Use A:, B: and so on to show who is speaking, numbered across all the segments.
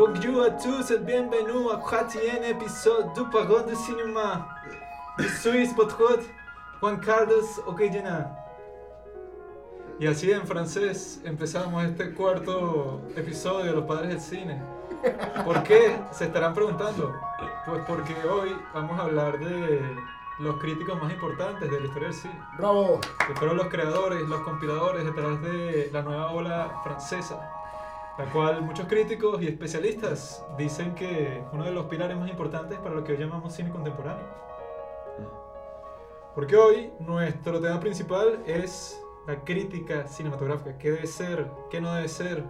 A: Bonjour à tous et bienvenue à quatrième épisode du de Cinéma. Je suis votre hôte, Juan Carlos Oquellena. Y así en francés empezamos este cuarto episodio de Los Padres del Cine. ¿Por qué? Se estarán preguntando. Pues porque hoy vamos a hablar de los críticos más importantes de la historia del cine.
B: ¡Bravo!
A: que fueron los creadores, los compiladores detrás de la nueva ola francesa, la cual muchos críticos y especialistas dicen que es uno de los pilares más importantes para lo que hoy llamamos cine contemporáneo. Porque hoy nuestro tema principal es la crítica cinematográfica. ¿Qué debe ser? ¿Qué no debe ser?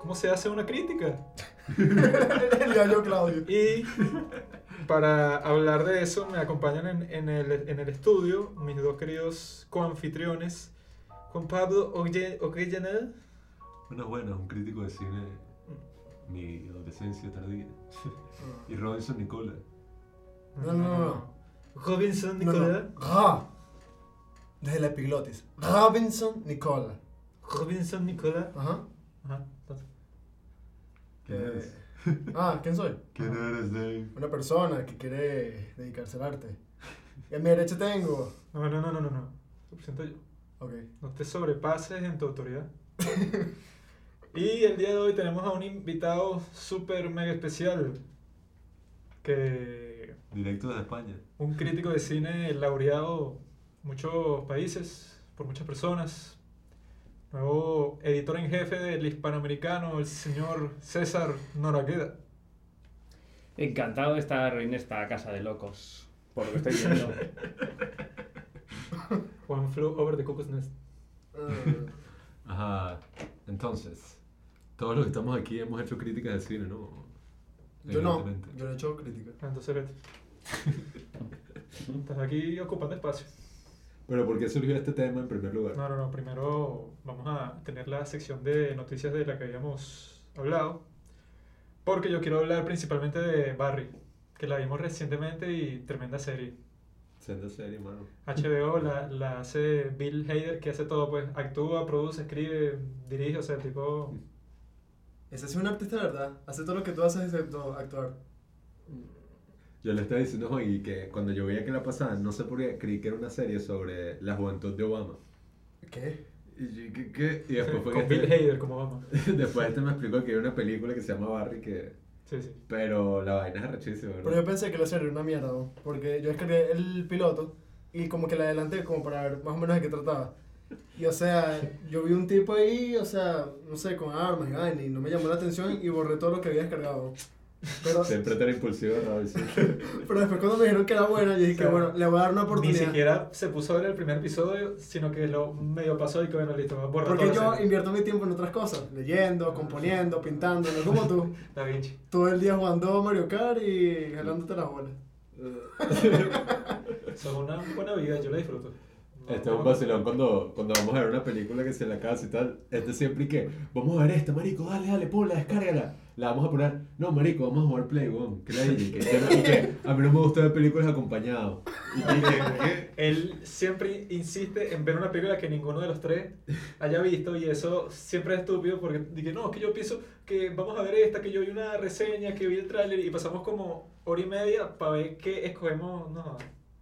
A: ¿Cómo se hace una crítica?
B: Gallo Claudio.
A: Y para hablar de eso me acompañan en, en el, en el estudio mis dos queridos coanfitriones, Juan Pablo Oye-
C: Bueno, bueno, un crítico de cine, mi adolescencia tardía. Y Robinson Nicola.
B: No, no, no. no.
A: Robinson
B: No,
A: Nicola.
B: no. Ra. Desde la epiglotis. Robinson Nicola.
A: Robinson Nicola.
B: Ajá.
A: Ajá,
C: ¿Quién
B: Eh,
C: eres?
B: Ah, ¿quién soy?
C: ¿Quién eres, Dave?
B: Una persona que quiere dedicarse al arte. Y a mi derecha tengo.
A: No, no, no, no, no, no. Lo presento yo.
B: Ok.
A: No te sobrepases en tu autoridad. y el día de hoy tenemos a un invitado súper mega especial. Que
C: Directo desde España.
A: un crítico de cine laureado en muchos países, por muchas personas. Nuevo editor en jefe del hispanoamericano, el señor César Noragueda.
D: Encantado de estar en esta casa de locos, por lo que estoy viendo.
A: One Flew Over the Cuckoo's Nest.
C: Ajá. Entonces, todos los que estamos aquí hemos hecho críticas de cine, ¿no?
B: yo no. Yo no he hecho crítica.
A: Ah, Entonces vete. Estás aquí ocupando espacio.
C: Pero ¿por qué surgió este tema en primer lugar?
A: No, no, no. Primero vamos a tener la sección de noticias de la que habíamos hablado. Porque yo quiero hablar principalmente de Barry, que la vimos recientemente y tremenda serie.
C: Senda serie, mano.
A: HBO la, la hace Bill Hader, que hace todo, pues actúa, produce, escribe, dirige, o sea, tipo...
B: Ese es un artista verdad. Hace todo lo que tú haces excepto actuar.
C: Yo le estaba diciendo a Juan que cuando yo veía que la pasaban, no sé por qué, creí que era una serie sobre la juventud de Obama.
B: ¿Qué?
C: Y yo, ¿qué? qué? Y después fue que
A: con Bill
C: este-
A: Hader, como vamos.
C: Después este me explicó que hay una película que se llama Barry que...
A: Sí, sí.
C: Pero la vaina es arrechísima,
B: Pero
C: ¿verdad?
B: yo pensé que la serie era una mierda, ¿no? porque yo descargué el piloto y como que la adelanté como para ver más o menos de qué trataba. Y o sea, yo vi un tipo ahí, o sea, no sé, con armas y vaina, y no me llamó la atención y borré todo lo que había descargado. Pero,
C: Siempre tan impulsivo, Robinson.
B: pero después cuando me dijeron que era buena, yo dije
A: O sea,
B: que bueno, le voy a dar una
A: Ni
B: oportunidad.
A: siquiera se puso a ver el primer episodio, sino que lo medio pasó y que bueno, listo, va a borrar
B: Porque
A: toda la
B: yo
A: serie.
B: invierto mi tiempo en otras cosas, leyendo, componiendo, pintando, no como tú.
A: Da Vinci.
B: Todo el día jugando Mario Kart y jalándote las bolas.
A: Eso es una buena vida, yo la disfruto.
C: Este es un vacilón cuando, cuando vamos a ver una película que se la casa y tal. Este siempre y que, vamos a ver esta, marico, dale, dale, ponla, descárgala. La vamos a poner, no, marico, vamos a jugar Play, weón. Que la dije, que, a mí no me gusta ver películas. Y que-
A: Él siempre insiste en ver una película que ninguno de los tres haya visto y eso siempre es estúpido porque dije, no, es que yo pienso que vamos a ver esta, que yo vi una reseña, que vi el tráiler y pasamos como hora y media para ver qué escogemos, no,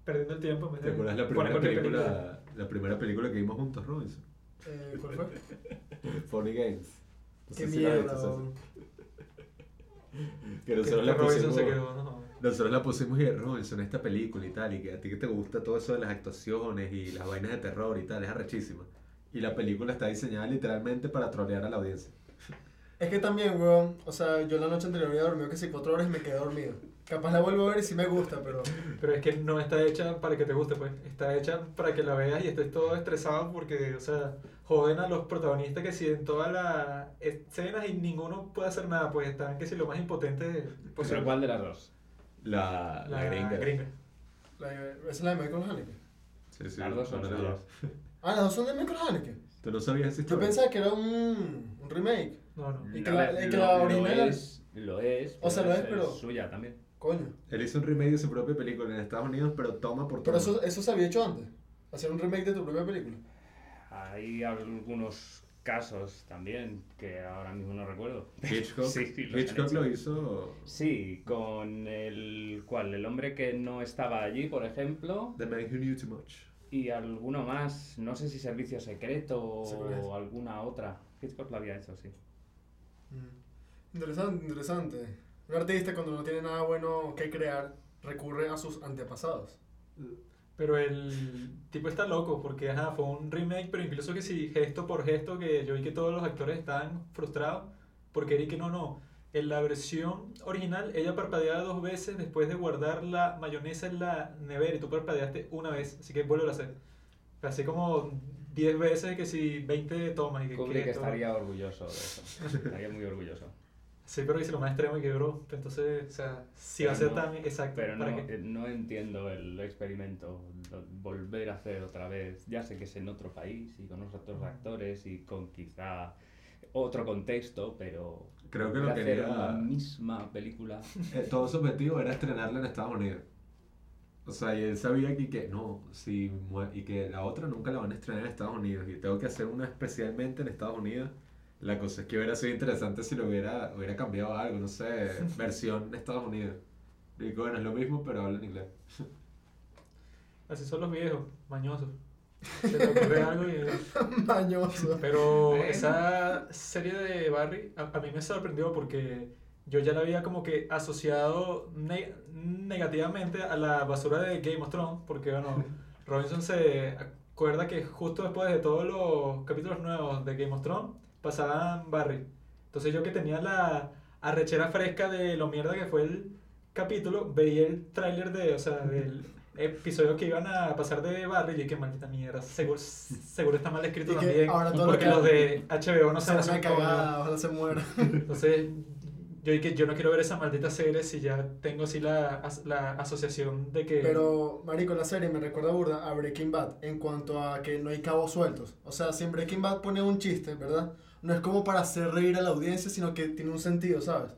A: perdiendo el tiempo. en vez
C: ¿Te
A: de
C: acuerdas la primera
A: cualquier
C: película, la primera película que vimos juntos, Robinson?
B: Eh, ¿Cuál fue?
C: Funny Games. No
B: Qué.
C: Que nosotros la pusimos,
A: se quedó, no.
C: nosotros la pusimos y Robinson, esta película y tal, y que a ti que te gusta todo eso de las actuaciones y las vainas de terror y tal, es arrechísima. Y la película está diseñada literalmente para trolear a la audiencia.
B: Es que también, weón, o sea, yo la noche anterior había dormido que sí cuatro horas y me quedé dormido. Capaz la vuelvo a ver y sí me gusta, pero...
A: Pero es que no está hecha para que te guste, pues. Está hecha para que la veas y estés todo estresado porque, o sea, joden a los protagonistas que si en todas las escenas y ninguno puede hacer nada, pues están que si lo más impotente pues,
D: ¿Pero cuál de las dos?
C: La, la,
A: La
C: gringa.
A: gringa.
B: La, esa es la de Michael Haneke.
C: Sí, sí,
D: Las dos son
C: son las dos.
B: Ah, las dos son de Michael Haneke.
C: ¿Tú no sabías esa
B: Yo pensaba que era un, un remake.
A: No, no.
B: Y que
D: A
B: la-
D: ver,
B: y que
D: lo-
B: la
D: lo es, lo es,
B: O sea, lo es,
D: es
B: pero-
D: suya también.
B: Coño.
C: Él hizo un remake de su propia película en Estados Unidos, pero toma por
B: Pero
C: toma.
B: eso, eso se había hecho antes. Hacer un remake de tu propia película.
D: Hay algunos casos también, que ahora mismo no recuerdo.
C: Hitchcock,
D: Sí, sí,
C: Hitchcock lo hizo
D: Sí, con el cual el hombre que no estaba allí, por ejemplo,
C: The Man Who Knew Too Much.
D: y alguno más, no sé si Servicio Secreto
B: Secreto.
D: o alguna otra. Hitchcock lo había hecho, sí.
B: Mm. Interesante, interesante. Un artista cuando no tiene nada bueno que crear recurre a sus antepasados.
A: Pero el tipo está loco porque ajá, fue un remake, pero incluso que si gesto por gesto, que yo vi que todos los actores estaban frustrados porque era que no, no. En la versión original, ella parpadeaba dos veces después de guardar la mayonesa en la nevera y tú parpadeaste una vez, así que vuelve a hacer. Así como 10 veces que si 20 tomas y que,
D: Kubrick
A: que
D: estaría orgulloso de eso. Estaría muy orgulloso.
A: Sí, pero dice lo más extremo y que bro. Entonces, o sea, si va a ser
D: no-
A: tan exacto.
D: Pero no,
A: ¿para qué?
D: eh, no entiendo el experimento, lo- volver a hacer otra vez. Ya sé que es en otro país y con otros actores y con quizá otro contexto, pero
C: Creo que lo quería-
D: la misma película.
C: Eh, todo su objetivo era estrenarla en Estados Unidos. O sea, y él sabía que, que no, si y que la otra nunca la van a estrenar en Estados Unidos y tengo que hacer una especialmente en Estados Unidos. La cosa es que hubiera sido interesante si lo hubiera, hubiera cambiado algo, no sé, versión en Estados Unidos. Y que, bueno, es lo mismo, pero habla en inglés.
A: Así son los viejos, mañosos. Se le ocurre algo y...
B: Mañoso.
A: Pero esa serie de Barry a, a mí me sorprendió porque yo ya la había como que asociado ne- negativamente a la basura de Game of Thrones, porque bueno, Robinson se acuerda que justo después de todos los capítulos nuevos de Game of Thrones pasaban Barry. Entonces yo que tenía la arrechera fresca de lo mierda que fue el capítulo, veía el tráiler de, o sea, del episodio que iban a pasar de Barry y dije, maldita mierda, seguro, seguro está mal escrito también,
B: lo
A: porque
B: que-
A: los de HBO no
B: se
A: se
B: una cagada, ojalá se muera.
A: Entonces, yo dije, yo no quiero ver esa maldita serie si ya tengo así la, la asociación de que...
B: Pero, marico, la serie me recuerda burda a Breaking Bad en cuanto a que no hay cabos sueltos. O sea, si en Breaking Bad pone un chiste, ¿verdad? No es como para hacer reír a la audiencia, sino que tiene un sentido, ¿sabes?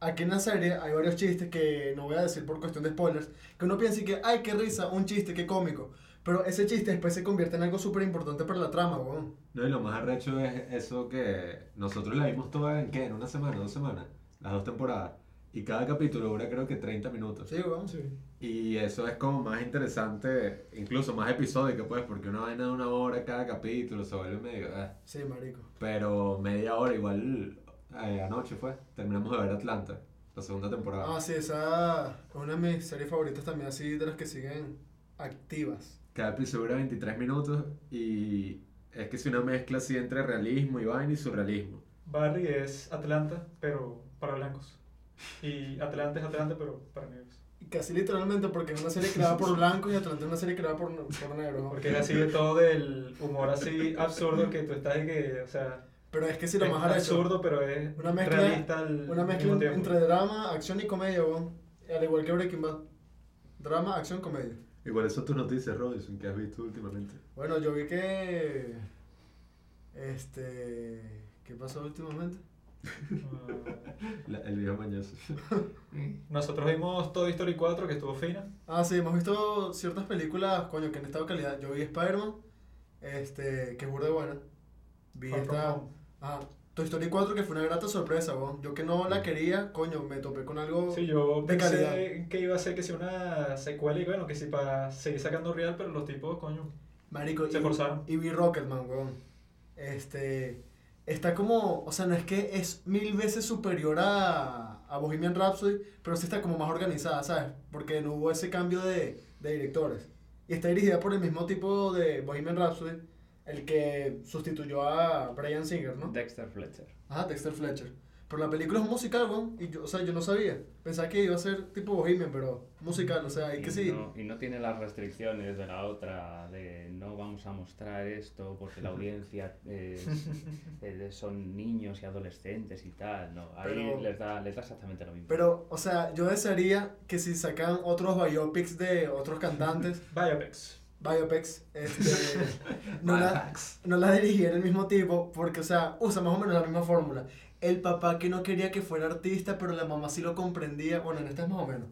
B: Aquí en la serie hay varios chistes que no voy a decir por cuestión de spoilers, que uno piensa y que, ay, qué risa, un chiste, qué cómico. Pero ese chiste después se convierte en algo súper importante para la trama, weón.
C: No, y lo más arrecho es eso que nosotros la vimos toda en qué, en una semana, dos semanas, las dos temporadas. Y cada capítulo dura creo que 30 minutos.
B: Sí, weón.
A: Sí.
C: Y eso es como más interesante, incluso más episódico, pues, porque una vaina de una hora cada capítulo se vuelve medio... ah.
B: Sí, marico.
C: Pero media hora, igual eh, anoche fue, terminamos de ver Atlanta, la segunda temporada.
B: Ah, sí, esa es una de mis series favoritas también, así de las que siguen activas.
C: Cada episodio dura 23 minutos y es que es una mezcla así entre realismo y vaina y surrealismo.
A: Barry es Atlanta, pero para blancos. Y Atlanta es Atlanta, pero para negros.
B: Casi literalmente porque es una serie creada por blancos y Atlanta es una serie creada por, por negros. ¿no?
A: Porque es así de todo del humor así absurdo que tú estás de que, o sea,
B: Pero es que si lo
A: es
B: más arrecho,
A: absurdo, pero es
B: Una mezcla-
A: realista al
B: una mezcla
A: mismo
B: entre drama, acción y comedia, weón. Al igual que Breaking Bad. Drama, acción, comedia.
C: ¿Y cuáles son tus noticias, Robinson, que has visto últimamente?
B: Bueno, yo vi que... Este... ¿Qué pasó últimamente?
C: La- el viejo mañoso.
A: Nosotros vimos Toy Story 4, que estuvo fina.
B: Ah, sí, hemos visto ciertas películas, coño, que han estado de calidad. Yo vi Spider-Man, este, que es burda de buena. Vi
A: Far From
B: esta...
A: Home.
B: Ah, Toy Story 4, que fue una grata sorpresa, weón. Yo que no la quería, coño, me topé con algo...
A: Sí, yo
B: de
A: pensé
B: calidad.
A: que iba a ser que si una secuela y bueno, que si para seguir sacando real, pero los tipos, coño,
B: Marico,
A: se
B: y,
A: forzaron.
B: y vi Rocketman, weón. Este. Está como. O sea, no es que es mil veces superior a, a Bohemian Rhapsody, pero sí está como más organizada, ¿sabes? Porque no hubo ese cambio de, de directores. Y está dirigida por el mismo tipo de Bohemian Rhapsody, el que sustituyó a Brian Singer, ¿no?
D: Dexter Fletcher.
B: Ajá, Dexter Fletcher. Pero la película es un musical, weón. Y yo, o sea, yo no sabía. Pensaba que iba a ser tipo Bohemian, pero musical, o sea, y que sí.
D: no, y no tiene las restricciones de la otra, de no vamos a mostrar esto porque la audiencia es- eh, son niños y adolescentes y tal. No, ahí
B: Pero-
D: les, da, les da exactamente lo mismo.
B: Pero, o sea, yo desearía que si sacan otros biopics de otros cantantes,
A: Biopics.
B: biopics, este, no, la, no la dirigiera el mismo tipo, porque, o sea, usa más o menos la misma fórmula. El papá que no quería que fuera artista, pero la mamá sí lo comprendía, bueno, en este es más o menos.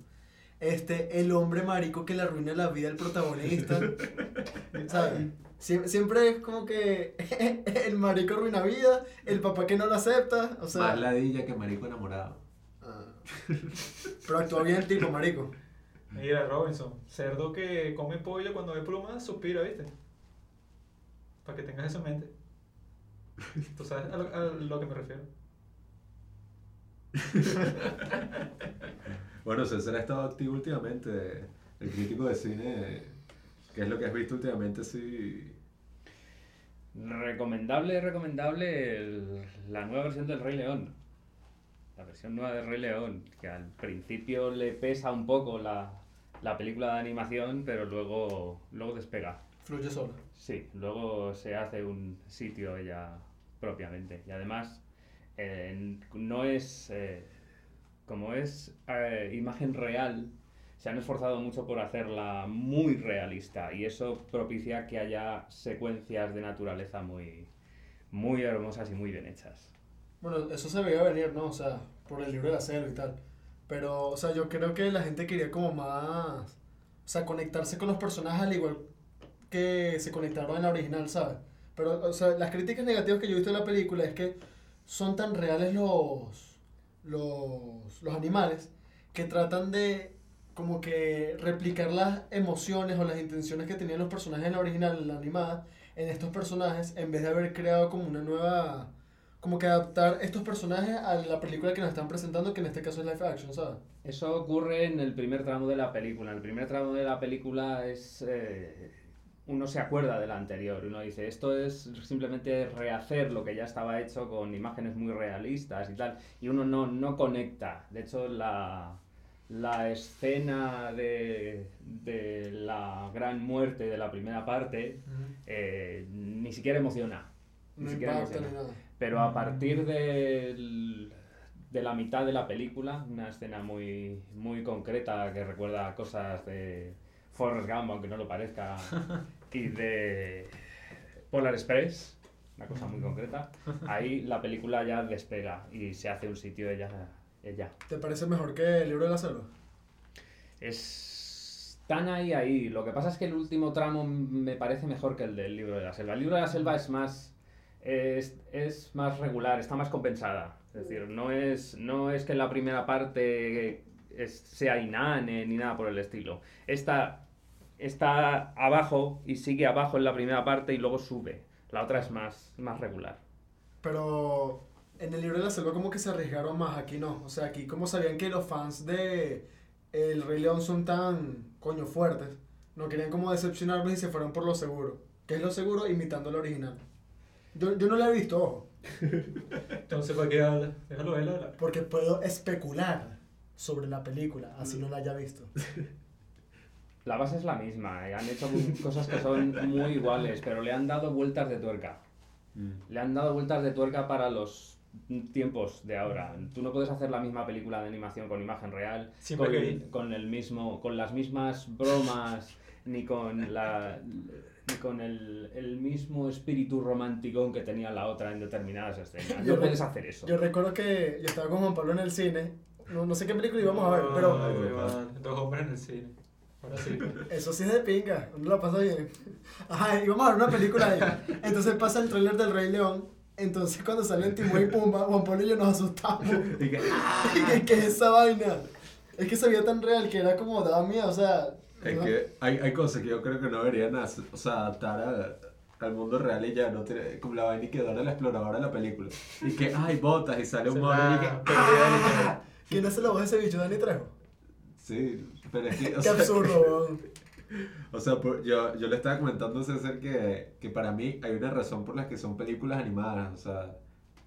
B: Este, el hombre marico que le arruina la vida al protagonista, ¿sabes? Sie- siempre es como que el marico arruina vida, el papá que no lo acepta, o sea...
C: Más ladilla que marico enamorado.
B: ah, pero actúa bien el tipo, marico.
A: Mira, Robinson, cerdo que come pollo cuando ve plumas suspira, ¿viste? Para que tengas eso en mente. ¿Tú sabes a lo, a lo que me refiero?
C: Bueno, César ha estado activo últimamente, el crítico de cine. ¿Qué es lo que has visto últimamente? Sí.
D: Recomendable, recomendable el- la nueva versión del Rey León. La versión nueva del Rey León, que al principio le pesa un poco la, la película de animación, pero luego, luego despega.
B: Fluye solo.
D: Sí, luego se hace un sitio ella propiamente. Y además, eh, no es. eh, como es eh, imagen real, se han esforzado mucho por hacerla muy realista. Y eso propicia que haya secuencias de naturaleza muy, muy hermosas y muy bien hechas.
B: Bueno, eso se veía venir, ¿no? O sea, por el libro de la selva y tal. Pero, o sea, yo creo que la gente quería como más... O sea, conectarse con los personajes al igual que se conectaron en la original, ¿sabes? Pero, o sea, las críticas negativas que yo he visto de la película es que son tan reales los, los, los animales que tratan de como que replicar las emociones o las intenciones que tenían los personajes en la original, en la animada, en estos personajes, en vez de haber creado como una nueva como que adaptar estos personajes a la película que nos están presentando, que en este caso es live action, ¿sabes?
D: Eso ocurre en el primer tramo de la película. El primer tramo de la película es. eh, uno se acuerda del anterior. Uno dice, esto es simplemente rehacer lo que ya estaba hecho con imágenes muy realistas y tal. Y uno no, no conecta. De hecho, la, la escena de, de la gran muerte de la primera parte eh, ni siquiera emociona. Ni
B: No
D: siquiera emociona.
B: nada.
D: Pero a partir del- de la mitad de la película, una escena muy, muy concreta que recuerda cosas de Forrest Gump, aunque no lo parezca, y de Polar Express, una cosa muy concreta, ahí la película ya despega y se hace un sitio ella. ella.
B: ¿Te parece mejor que el libro de la selva?
D: Es tan ahí ahí. Lo que pasa es que el último tramo me parece mejor que el del libro de la selva. El libro de la selva es más es, es más regular, está más compensada. Es decir, no es, no es que la primera parte es- sea inane ni nada por el estilo. Esta está abajo y sigue abajo en la primera parte y luego sube. La otra es más, más regular.
B: Pero en el libro de la selva como que se arriesgaron más, aquí no. O sea, aquí como sabían que los fans de El Rey León son tan, coño, fuertes, no querían como decepcionarlos y se fueron por lo seguro. ¿Qué es lo seguro? Imitando el original. Yo, yo no la he visto, ojo,
A: Entonces, ¿para qué habla? Déjalo hablar.
B: porque puedo especular sobre la película, así no la haya visto.
D: La base es la misma, eh, han hecho cosas que son muy iguales, pero le han dado vueltas de tuerca. Le han dado vueltas de tuerca para los tiempos de ahora. Tú no puedes hacer la misma película de animación con imagen real, con,
A: gay.
D: con el mismo, con las mismas bromas, ni con la ni con el, el mismo espíritu romántico que tenía la otra en determinadas escenas.
B: Yo
D: No puedes hacer eso.
B: Yo recuerdo que yo estaba con Juan Pablo en el cine, no, no sé qué película íbamos a ver, pero
A: Ay, Dos hombres en el cine. Ahora sí.
B: Eso sí es de pinga, uno la pasa bien. Ajá, íbamos a ver una película ahí. Entonces pasa el tráiler del Rey León. Entonces cuando salen Timón y Pumba, Juan Pablo y yo nos asustamos.
C: Y que,
B: ¿Qué, qué es esa vaina? Es que se veía tan real que era como daba miedo, o sea.
C: Es
B: ¿no?
C: que hay, hay cosas que yo creo que no deberían hacer- o sea, adaptar a- al mundo real y ya no tiene, como la vaina y que Dora la exploradora de la película. Y que hay botas y sale un mono y que.
A: literal.
B: ¿Quién hace la voz de ese bicho? Dani Trejo.
C: Sí, pero es que. O
B: Qué
C: sea,
B: absurdo.
C: O sea, por- yo, yo le estaba comentando a César que, que para mí hay una razón por la que son películas animadas. O sea,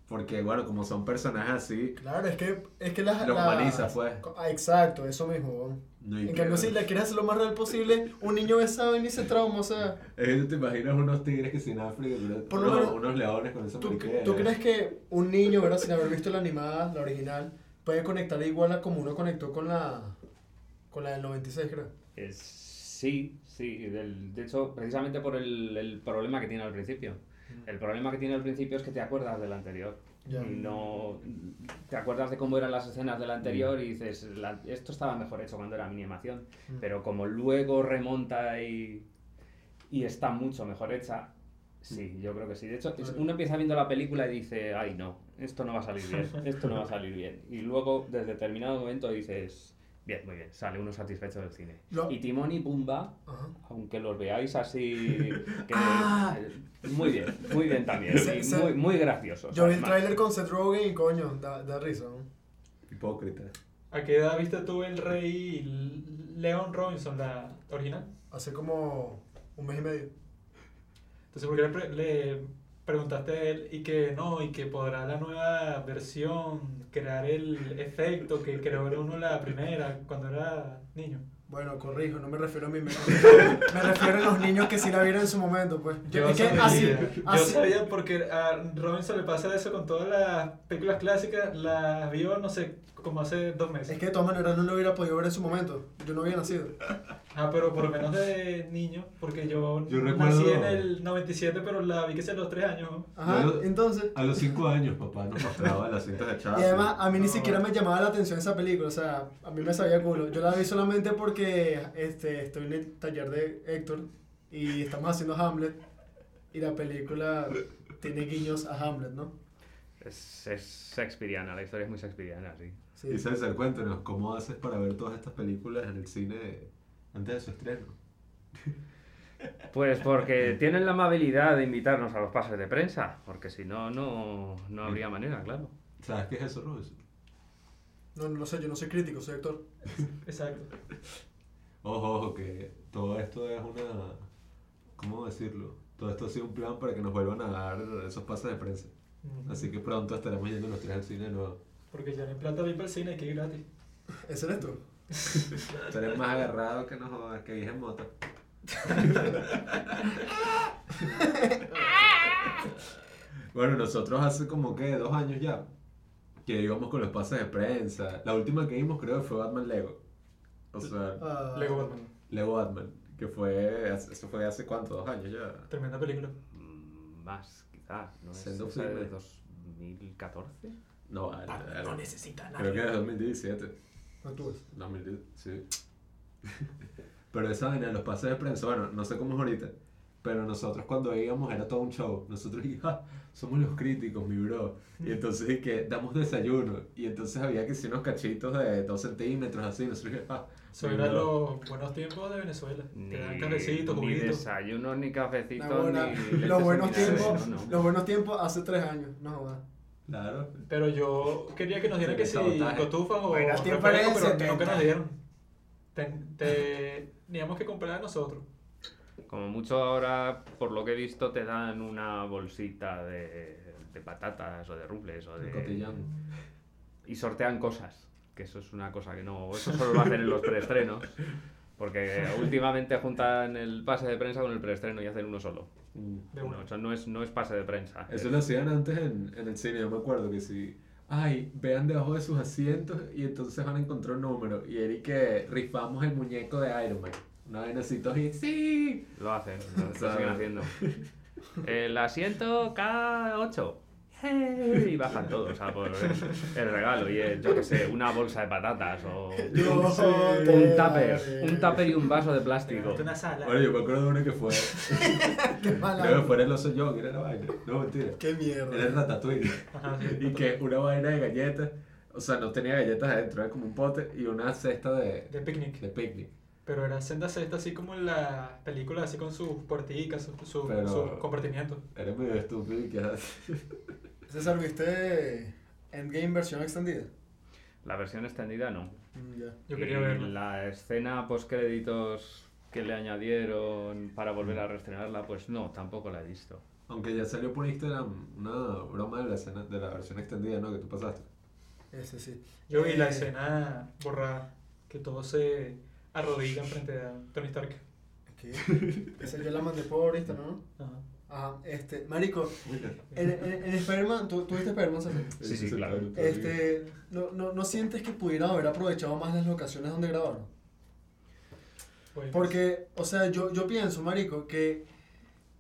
C: porque, bueno, como son personajes así,
B: Claro, es que, es que las.
C: Lo
B: las-
C: humaniza, pues.
B: Ah, exacto, eso mismo,
C: no
B: En cambio, si la quieres hacer lo más real posible, un niño vaina y se trauma, o sea.
C: Es que tú te imaginas unos tigres que sin África,
B: Por lo
C: unos,
B: menos,
C: unos leones con esa
B: ¿Tú,
C: mariquera.
B: tú crees que un niño, ¿verdad? sin haber visto la animada, la original, puede conectar igual a como uno conectó con la, con la del 96, creo?
D: Es- sí, sí. del- de hecho, precisamente por el, el problema que tiene al principio. El problema que tiene al principio es que te acuerdas del anterior.
B: Ya.
D: Y no te acuerdas de cómo eran las escenas del anterior y dices, "La- esto estaba mejor hecho cuando era mi animación.
B: Mm.
D: Pero como luego remonta y, y está mucho mejor hecha. Sí, yo creo que sí. De hecho, uno empieza viendo la película y dice, ay no, esto no va a salir bien, esto no va a salir bien. Y luego, desde determinado momento, dices, bien, muy bien, sale uno satisfecho del cine.
B: Lo-
D: Y Timón y Pumba,
B: Ajá.
D: aunque los veáis así, que,
B: Ah.
D: muy bien, muy bien también,
B: Se-
D: y
B: se-
D: muy, muy graciosos.
B: Yo vi el tráiler con Seth Rogen y coño, da, da risa, ¿no?
C: Hipócrita.
A: ¿A qué edad viste tú el rey Leon Robinson, la original?
B: Hace como un mes y medio.
A: Entonces, ¿por qué le, pre- le preguntaste a él y que no, y que podrá la nueva versión crear el efecto que creó el uno la primera cuando era niño?
B: Bueno, corrijo, no me refiero a mí, me, me refiero a los niños que sí la vieron en su momento, pues.
A: Yo,
B: es que
A: sabía,
B: así,
A: yo
B: así-
A: sabía porque a Robinson le pasa eso con todas las películas clásicas, las vio, no sé, como hace dos meses.
B: es que de todas maneras no lo hubiera podido ver en su momento. Yo no había nacido.
A: Ah, pero por lo menos de niño, porque yo,
C: Yo
A: nací
C: recuerdo-
A: en el 97, pero la vi que sea a los 3 años. ¿no?
B: Ajá,
C: Yo-
B: entonces.
C: A los 5 años, papá nos mostraba las cintas de Chaplin.
B: Y además, a mí ni siquiera me llamaba la atención esa película, o sea, a mí me sabía culo. Yo la vi solamente porque este, estoy en el taller de Héctor y estamos haciendo Hamlet y la película tiene guiños a Hamlet, ¿no?
D: Es, es Shakespeareana, la historia es muy Shakespeareana, sí.
B: Sí.
C: Y César, cuéntanos, ¿cómo haces para ver todas estas películas en el cine antes de su estreno?
D: Pues porque tienen la amabilidad de invitarnos a los pases de prensa, porque si no, no, no habría manera, claro.
C: ¿Sabes qué es eso, Robinson?
B: No, no sé, yo no soy crítico, soy actor.
A: Exacto.
C: Ojo, ojo, que todo esto es una... ¿Cómo decirlo? Todo esto ha sido un plan para que nos vuelvan a dar esos pases de prensa. Así que pronto estaremos yendo los tres al cine de nuevo.
A: Porque ya no hay plata para ir para el cine, que es gratis.
B: ¿Ese eres tú?
C: Estaré más agarrado que no jodas, que dije en moto. bueno, nosotros hace como que dos años ya que íbamos con los pases de prensa. La última que vimos creo que fue Batman Lego. O sea,
B: Ah,
A: Lego Batman.
C: Lego Batman, que fue, eso fue hace cuánto, dos años ya.
A: Tremenda película.
D: Mm, Más, quizás, ¿no esa de
C: firme.
D: 2014?
C: No, vale, vale.
A: No necesita nada.
C: creo que es 2017.
B: No tú ves.
C: 2010, sí. pero esa vaina de los pases de prensa, bueno, no sé cómo es ahorita, pero nosotros cuando íbamos era todo un show. Nosotros "Ah, somos los críticos, mi bro. Y entonces que damos desayuno. Y entonces había que si unos cachitos de 2 centímetros así. Nosotros ah,
A: Eso eran los buenos tiempos de Venezuela.
D: Ni,
A: Te dan cafecitos,
D: ni
A: juguitos.
D: desayunos, ni cafecitos,
B: Ahora,
D: ni
B: los buenos tiempos,
D: no, no.
B: los buenos tiempos hace tres años, no jodas.
C: Claro.
A: Pero yo quería que nos dieran que si cotufas o
B: Bueno,
A: refresco, pero nunca
B: 70.
A: nos dieron. Ten- te- teníamos que comprar nosotros.
D: Como mucho ahora, por lo que he visto, te dan una bolsita de, de patatas o de rufles o de...
C: cotillón.
D: Y sortean cosas, que eso es una cosa que no... Eso solo lo hacen en los preestrenos, porque últimamente juntan el pase de prensa con el preestreno y hacen uno solo.
C: Mm.
A: De
D: No,
A: una.
D: eso no es, no es pase de prensa.
C: Eso
D: es-
C: lo hacían antes en, en el cine, yo me acuerdo que si, ay, vean debajo de sus asientos y entonces van a encontrar un número. Y era y que rifamos el muñeco de Iron Man. Una todos y ¡sí!
D: Lo hacen, lo, siguen haciendo. El asiento K8. ¡Hey! Y bajan todos a por el regalo y el, yo qué sé, una bolsa de patatas o
B: Yo
D: un tupper, un tupper y un vaso de plástico.
A: Una sala.
C: Bueno, yo me acuerdo de uno que fue,
B: Qué mala.
C: creo que fue el oso Young, era la vaina. No, mentira.
B: Qué mierda.
C: Era el ratatouille. Y que una vaina de galletas, o sea, no tenía galletas adentro, era como un pote y una cesta de,
A: De picnic.
C: de picnic.
A: Pero era senda cesta así como en la película, así con sus puerticas, sus su,
C: Pero-
A: sus compartimientos.
C: Era medio estúpido y que
B: César, ¿viste Endgame versión extendida?
D: La versión extendida no.
B: Mm, ya.
A: Yo quería
D: Y
A: verla.
D: La escena post créditos que le añadieron para volver a reestrenarla, pues no, tampoco la he visto.
C: Aunque ya salió por Instagram una broma de la, escena, de la versión extendida, ¿no? Que tú pasaste.
B: Ese sí.
A: Yo vi la
B: Eh,
A: escena borrada, que todos se arrodillan frente a Tony Stark.
B: ¿Qué? Esa yo la mandé por Instagram, ¿no?
A: Ajá.
B: Ajá, este, marico, en, en, en Spider-Man, ¿tú, ¿tú viste Spider-Man?
D: Sí, sí, claro.
B: Este, ¿no, no, ¿no sientes que pudieran haber aprovechado más las locaciones donde grabaron?
A: Pues,
B: Porque, o sea, yo, yo pienso, marico, que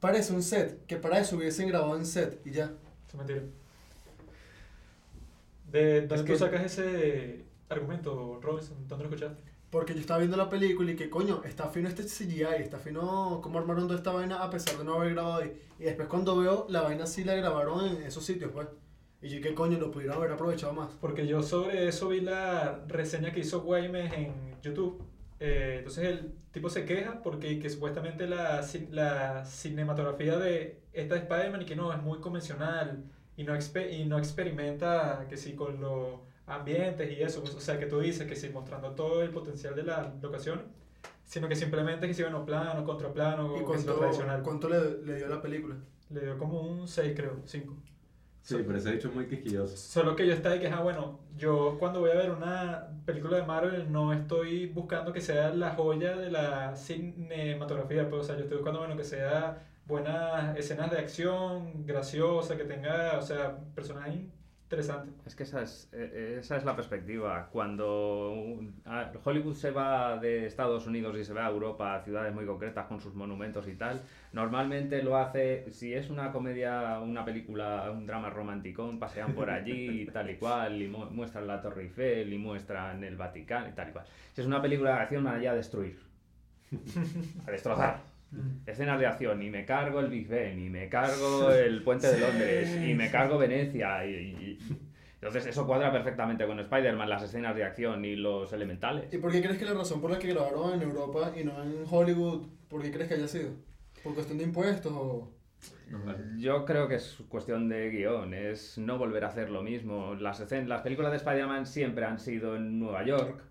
B: parece un set, que para eso hubiesen grabado en set y ya.
A: Es mentira. ¿De dónde
B: Es
A: tú
B: que-
A: sacas ese argumento, Robinson? ¿Dónde lo escuchaste?
B: Porque yo estaba viendo la película y que coño, está fino este CGI, está fino cómo armaron toda esta vaina a pesar de no haber grabado ahí. Y después cuando veo la vaina sí la grabaron en esos sitios, pues. Y yo que coño, lo pudieron haber aprovechado más.
A: Porque yo sobre eso vi la reseña que hizo Guaymes en YouTube. Eh, entonces el tipo se queja porque que supuestamente la, la cinematografía de esta de Spider-Man y que no, es muy convencional y no, y no experimenta que sí con los ambientes y eso. pues, o sea, que tú dices que sí, mostrando todo el potencial de la locación, sino que simplemente que sí, bueno, plano, contraplano,
B: ¿Y cuánto,
A: tradicional.
B: cuánto le, le dio la película?
A: Le dio como un 6, creo, 5.
C: Sí, pero ese dicho es muy quisquilloso.
A: Solo que yo estaba de que, ah, bueno, yo cuando voy a ver una película de Marvel no estoy buscando que sea la joya de la cinematografía, pues, o sea, yo estoy buscando, bueno, que sea buenas escenas de acción, graciosa, que tenga, o sea, personajes interesantes.
D: Es que esa es, eh, esa es la perspectiva. Cuando Hollywood se va de Estados Unidos y se va a Europa, a ciudades muy concretas con sus monumentos y tal, normalmente lo hace, si es una comedia, una película, un drama romanticón, pasean por allí y tal y cual, y mu- muestran la Torre Eiffel y muestran el Vaticano y tal y cual. Si es una película de acción, van allá a destruir, a destrozar. Escenas de acción, y me cargo el Big Ben, y me cargo el Puente de Londres, y me cargo Venecia. Y, y- Entonces eso cuadra perfectamente con Spider-Man, las escenas de acción y los elementales.
B: ¿Y por qué crees que la razón por la que grabaron en Europa y no en Hollywood, por qué crees que haya sido? ¿Por cuestión de impuestos o...?
D: Yo creo que es cuestión de guion, es no volver a hacer lo mismo. Las, escen- las películas de Spider-Man siempre han sido en Nueva York.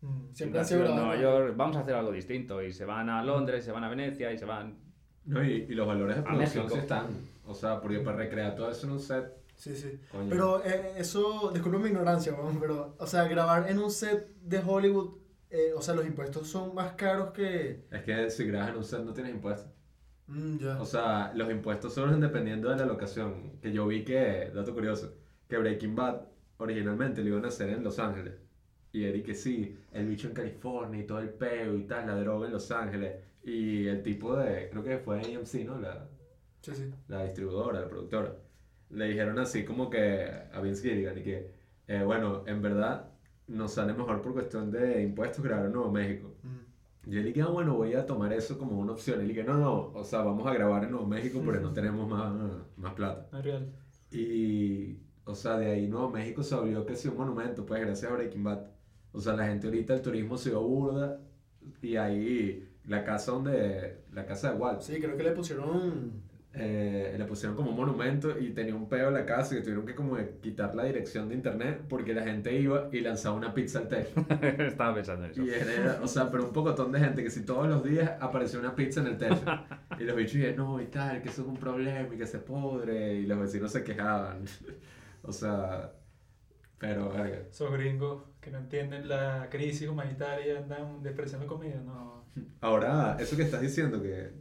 A: Mm.
B: Siempre han sido
D: Nueva York, vamos a hacer algo distinto. Y se van a Londres, se van a Venecia y se van...
C: No, y, y los valores de producción sí están. O sea, porque para recrear todo eso en un set,
B: Sí, sí.
C: coño.
B: Pero eh, eso, disculpe mi ignorancia, pero, o sea, grabar en un set de Hollywood, eh, o sea, los impuestos son más caros que...
C: Es que si grabas en un set no tienes impuestos.
B: Mm, ya.
C: O sea, los impuestos surgen dependiendo de la locación. Que yo vi que, dato curioso, que Breaking Bad originalmente lo iban a hacer en Los Ángeles. Y Eric que sí, el bicho en California y todo el peo y tal, la droga en Los Ángeles. Y el tipo de, creo que fue AMC, ¿no? La,
B: sí, sí.
C: la distribuidora, la productora, le dijeron así como que a Vince Gilligan y que, eh, bueno, en verdad nos sale mejor por cuestión de impuestos grabar en Nuevo México.
B: Mm.
C: Y él dije, ah, bueno, voy a tomar eso como una opción. Y él dije, no, no, o sea, vamos a grabar en Nuevo México porque no tenemos más, más plata.
A: No real.
C: Y, o sea, de ahí Nuevo México se volvió que sí un monumento, pues gracias a Breaking Bad. O sea, la gente ahorita, el turismo se dio burda. Y ahí, la casa donde, la casa de Walt,
B: Sí, creo que le pusieron...
C: eh, le pusieron como un monumento y tenía un peo en la casa y tuvieron que como que quitar la dirección de internet porque la gente iba y lanzaba una pizza al techo.
D: Estaba pensando en eso.
C: Y era, o sea, pero un pocotón de gente que si todos los días aparecía una pizza en el techo. Y los bichos dijeron, no, y tal, que eso es un problema y que se podre. Y los vecinos se quejaban. O sea, pero, verga.
A: Esos gringos que no entienden la crisis humanitaria andan despreciando comida, no.
C: Ahora, eso que estás diciendo, que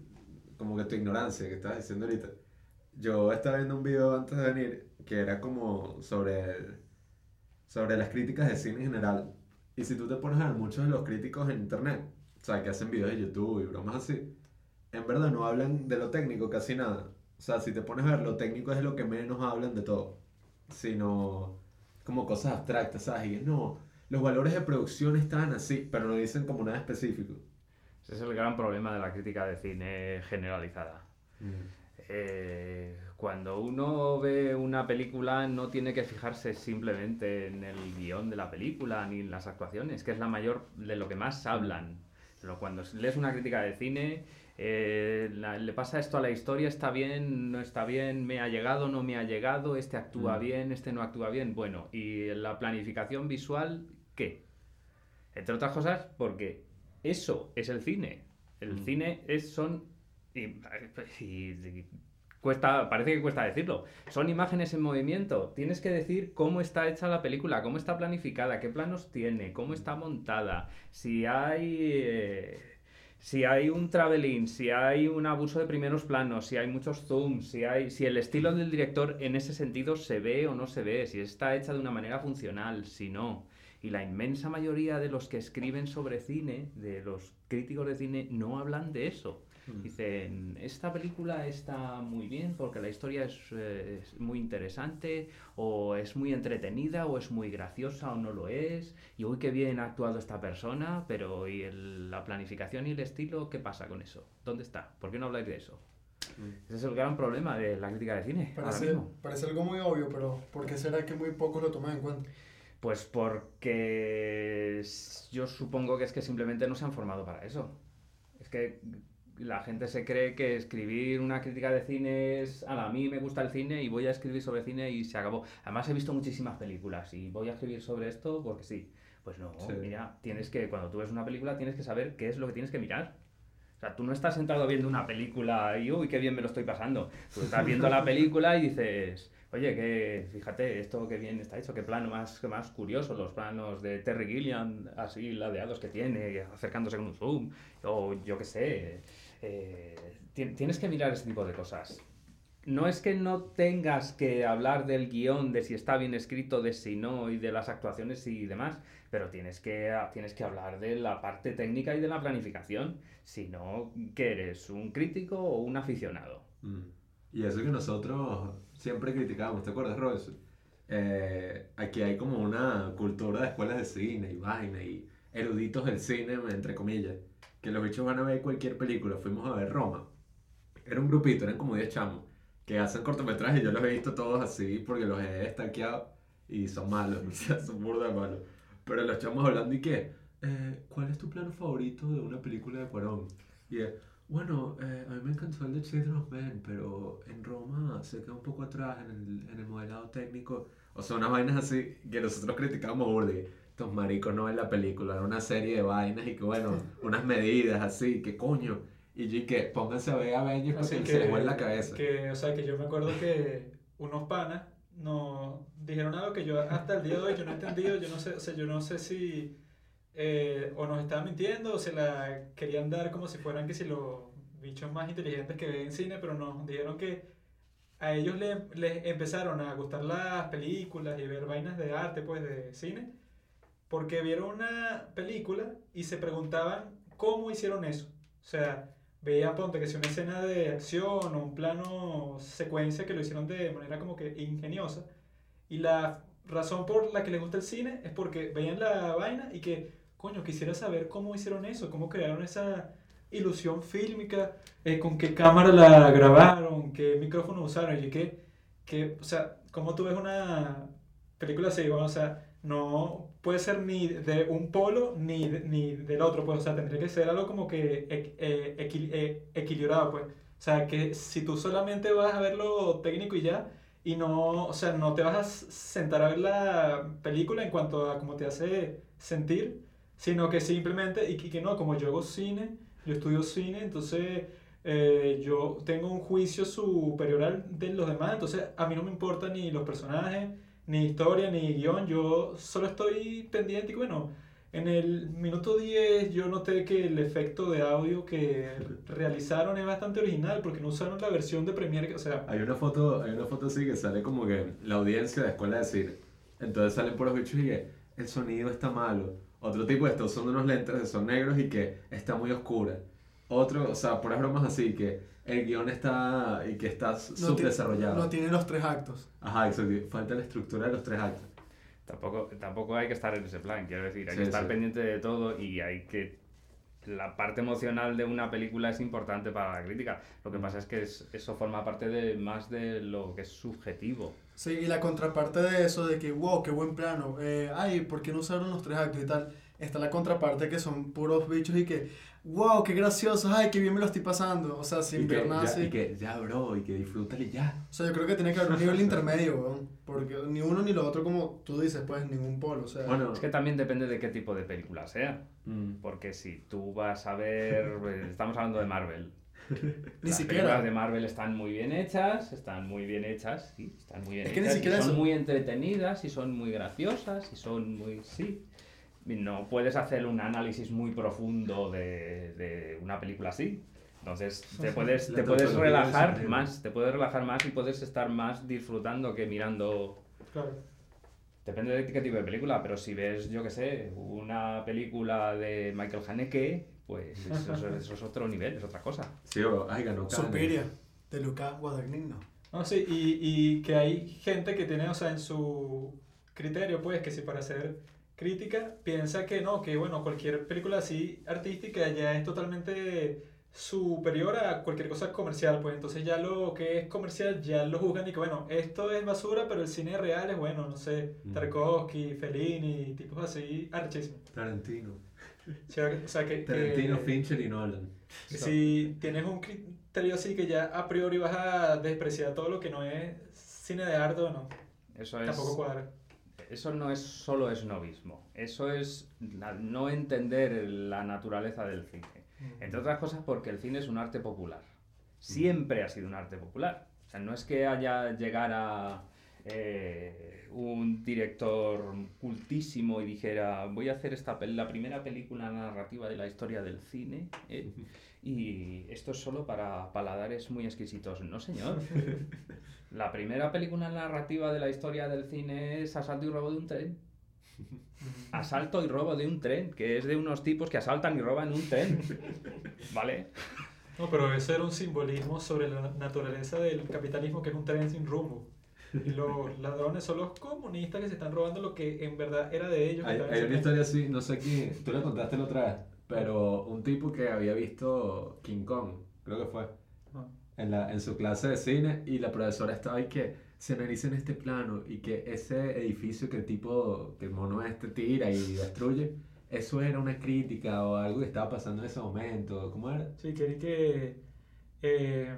C: como que tu ignorancia que estás diciendo ahorita. Yo estaba viendo un video antes de venir que era como sobre, el- sobre las críticas de cine en general. Y si tú te pones a ver muchos de los críticos en internet, o sea, que hacen videos de YouTube y bromas así, en verdad no hablan de lo técnico casi nada. O sea, si te pones a ver, lo técnico es lo que menos hablan de todo. Sino como cosas abstractas, ¿sabes? Y es, no, los valores de producción estaban así, pero no dicen como nada específico.
D: Ese es el gran problema de la crítica de cine generalizada. Eh, cuando uno ve una película no tiene que fijarse simplemente en el guion de la película ni en las actuaciones, que es la mayor de lo que más hablan. Pero cuando lees una crítica de cine, eh, la- le pasa esto a la historia, está bien, no está bien, me ha llegado, no me ha llegado, este actúa
C: Mm.
D: bien, este no actúa bien. Bueno, y la planificación visual, ¿qué? Entre otras cosas, porque eso es el cine. El
C: Mm.
D: cine es, son. Y, y- y cuesta, parece que cuesta decirlo. Son imágenes en movimiento. Tienes que decir cómo está hecha la película, cómo está planificada, qué planos tiene, cómo está montada. Si hay. eh, si hay un traveling, si hay un abuso de primeros planos, si hay muchos zooms, si hay, si el estilo del director en ese sentido se ve o no se ve, si está hecha de una manera funcional, si no. Y la inmensa mayoría de los que escriben sobre cine, de los críticos de cine, no hablan de eso.
C: Mm.
D: Dicen, esta película está muy bien porque la historia es, eh, es muy interesante, o es muy entretenida, o es muy graciosa, o no lo es, y uy, qué bien ha actuado esta persona, pero ¿y el- la planificación y el estilo? ¿Qué pasa con eso? ¿Dónde está? ¿Por qué no habláis de eso?
C: Mm.
D: Ese es el gran problema de la crítica de cine ahora
B: Parece,
D: mismo.
B: parece algo muy obvio, pero ¿por qué será que muy pocos lo toman en cuenta?
D: Pues porque yo supongo que es que simplemente no se han formado para eso. Es que la gente se cree que escribir una crítica de cine es, "Ala, a mí me gusta el cine y voy a escribir sobre cine y se acabó. Además he visto muchísimas películas y voy a escribir sobre esto porque sí. Pues no,
C: Sí.
D: mira, tienes que, cuando tú ves una película tienes que saber qué es lo que tienes que mirar. O sea, tú no estás sentado viendo una película y, uy, qué bien me lo estoy pasando. Tú estás viendo la película y dices, oye, que fíjate, esto qué bien está hecho, qué plano más, más curioso, los planos de Terry Gilliam, así ladeados que tiene, acercándose con un zoom, o yo qué sé. eh, ti- tienes que mirar ese tipo de cosas. No es que no tengas que hablar del guion, de si está bien escrito, de si no, y de las actuaciones y demás, pero tienes que, tienes que hablar de la parte técnica y de la planificación. Si no, ¿qué eres? ¿Un crítico o un aficionado?
C: Mm. Y eso que nosotros siempre criticamos, ¿te acuerdas, Royce? Eh, aquí hay como una cultura de escuelas de cine y vaina y eruditos del cine, entre comillas, que los bichos van a ver cualquier película. Fuimos a ver Roma. Era un grupito, eran como 10 chamos, que hacen cortometrajes. Yo los he visto todos así porque los he estanqueado y son malos, o sea, son burda malos. Pero los chamos hablando y que, eh, ¿cuál es tu plano favorito de una película de Cuarón? Y es, bueno, eh, a mí me encantó el de Children of Men, pero en Roma se queda un poco atrás en el, en el modelado técnico. O sea, unas vainas así que nosotros criticamos burde. Estos maricos no ven la película, era una serie de vainas y que bueno, unas medidas así, que coño. Y yo que pónganse a ver Avengers porque
A: Así
C: se les vuelve la cabeza.
A: que, o sea, que yo me acuerdo que unos panas nos dijeron algo que yo hasta el día de hoy yo no he entendido, yo no sé, o sea, yo no sé si eh, o nos estaban mintiendo o se la querían dar como si fueran que si los bichos más inteligentes que ven cine, pero nos dijeron que a ellos le- les empezaron a gustar las películas y ver vainas de arte, pues de cine, porque vieron una película y se preguntaban cómo hicieron eso. O sea, veían, ponte que si una escena de acción o un plano secuencia que lo hicieron de manera como que ingeniosa. Y la razón por la que les gusta el cine es porque veían la vaina y que, coño, quisiera saber cómo hicieron eso, cómo crearon esa ilusión fílmica, eh, con qué cámara la grabaron, qué micrófono usaron, y que, que, o sea, cómo tú ves una película así, o sea, no puede ser ni de un polo ni, de- ni del otro, pues, o sea, tendría que ser algo como que equ- eh, equil- eh, equilibrado, pues. O sea, que si tú solamente vas a ver lo técnico y ya, y no, o sea, no te vas a sentar a ver la película en cuanto a cómo te hace sentir, sino que simplemente, y que, no, como yo hago cine, yo estudio cine, entonces eh, yo tengo un juicio superior al de los demás, entonces a mí no me importa ni los personajes, ni historia, ni guion, yo solo estoy pendiente y bueno, en el minuto 10 yo noté que el efecto de audio que realizaron es bastante original porque no usaron la versión de Premiere, o sea,
C: Hay una foto, hay una foto así que sale como que la audiencia de escuela de cine. Entonces salen por los bichos y que el sonido está malo. Otro tipo estos son unos lentes que son negros y que está muy oscura. Otro, o sea, puras bromas así que el guion está y que está subdesarrollado.
B: No tiene los tres actos.
C: Ajá, exacto. Falta la estructura de los tres actos.
D: Tampoco, tampoco hay que estar en ese plan, quiero decir, hay
C: Sí,
D: que estar
C: sí.
D: pendiente de todo y hay que... La parte emocional de una película es importante para la crítica. Lo que pasa es que es- eso forma parte de más de lo que es subjetivo.
B: Sí, y la contraparte de eso, de que, wow, qué buen plano, eh, ay, ¿por qué no usaron los tres actos y tal? Está la contraparte que son puros bichos y que, wow, qué graciosos, ay, qué bien me lo estoy pasando. O sea, sin ver nada así.
C: y que ya, bro, y que disfrútale ya.
B: O sea, yo creo que tiene que haber un nivel intermedio, weón. Porque ni uno ni lo otro, como tú dices, pues, ningún polo. O sea,
C: Bueno,
D: Es que también depende de qué tipo de película sea.
C: mm,
D: Porque si tú vas a ver... eh, Estamos hablando de Marvel.
B: Ni
D: Las
B: siquiera.
D: películas de Marvel están muy bien hechas, están muy bien hechas, sí, están muy bien
B: Es que ni
D: hechas. y
B: siquiera
D: son
B: eso.
D: muy entretenidas y son muy graciosas y son muy... Sí. No puedes hacer un análisis muy profundo de, de una película así. Entonces te puedes, te puedes relajar más, te puedes relajar más y puedes estar más disfrutando que mirando
A: claro.
D: Depende de qué tipo de película, pero si ves, yo qué sé, una película de Michael Haneke, pues eso, es- eso es otro nivel, es otra cosa.
C: Sí, o, ay, ganó Cannes.
B: Suspiria, de Luca Guadagnino.
A: No, sí, y, y que hay gente que tiene, o sea, en su criterio, pues, que si para hacer crítica piensa que no, que bueno, cualquier película así artística ya es totalmente superior a cualquier cosa comercial, pues entonces ya lo que es comercial ya lo juzgan y que bueno, esto es basura, pero el cine real es bueno, no sé,
C: Mm.
A: Tarkovsky, Fellini, tipos así, archísimos.
C: Tarantino.
A: O sea, que- o sea, que, que-
C: Tarantino, Fincher y Nolan.
A: si tienes un criterio así que ya a priori vas a despreciar todo lo que no es cine de arte o no,
D: Eso es...
A: tampoco cuadra.
D: Eso no es solo esnovismo, eso es la- no entender la naturaleza del cine. Entre otras cosas porque el cine es un arte popular. Siempre ha sido un arte popular. O sea, no es que haya llegara eh, un director cultísimo y dijera voy a hacer esta pel- la primera película narrativa de la historia del cine eh, y esto es solo para paladares muy exquisitos. No, señor. La primera película narrativa de la historia del cine es Asalto y robo de un tren. Asalto y robo de un tren, que es de unos tipos que asaltan y roban un tren. ¿Vale?
A: No, pero eso era un simbolismo sobre la naturaleza del capitalismo que es un tren sin rumbo. Los ladrones son los comunistas que se están robando lo que en verdad era de ellos.
C: Hay, hay una historia así, no sé quién, tú la contaste la otra vez, pero un tipo que había visto King Kong, creo que fue,
A: Ah.
C: en, la, en su clase de cine y la profesora estaba ahí que se analiza en este plano y que ese edificio que el tipo, que el mono este tira y destruye, eso era una crítica o algo que estaba pasando en ese momento, ¿cómo era?
A: Sí, que, que eh,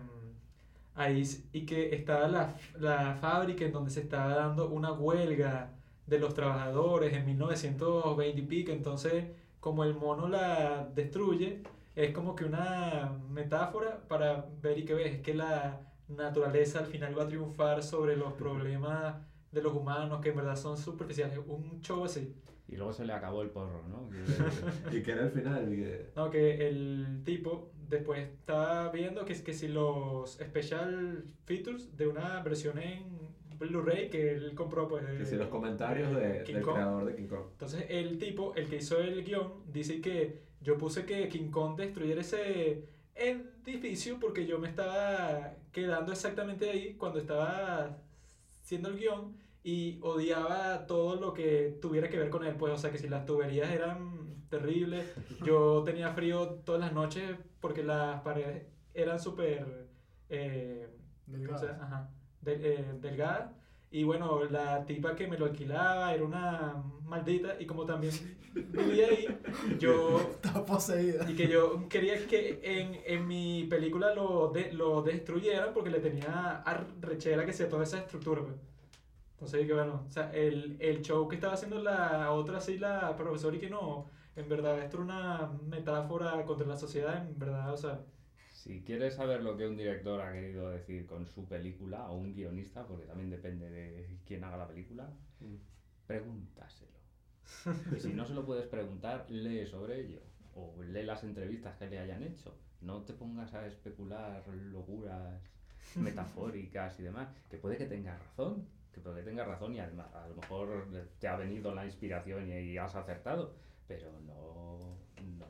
A: ahí y que estaba la, la fábrica en donde se estaba dando una huelga de los trabajadores en 1920 y pico, entonces como el mono la destruye, es como que una metáfora para ver y que ves, es que la naturaleza al final va a triunfar sobre los problemas de los humanos que en verdad son superficiales, un show así.
D: Y luego se le acabó el porro, ¿no? Que-
C: Y que era el final. y que-
A: No, que el tipo después estaba viendo que, que si los special features de una versión en Blu-ray que él compró, pues.
C: que si los comentarios de- del
A: Kong.
C: creador de King Kong.
A: Entonces el tipo, el que hizo el guion, dice que yo puse que King Kong destruyera ese edificio porque yo me estaba quedando exactamente ahí cuando estaba haciendo el guion y odiaba todo lo que tuviera que ver con él, pues, o sea, que si las tuberías eran terribles, yo tenía frío todas las noches porque las paredes eran súper... eh, ¿cómo se
B: Delgadas.
A: Ajá, del- eh, delgada. Y bueno, la tipa que me lo alquilaba era una maldita y como también vivía ahí, yo...
B: Está poseída.
A: Y que yo quería que en, en mi película lo, de, lo destruyeran porque le tenía arrechera que sea toda esa estructura. pues. Entonces que bueno, o sea, el, el show que estaba haciendo la otra, así la profesora y que no, en verdad esto era una metáfora contra la sociedad, en verdad, o sea...
D: Si quieres saber lo que un director ha querido decir con su película, o un guionista, porque también depende de quién haga la película, pregúntaselo. Y si no se lo puedes preguntar, lee sobre ello. O lee las entrevistas que le hayan hecho. No te pongas a especular locuras metafóricas y demás. Que puede que tengas razón. Que puede que tengas razón y además a lo mejor te ha venido la inspiración y, y has acertado. Pero no, no,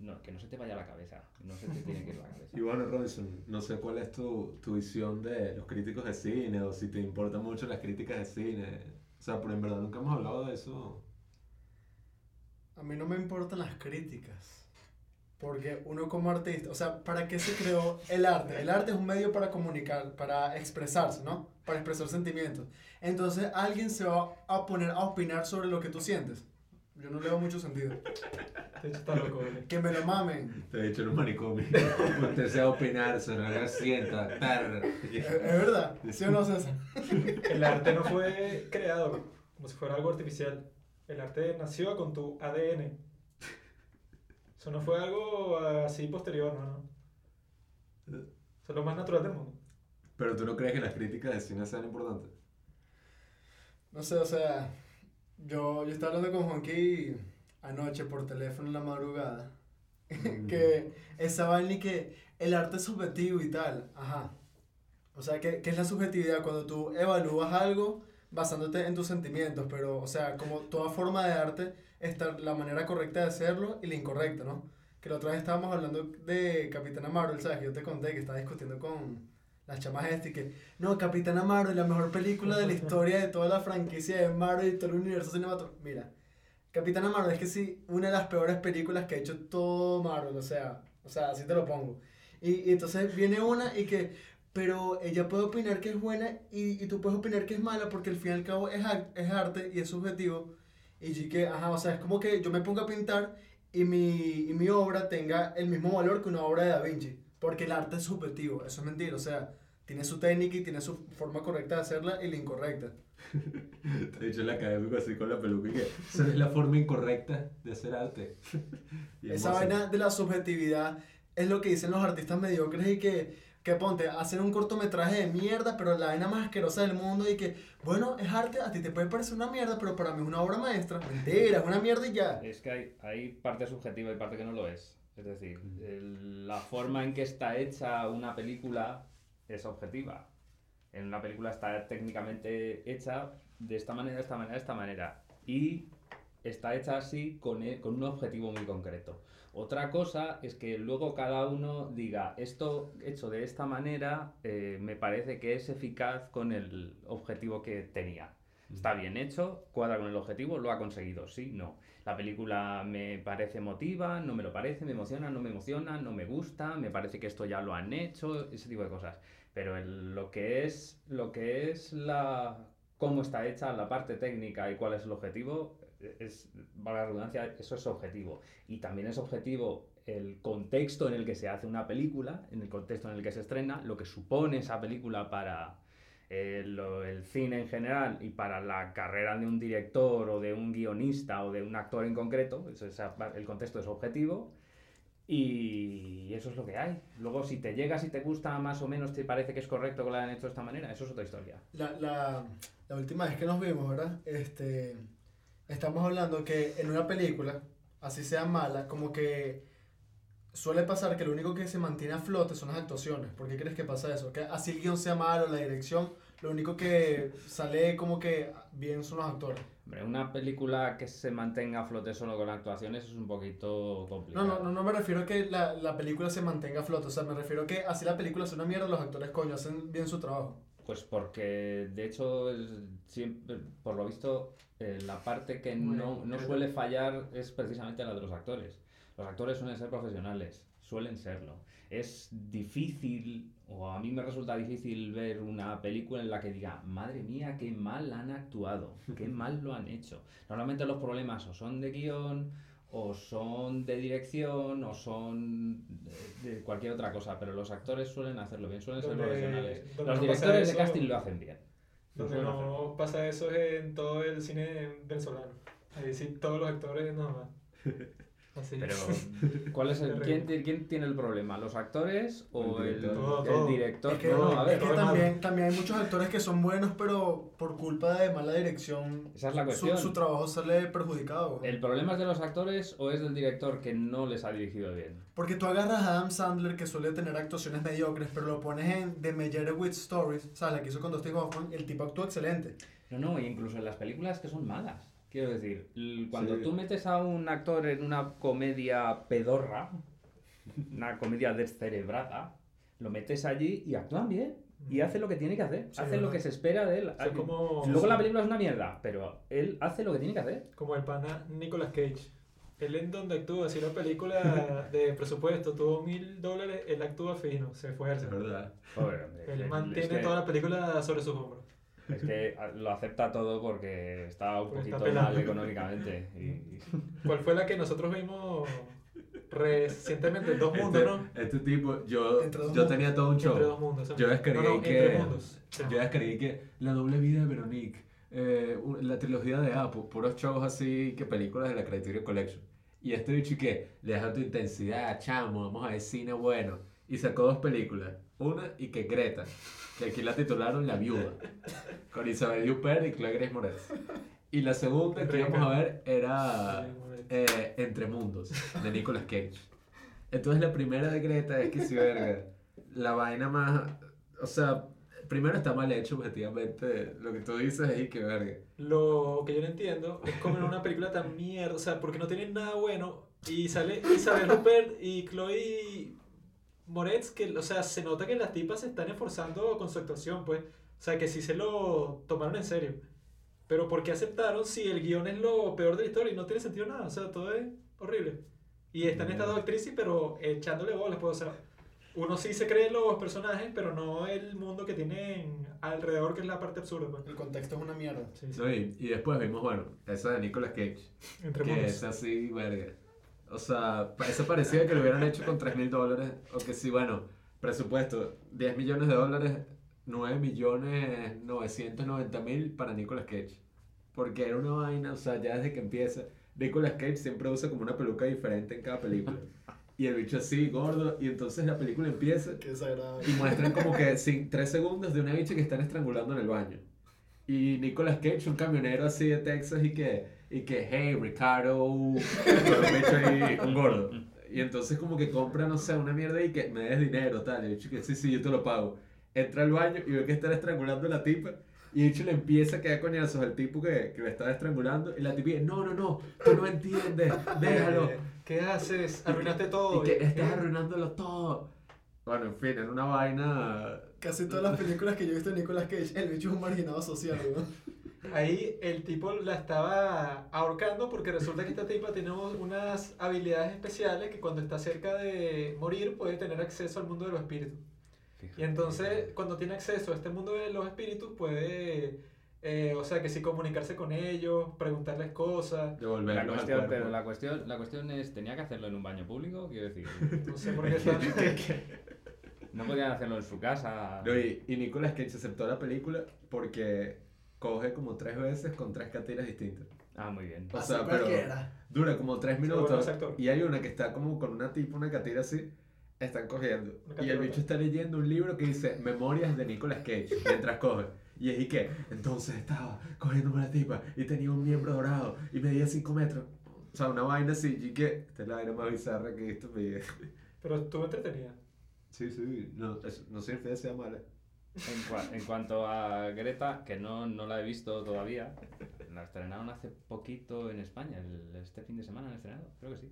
D: no, que no se te vaya la cabeza. No se te tiene que ir la cabeza.
C: Y bueno, Robinson, no sé cuál es tu, tu visión de los críticos de cine o si te importan mucho las críticas de cine. O sea, pero en verdad nunca hemos hablado de eso.
B: A mí no me importan las críticas. Porque uno como artista, o sea, ¿para qué se creó el arte? El arte es un medio para comunicar, para expresarse, ¿no? Para expresar sentimientos. Entonces alguien se va a poner a opinar sobre lo que tú sientes. Yo no le veo mucho sentido.
A: De hecho, está loco, ¿vale?
B: Que me lo mamen.
C: Te he dicho en un manicomio. Usted a opinar, se lo sienta, tar.
B: ¿Es, es verdad? ¿Sí o no, César?
A: El arte no fue creado como si fuera algo artificial. El arte nació con tu ADN. Eso no fue algo así posterior, ¿no? no. Eso es lo más natural del mundo.
C: Pero tú no crees que las críticas de cine sean importantes.
B: No sé, o sea, yo, yo estaba hablando con Juanqui anoche por teléfono en la madrugada. que esa vaina y que el arte es subjetivo y tal. Ajá. O sea, ¿qué, qué es la subjetividad? Cuando tú evalúas algo basándote en tus sentimientos, pero, o sea, como toda forma de arte, está la manera correcta de hacerlo y la incorrecta, ¿no? que la otra vez estábamos hablando de Capitana Marvel, ¿sabes? Que yo te conté que estaba discutiendo con las chamas este y que, no, Capitana Marvel, la mejor película de la historia de toda la franquicia de Marvel y todo el universo cinematográfico. Mira, Capitana Marvel es que sí, una de las peores películas que ha hecho todo Marvel, o sea, o sea, así te lo pongo. Y, y entonces viene una y que, pero ella puede opinar que es buena y, y tú puedes opinar que es mala porque al fin y al cabo es, es arte y es subjetivo. Y sí que, ajá, o sea, es como que yo me pongo a pintar y mi, y mi obra tenga el mismo valor que una obra de Da Vinci. Porque el arte es subjetivo, eso es mentira, o sea, tiene su técnica y tiene su forma correcta de hacerla y la incorrecta.
C: Te he dicho el académico así con la peluca y que esa es la forma incorrecta de hacer arte. Y
B: Esa vaina de la subjetividad es lo que dicen los artistas mediocres y que, que ponte, hacen un cortometraje de mierda, pero la vaina más asquerosa del mundo y que, bueno, es arte, a ti te puede parecer una mierda, pero para mí es una obra maestra. Mentira, es una mierda y ya.
D: Es que hay, hay parte subjetiva y parte que no lo es. Es decir, el- la forma en que está hecha una película es objetiva. En una película está técnicamente hecha de esta manera, de esta manera, de esta manera. Y está hecha así con, e- con un objetivo muy concreto. Otra cosa es que luego cada uno diga, esto hecho de esta manera eh, me parece que es eficaz con el objetivo que tenía. Está bien hecho, cuadra con el objetivo, lo ha conseguido, sí, no. La película me parece emotiva, no me lo parece, me emociona, no me emociona, no me gusta, me parece que esto ya lo han hecho, ese tipo de cosas. Pero el- lo que es, lo que es la cómo está hecha, la parte técnica y cuál es el objetivo, es, valga la redundancia, eso es objetivo. Y también es objetivo el contexto en el que se hace una película, en el contexto en el que se estrena, lo que supone esa película para eh, el cine en general y para la carrera de un director o de un guionista o de un actor en concreto, el contexto es objetivo. Y eso es lo que hay. Luego, si te llega, si te gusta más o menos, te parece que es correcto que lo hayan hecho de esta manera, eso es otra historia.
B: La, la, la última vez que nos vimos, ¿verdad? Este, estamos hablando que en una película, así sea mala, como que suele pasar que lo único que se mantiene a flote son las actuaciones. ¿Por qué crees que pasa eso? Que así el guion sea malo, la dirección, lo único que sale como que bien son los actores.
D: Hombre, una película que se mantenga a flote solo con actuaciones es un poquito
B: No,
D: complicado.
B: no, no, no me refiero a que la, la película se mantenga a flote, o sea, me refiero a que así la película es una mierda, los actores coño hacen bien su trabajo.
D: Pues porque, de hecho, siempre, por lo visto, eh, la parte que no, no suele fallar es precisamente la de los actores. Los actores suelen ser profesionales, suelen serlo. Es difícil, o a mí me resulta difícil ver una película en la que diga, madre mía, qué mal han actuado, qué mal lo han hecho. Normalmente los problemas o son de guion, o son de dirección, o son de, cualquier otra cosa, pero los actores suelen hacerlo bien, suelen ser profesionales. Los directores de casting lo hacen bien.
A: Donde no pasa eso es en todo el cine venezolano. Ahí sí todos los actores nada más. Así.
D: Pero, ¿cuál es el, quién, quién tiene el problema? ¿Los actores o
C: El
D: el,
C: director.
A: Todo,
D: el
A: todo.
D: director?
B: Es que,
D: no, no, a ver,
B: es que
A: todo es
B: también, también hay muchos actores que son buenos, pero por culpa de mala dirección,
D: esa es la
B: su,
D: cuestión.
B: su trabajo sale perjudicado.
D: ¿El problema es de los actores o es del director que no les ha dirigido bien?
B: Porque tú agarras a Adam Sandler, que suele tener actuaciones mediocres, pero lo pones en The Meyerowitz Stories, ¿sabes? La que hizo con Dustin Hoffman, el tipo actúa excelente.
D: No, no, e incluso en las películas que son malas. Quiero decir, cuando
C: Sí.
D: tú metes a un actor en una comedia pedorra, una comedia descerebrada, lo metes allí y actúan bien. Y hace lo que tiene que hacer.
B: Sí,
D: hace
B: ¿verdad?
D: lo que se espera de él.
A: O sea, como,
D: Luego la película es una mierda, pero él hace lo que tiene que hacer.
A: como el pana Nicolas Cage. Él en donde actúa, si una película de presupuesto tuvo mil dólares, él actúa fino, se esfuerza.
C: Es verdad.
D: Pobre hombre.
A: Él mantiene
D: es que-
A: toda la película sobre sus hombros.
D: Es que lo acepta todo porque está un
A: Porque está
D: poquito
A: pelado.
D: mal económicamente. Y, y-
A: ¿Cuál fue la que nosotros vimos recientemente? Dos mundos,
C: Este,
A: ¿no?
C: este tipo, yo, yo
B: mundos.
C: tenía todo un show.
A: Entre dos mundos.
C: Yo descargué
A: no, no,
C: que-
A: Entre mundos.
C: Yo descargué que La doble vida de Veronique, eh, la trilogía de Apple, puros shows así que películas de la Criterion Collection. Y este bicho y que le deja tu intensidad, chamo, vamos a ver cine bueno. Y sacó dos películas. Una y que Greta, que aquí la titularon La Viuda, con Isabel Huppert y Chloe Grace Moretz. Y la segunda que íbamos a ver era eh, Entre Mundos, de Nicolas Cage. Entonces la primera de Greta es que si verga, la vaina más, o sea, primero está mal hecho objetivamente, lo que tú dices es y que verga.
A: Lo que yo no entiendo es como en una película tan mierda, o sea, porque no tiene nada bueno, Y sale Isabel Rupert y Chloe Moretz, que, o sea, se nota que las tipas se están esforzando con su actuación, pues. O sea, que sí se lo tomaron en serio. Pero ¿por qué aceptaron si el guion es lo peor de la historia y no tiene sentido nada? O sea, todo es horrible. Y están estas dos actrices, pero echándole bolas, pues, o sea, uno sí se cree los personajes, pero no el mundo que tienen alrededor, que es la parte absurda, pues.
B: El contexto es una mierda.
A: Sí, sí.
C: No, y, y después vimos, bueno, esa de Nicolas Cage.
A: Entre
C: que
A: mundos.
C: es así, verga. O sea, eso parecía que lo hubieran hecho con 3 mil dólares. O que sí, bueno, presupuesto, 10 millones de dólares, 9 millones 990 mil para Nicolas Cage. Porque era una vaina, o sea, ya desde que empieza, Nicolas Cage siempre usa como una peluca diferente en cada película. Y el bicho así, gordo, y entonces la película empieza
B: Qué
C: y muestran como que sin, tres segundos de una bicha que están estrangulando en el baño. Y Nicolas Cage, un camionero así de Texas y que, y que hey, Ricardo, ahí, un gordo. Y entonces como que compra, no sé, una mierda y que me des dinero, tal. Y el bicho que sí, sí, yo te lo pago. Entra al baño y ve que están estrangulando a la tipa. Y el bicho le empieza a quedar coñazos al tipo que, que le estaba estrangulando. Y la tipa dice, no, no, no, tú no entiendes, déjalo.
A: ¿Qué haces? Arruinaste todo.
C: Y que estás arruinándolo todo. Bueno, en fin, en una vaina
B: Casi todas las películas que yo he visto de Nicolas Cage, el bicho es un marginado social, weón.
A: Ahí el tipo la estaba ahorcando porque resulta que esta tipa tiene unas habilidades especiales que cuando está cerca de morir puede tener acceso al mundo de los espíritus. Y entonces cuando tiene acceso a este mundo de los espíritus puede, eh, o sea, que sí comunicarse con ellos, preguntarles cosas.
C: devolverlos
D: La cuestión, pero la cuestión, la cuestión es, ¿tenía que hacerlo en un baño público? Quiero decir,
A: No sé por qué están...
D: no podían hacerlo en su casa.
C: No, y, y Nicolas Cage aceptó la película porque coge como tres veces con tres catiras distintas.
D: Ah, muy bien.
C: O
B: Así
C: sea, pero
B: cualquiera.
C: dura como tres minutos. y hay una que está como con una tipa, una catira así, están cogiendo.
A: Una
C: Y el bicho está leyendo un libro que dice Memorias de Nicolas Cage mientras coge. Y es y que, entonces estaba cogiéndome la tipa y tenía un miembro dorado y medía 5 metros. O sea, una vaina así, y que, esta es la vaina más bizarra que he visto en mi vida.
A: Pero estuvo entretenida.
C: Sí, sí, no, es- no significa que sea mala.
D: En, cua- en cuanto a Greta, que no, no la he visto todavía, la estrenaron hace poquito en España, el- este fin de semana han estrenado, creo que sí.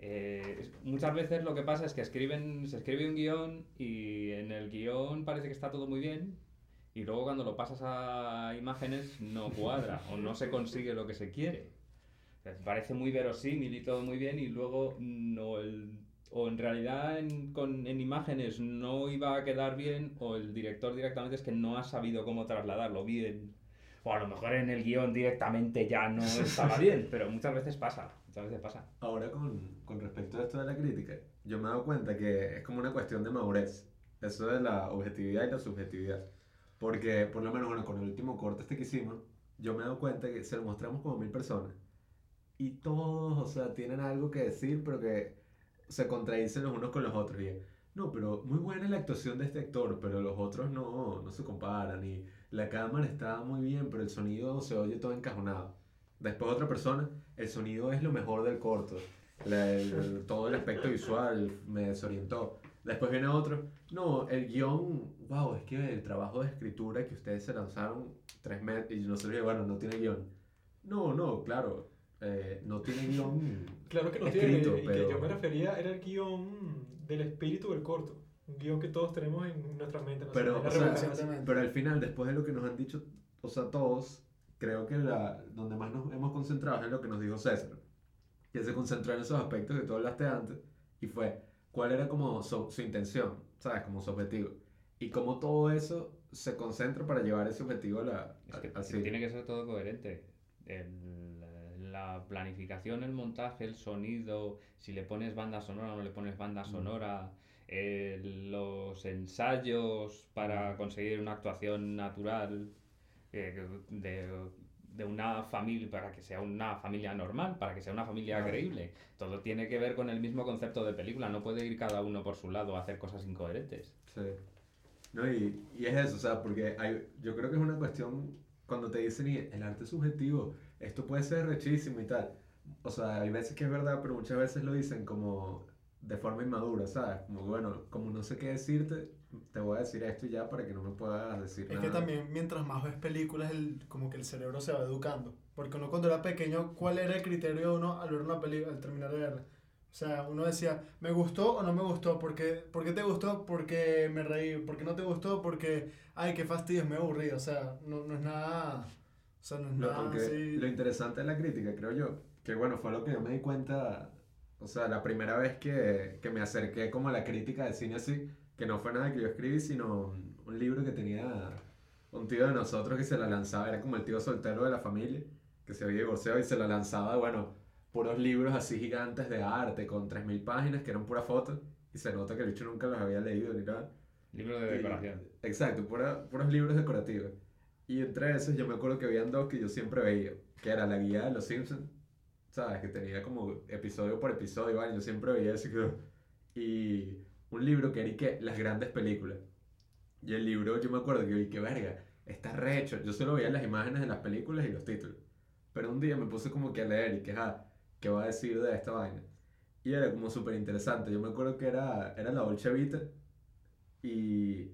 D: Eh, es- muchas veces lo que pasa es que escriben, se escribe un guion y en el guion parece que está todo muy bien y luego cuando lo pasas a imágenes no cuadra o no se consigue lo que se quiere. Parece muy verosímil y todo muy bien y luego no el- o en realidad en, con, en imágenes no iba a quedar bien o el director directamente es que no ha sabido cómo trasladarlo bien. O a lo mejor en el guion directamente ya no estaba bien, pero muchas veces pasa, muchas veces pasa.
C: Ahora con, con respecto a esto de la crítica, yo me he dado cuenta que es como una cuestión de madurez, eso de la objetividad y la subjetividad. Porque por lo menos bueno, con el último corte este que hicimos, yo me he dado cuenta que se lo mostramos como mil personas. Y todos, o sea, tienen algo que decir, pero que se contradicen los unos con los otros. Y no, pero muy buena la actuación de este actor, pero los otros no, no se comparan. Y la cámara está muy bien, pero el sonido se oye todo encajonado. Después otra persona, el sonido es lo mejor del corto. Todo el aspecto visual me desorientó. Después viene otro, no, el guion, wow, es que el trabajo de escritura que ustedes se lanzaron tres meses y nosotros, bueno, no tiene guion. No, no, claro, eh, no tiene guion.
A: Claro que no
C: Escrito,
A: tiene, y
C: pero-
A: que yo me refería era el guion del espíritu del corto. Un guion que todos tenemos en nuestra mente. No
C: Pero, o sea. Pero al final, después de lo que nos han dicho, o sea, todos, creo que la, donde más nos hemos concentrado es en lo que nos dijo César. Que se concentró en esos aspectos que tú hablaste antes. Y fue, ¿cuál era como su, su intención? ¿Sabes? Como su objetivo. Y cómo todo eso se concentra para llevar ese objetivo a la,
D: Es que
C: a-
D: tiene que ser todo coherente. El- la planificación, el montaje, el sonido, si le pones banda sonora o no le pones banda sonora, eh, los ensayos para conseguir una actuación natural eh, de, de una familia, para que sea una familia normal, para que sea una familia creíble. Todo tiene que ver con el mismo concepto de película, no puede ir cada uno por su lado a hacer cosas incoherentes.
C: Sí. No, y, y es eso, o sea, porque hay, yo creo que es una cuestión cuando te dicen "Y el arte es subjetivo, esto puede ser rechísimo y tal. O sea, hay veces que es verdad, pero muchas veces lo dicen como de forma inmadura, ¿sabes? Como bueno, como no sé qué decirte, te voy a decir esto y ya para que no me puedas decir
B: Es
C: nada.
B: que también mientras más ves películas, el, como que el cerebro se va educando. Porque uno cuando era pequeño, ¿cuál era el criterio de uno al ver una película, al terminar de verla? O sea, uno decía, ¿me gustó o no me gustó? ¿Por qué, ¿Por qué te gustó? Porque me reí. ¿Por qué no te gustó? Porque, ay, qué fastidio, me aburrí. O sea, no, no es nada... O sea, no es
C: Lo,
B: nada
C: aunque
B: así...
C: lo interesante de la crítica, creo yo, que bueno, fue lo que yo me di cuenta, o sea, la primera vez que, que me acerqué como a la crítica de cine así, que no fue nada que yo escribí, sino un, un libro que tenía un tío de nosotros que se la lanzaba, era como el tío soltero de la familia, que se había divorciado y se la lanzaba, bueno, puros libros así gigantes de arte con 3.000 páginas que eran pura fotos, y se nota que el bicho nunca los había leído ni nada.
D: Libro de
C: Y-
D: decoración.
C: Exacto, pura- puros libros decorativos. Y entre esos yo me acuerdo que habían dos que yo siempre veía, que era la guía de los Simpsons, ¿sabes? Que tenía como episodio por episodio, ¿vale? Yo siempre veía eso. que- Y un libro que era y que las grandes películas. Y el libro yo me acuerdo que vi que verga, está rehecho. Yo solo veía las imágenes de las películas y los títulos. Pero un día me puse como que a leer y que, ah, ¿qué va a decir de esta vaina? Y era como súper interesante. Yo me acuerdo que era, era la Dolce Vita. Y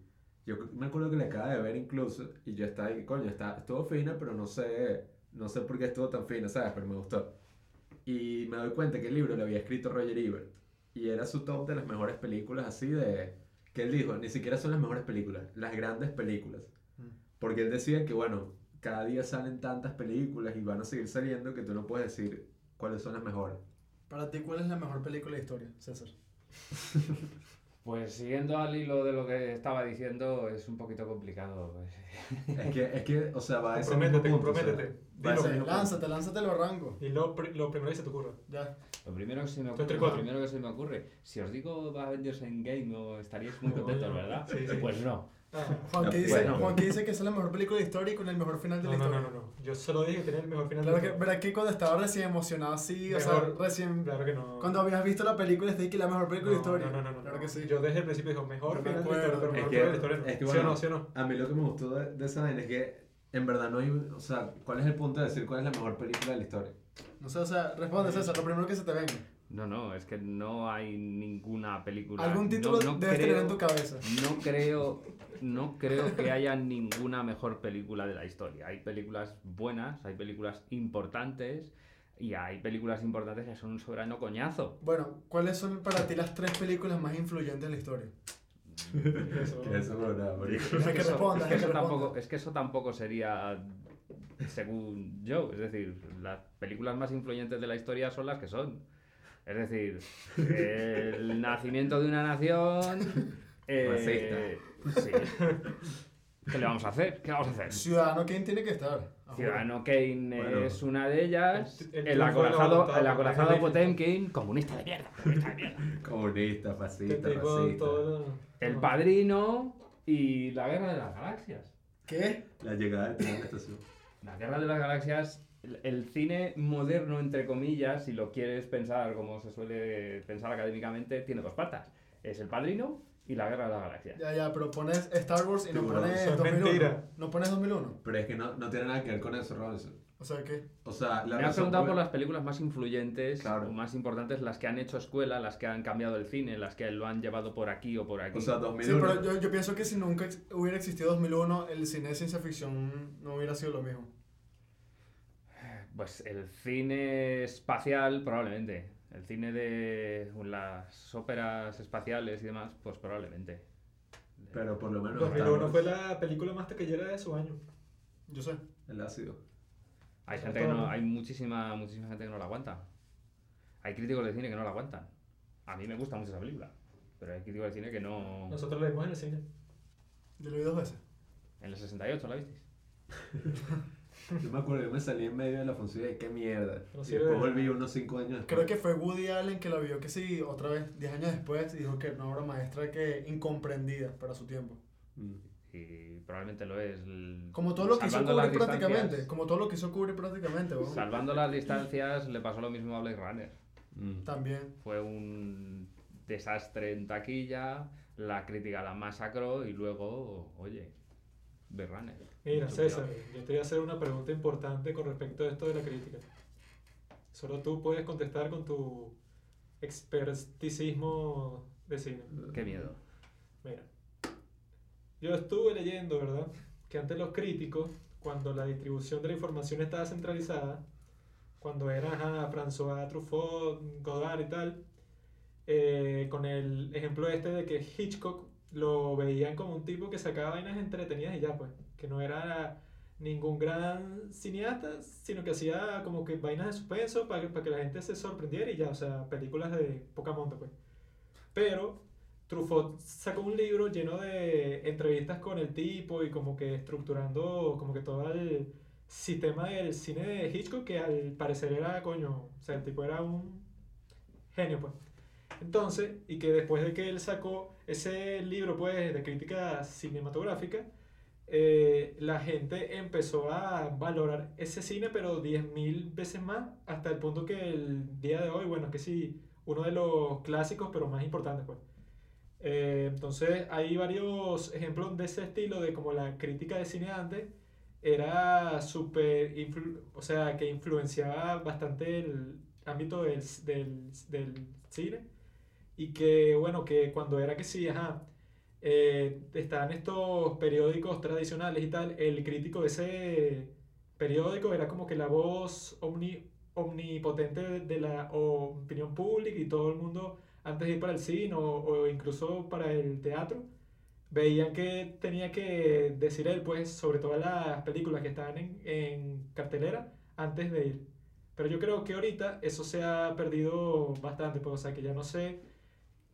C: yo me acuerdo que la acaba de ver incluso. Y yo estaba ahí, coño, está, estuvo fina, pero no sé, no sé por qué estuvo tan fina, ¿sabes? Pero me gustó. Y me doy cuenta que el libro lo había escrito Roger Ebert. Y era su top de las mejores películas así de... Que él dijo, ni siquiera son las mejores películas, las grandes películas.
B: Mm.
C: Porque él decía que, bueno, cada día salen tantas películas y van a seguir saliendo que tú no puedes decir cuáles son las mejores.
B: Para ti, ¿cuál es la mejor película de historia, César?
D: Pues siguiendo al hilo de lo que estaba diciendo, es un poquito complicado. pues.
C: Es que, es que o sea, va a ese mismo
A: Comprométete,
C: punto, o sea,
A: comprométete.
C: va a.
B: Lánzate, lánzate los rangos.
A: Y lo, lo primero que se te ocurra.
B: Ya.
D: Lo primero que se me ocurre, lo primero que se me ocurre, si os digo Avengers Endgame, o estaríais muy
A: No,
D: contentos,
A: no.
D: ¿verdad?
A: Sí, sí.
D: Pues no.
A: Ah,
B: Juan que, dice,
D: Bueno.
B: Juan que dice que esa es la mejor película de historia y con el mejor final de
A: no,
B: la
A: no,
B: historia.
A: no, no, no. Yo solo dije que tenía el mejor final
B: Claro
A: de
B: que,
A: todo.
B: ¿verdad que cuando estaba recién emocionado así, o sea,
A: Mejor.
B: recién...
A: Claro que no.
B: Cuando habías visto la película, te dije que la mejor película de
A: No,
B: historia.
A: No, no, no, no.
B: Claro que sí.
A: Yo desde el principio dijo mejor
B: No me
A: final de la historia, pero
C: Es
A: mejor
C: que-
A: de la historia no.
C: es que
A: ¿Sí o
C: bueno,
A: no? ¿Sí o no?
C: A mí lo que me gustó de, de esa vaina es que en verdad no hay, o sea, ¿cuál es el punto de decir cuál es la mejor película de la historia?
B: No sé, o sea, responde César, lo primero que se te venga.
D: No, no, es que no hay ninguna película.
B: Algún título
D: no, no
B: debes
D: creo,
B: tener en tu cabeza.
D: No creo, no creo que haya ninguna mejor película de la historia. Hay películas buenas, hay películas importantes y hay películas importantes que son un soberano coñazo.
B: Bueno, ¿cuáles son para ti las tres películas más influyentes de la historia?
A: Eso.
D: Tampoco, es que eso tampoco sería según yo. Es decir, las películas más influyentes de la historia son las que son. Es decir, el nacimiento de una nación. eh, sí. ¿Qué le vamos a hacer? ¿Qué vamos a hacer?
B: Ciudadano Kane tiene que estar.
D: Ciudadano Kane
C: Bueno.
D: es una de ellas.
A: El- de
D: acorazado,
A: voluntad,
D: el acorazado
A: de-
D: Potemkin, comunista de mierda. Comunista de mierda.
C: Comunista,
A: Te
C: fascista, fascista.
D: El padrino y la guerra de las galaxias.
B: ¿Qué?
C: La llegada a la estación.
D: La Guerra de las Galaxias, el, cine moderno, entre comillas, si lo quieres pensar como se suele pensar académicamente, tiene dos patas. Es el padrino y la Guerra de las Galaxias.
B: Ya, ya, pero pones Star Wars y no pones
A: Eso es
B: 2001.
A: mentira.
B: No pones 2001.
C: Pero es que no, no tiene nada que ver con eso, Robinson.
B: O sea, ¿qué?
C: O sea, la
D: Me has preguntado
C: por
D: por
C: la-
D: las películas más influyentes
C: Claro.
D: o más importantes, las que han hecho escuela, las que han cambiado el cine, las que lo han llevado por aquí o por aquí.
C: O sea,
B: Sí,
C: 2001.
B: pero yo, yo pienso que si nunca hubiera existido 2001, el cine de ciencia ficción no hubiera sido lo mismo.
D: Pues el cine espacial, probablemente. El cine de las óperas espaciales y demás, pues probablemente.
C: Pero por lo menos.
A: 2001
C: Star
A: fue la película más taquillera de su año.
B: Yo sé.
C: El ácido.
D: Hay gente que no, hay muchísima, muchísima gente que no la aguanta. Hay críticos de cine que no la aguantan. A mí me gusta mucho esa película, pero hay críticos de cine que no.
A: Nosotros la vimos en el cine.
B: Yo lo vi dos veces.
D: En el 68, ¿la visteis?
C: Yo me acuerdo, yo me salí en medio de la función y qué mierda.
A: No
C: y después
A: de
C: volví unos 5 años después.
B: Creo que fue Woody Allen que la vio que sí, otra vez, 10 años después, y dijo que era una obra maestra que incomprendida para su tiempo.
C: Mm.
D: Y probablemente lo es. el-
B: Como todo lo que hizo
D: salvando las
B: Kubrick prácticamente.
D: distancias-
B: Como todo lo que hizo Kubrick prácticamente.
D: Salvando las distancias, le pasó lo mismo a Blade Runner.
C: Mm.
B: También.
D: Fue un desastre en taquilla, la crítica la masacró y luego, oye, Blade Runner.
A: Mira, César,
D: cuidado.
A: yo te voy a hacer una pregunta importante con respecto a esto de la crítica. Solo tú puedes contestar con tu experticismo de cine.
D: Qué miedo.
A: Mira, Yo estuve leyendo, ¿verdad? Que antes los críticos, cuando la distribución de la información estaba centralizada, cuando era ajá, François Truffaut, Godard y tal, eh, con el ejemplo este de que Hitchcock lo veían como un tipo que sacaba vainas entretenidas y ya, pues, que no era ningún gran cineasta, sino que hacía como que vainas de suspenso para para que la gente se sorprendiera y ya, o sea, películas de poca monta, pues. Pero Truffaut sacó un libro lleno de entrevistas con el tipo y como que estructurando como que todo el sistema del cine de Hitchcock que al parecer era, coño, o sea, el tipo era un genio, pues. Entonces, y que después de que él sacó ese libro, pues, de crítica cinematográfica, eh, la gente empezó a valorar ese cine, pero 10.000 veces más, hasta el punto que el día de hoy, bueno, que sí, uno de los clásicos, pero más importantes, pues. Eh, entonces, hay varios ejemplos de ese estilo, de como la crítica de cine antes era súper, o sea, que influenciaba bastante el ámbito del, del, del cine. Y que, bueno, que cuando era que sí, ajá, eh, estaban estos periódicos tradicionales y tal, el crítico de ese periódico era como que la voz omni- omnipotente de, la opinión pública y todo el mundo, antes de ir para el cine o, o incluso para el teatro, veían que tenía que decir él, pues, sobre todas las películas que estaban en, en cartelera antes de ir. Pero yo creo que ahorita eso se ha perdido bastante, pues, o sea, que ya no sé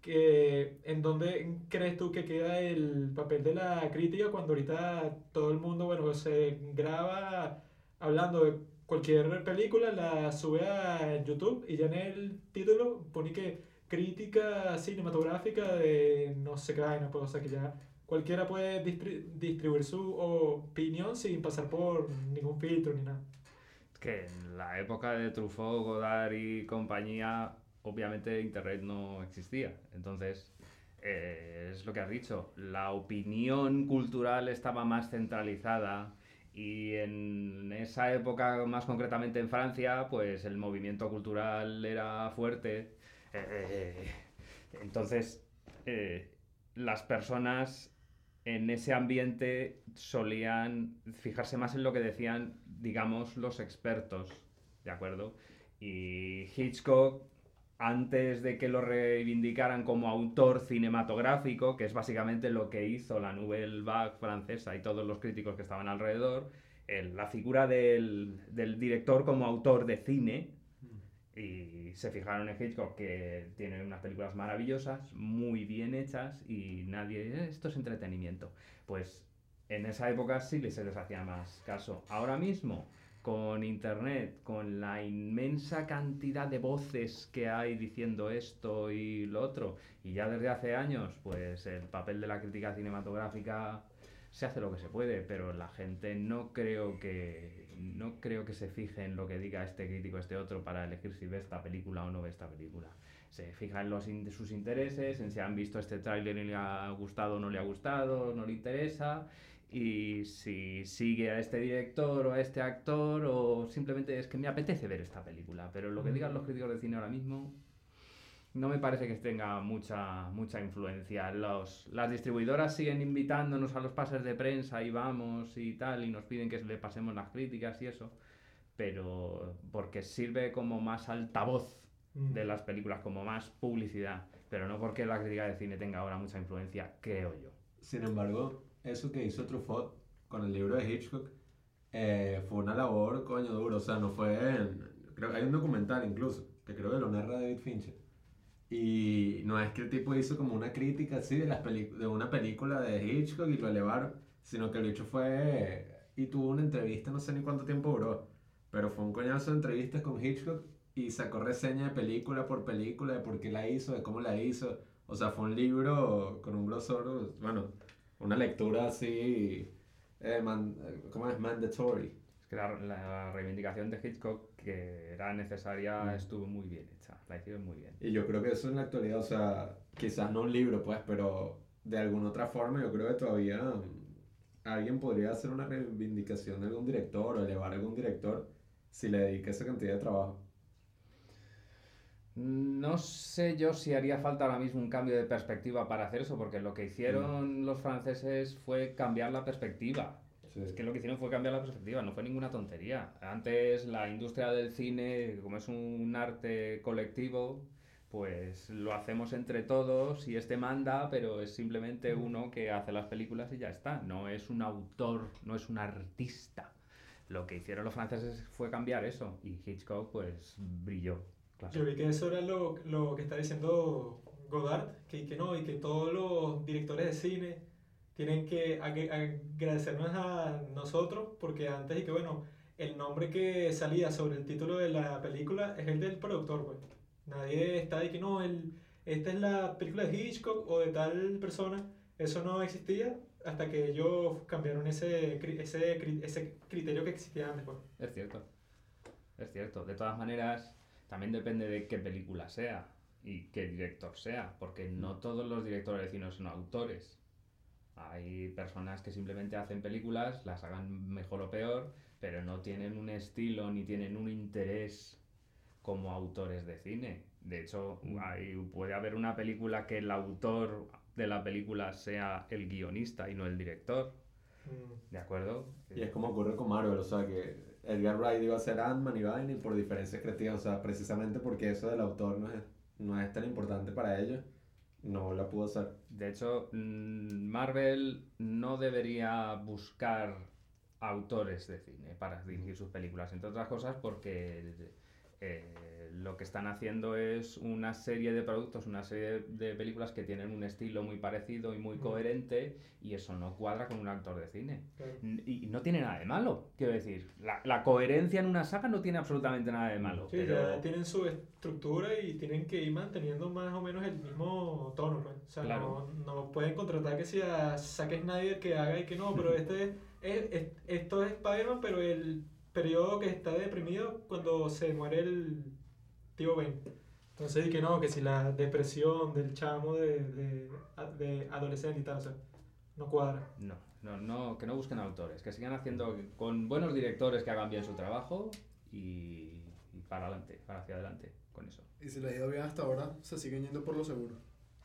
A: que, en dónde crees tú que queda el papel de la crítica cuando ahorita todo el mundo, bueno, se graba hablando de cualquier película, la sube a YouTube y ya en el título pone que crítica cinematográfica de no sé qué vaina, pues, o sea que ya cualquiera puede distri- distribuir su opinión sin pasar por ningún filtro ni nada.
D: Que en la época de Truffaut, Godard y compañía, obviamente Internet no existía. Entonces, eh, es lo que has dicho, la opinión cultural estaba más centralizada y en esa época, más concretamente en Francia, pues el movimiento cultural era fuerte. Eh, entonces, eh, las personas en ese ambiente solían fijarse más en lo que decían, digamos, los expertos, ¿de acuerdo? Y Hitchcock, antes de que lo reivindicaran como autor cinematográfico, que es básicamente lo que hizo la Nouvelle Vague francesa y todos los críticos que estaban alrededor, el- la figura del, del director como autor de cine, y se fijaron en Hitchcock que tiene unas películas maravillosas, muy bien hechas y nadie, "Eh, esto es entretenimiento. Pues en esa época sí se les hacía más caso. Ahora mismo, con internet, con la inmensa cantidad de voces que hay diciendo esto y lo otro, y ya desde hace años, pues el papel de la crítica cinematográfica se hace lo que se puede, pero la gente no creo que no creo que se fije en lo que diga este crítico, este otro, para elegir si ve esta película o no ve esta película. Se fija en los in- sus intereses, en si han visto este tráiler y le ha gustado o no le ha gustado, no le interesa, y si sigue a este director o a este actor, o simplemente es que me apetece ver esta película. Pero lo que digan los críticos de cine ahora mismo no me parece que tenga mucha, mucha influencia. Los, las distribuidoras siguen invitándonos a los pases de prensa y vamos y tal, y nos piden que le pasemos las críticas y eso, pero porque sirve como más altavoz
A: Mm.
D: de las películas, como más publicidad, pero no porque la crítica de cine tenga ahora mucha influencia, creo yo.
C: Sin embargo, eso que hizo Truffaut con el libro de Hitchcock eh, fue una labor, coño, duro. O sea, no fue. en- creo, hay un documental incluso que creo que lo narra David Fincher. Y no es que el tipo hizo como una crítica así de, las de una película de Hitchcock y lo elevaron, sino que el hecho fue. Y tuvo una entrevista, no sé ni cuánto tiempo duró, pero fue un coñazo de entrevistas con Hitchcock y sacó reseña de película por película, de por qué la hizo, de cómo la hizo. O sea, fue un libro con un grosor, bueno, una lectura así, eh, man- ¿cómo es? Mandatory.
D: Es que la, la reivindicación de Hitchcock, que era necesaria,
C: Mm.
D: estuvo muy bien hecha, la hicieron muy bien.
C: Y yo creo que eso en la actualidad, o sea, quizás no un libro, pues, pero de alguna otra forma yo creo que todavía mm, alguien podría hacer una reivindicación de algún director o elevar a algún director si le dedica esa cantidad de trabajo.
D: No sé yo si haría falta ahora mismo un cambio de perspectiva para hacer eso, porque lo que hicieron los franceses fue cambiar la perspectiva.
C: Sí.
D: Es que lo que hicieron fue cambiar la perspectiva, no fue ninguna tontería. Antes la industria del cine, como es un arte colectivo, pues lo hacemos entre todos y este manda, pero es simplemente uno que hace las películas y ya está. No es un autor, no es un artista. Lo que hicieron los franceses fue cambiar eso y Hitchcock pues brilló. Claro.
A: Yo vi que eso era lo, lo que está diciendo Godard, que, que no, y que todos los directores de cine tienen que ag- agradecernos a nosotros, porque antes y que bueno, el nombre que salía sobre el título de la película es el del productor, pues. Nadie está de que no, el, esta es la película de Hitchcock o de tal persona. Eso no existía hasta que ellos cambiaron ese, ese, ese criterio que existía antes, pues.
D: Es cierto. Es cierto. De todas maneras, también depende de qué película sea y qué director sea, porque no todos los directores de cine son autores. Hay personas que simplemente hacen películas, las hagan mejor o peor, pero no tienen un estilo ni tienen un interés como autores de cine. De hecho, hay- puede haber una película que el autor de la película sea el guionista y no el director.
A: Mm.
D: ¿De acuerdo?
C: Y es como ocurre con Marvel, o sea que Edgar Wright iba a ser Ant-Man y y por diferencias creativas, o sea, precisamente porque eso del autor no es, no es tan importante para ellos, no la pudo hacer.
D: De hecho, mm, Marvel no debería buscar autores de cine para dirigir sus películas, entre otras cosas porque eh, lo que están haciendo es una serie de productos, una serie de películas que tienen un estilo muy parecido y muy coherente y eso no cuadra con un actor de cine. Y no tiene nada de malo, quiero decir, la, la coherencia en una saga no tiene absolutamente nada de malo.
A: Sí,
D: pero...
A: ya tienen su estructura y tienen que ir manteniendo más o menos el mismo tono, pues. O sea,
D: Claro.
A: no, no pueden contratar que si a Zack Snyder que haga y que no, pero este es, es- esto es Spider-Man, pero el periodo que está deprimido cuando se muere el tío Ben. Entonces, y que no, que si la depresión del chamo de, de, de adolescente y tal, o sea, no cuadra.
D: No, no, no, que no busquen autores, que sigan haciendo con buenos directores que hagan bien su trabajo y, y para adelante, para hacia adelante con eso.
B: Y si le ha ido bien hasta ahora, se siguen yendo por lo seguro.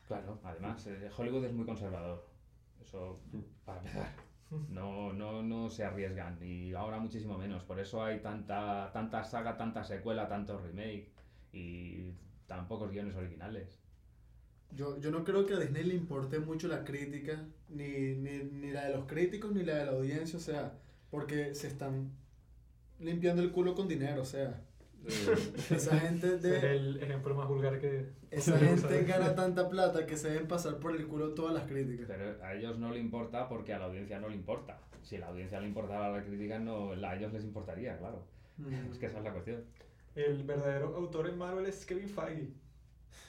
D: Claro, además, eh, Hollywood es muy conservador. Eso, para empezar. No, no, no se arriesgan y ahora muchísimo menos. Por eso hay tanta, tanta saga, tanta secuela, tanto remake y tan pocos guiones originales.
B: Yo, yo no creo que a Disney le importe mucho la crítica, ni, ni, ni la de los críticos, ni la de la audiencia, o sea, porque se están limpiando el culo con dinero, o sea, esa gente
A: Ese es
B: de...
A: el ejemplo más vulgar que...
B: Esa gente gana tanta plata que se deben pasar por el culo todas las críticas.
D: Pero a ellos no le importa porque a la audiencia no le importa. Si a la audiencia le importara la crítica, no, a ellos les importaría, claro.
B: Mm.
D: Es que esa es la cuestión.
A: El verdadero autor en Marvel es Kevin Feige,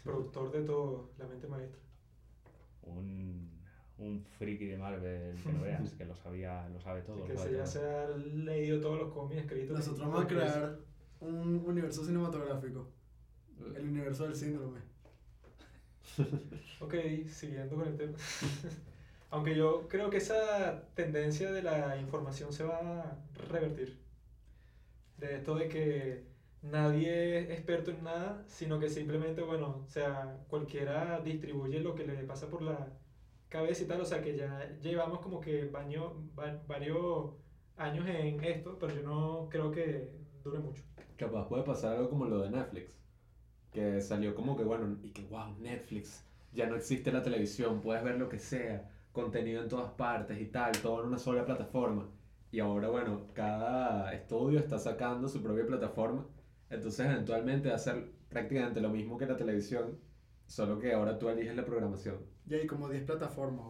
A: productor de todo, la mente maestra.
D: Un, un friki de Marvel que no veas, que lo sabía, lo sabe todo.
A: Y
D: lo
A: que se ya se ha leído todos los cómics escritos.
B: Nosotros vamos a crear un universo cinematográfico, el universo del síndrome.
A: Ok, siguiendo con el tema. Aunque yo creo que esa tendencia de la información se va a revertir. De esto de que nadie es experto en nada, sino que simplemente, bueno, o sea, cualquiera distribuye lo que le pasa por la cabeza y tal. O sea, que ya llevamos como que baño, va- varios años en esto, pero yo no creo que dure mucho.
C: Capaz puede pasar algo como lo de Netflix, que salió como que, bueno, y que, wow, Netflix, ya no existe la televisión, puedes ver lo que sea, contenido en todas partes y tal, todo en una sola plataforma. Y ahora, bueno, cada estudio está sacando su propia plataforma, entonces eventualmente va a ser prácticamente lo mismo que la televisión, solo que ahora tú eliges la programación.
B: Y hay como 10 plataformas.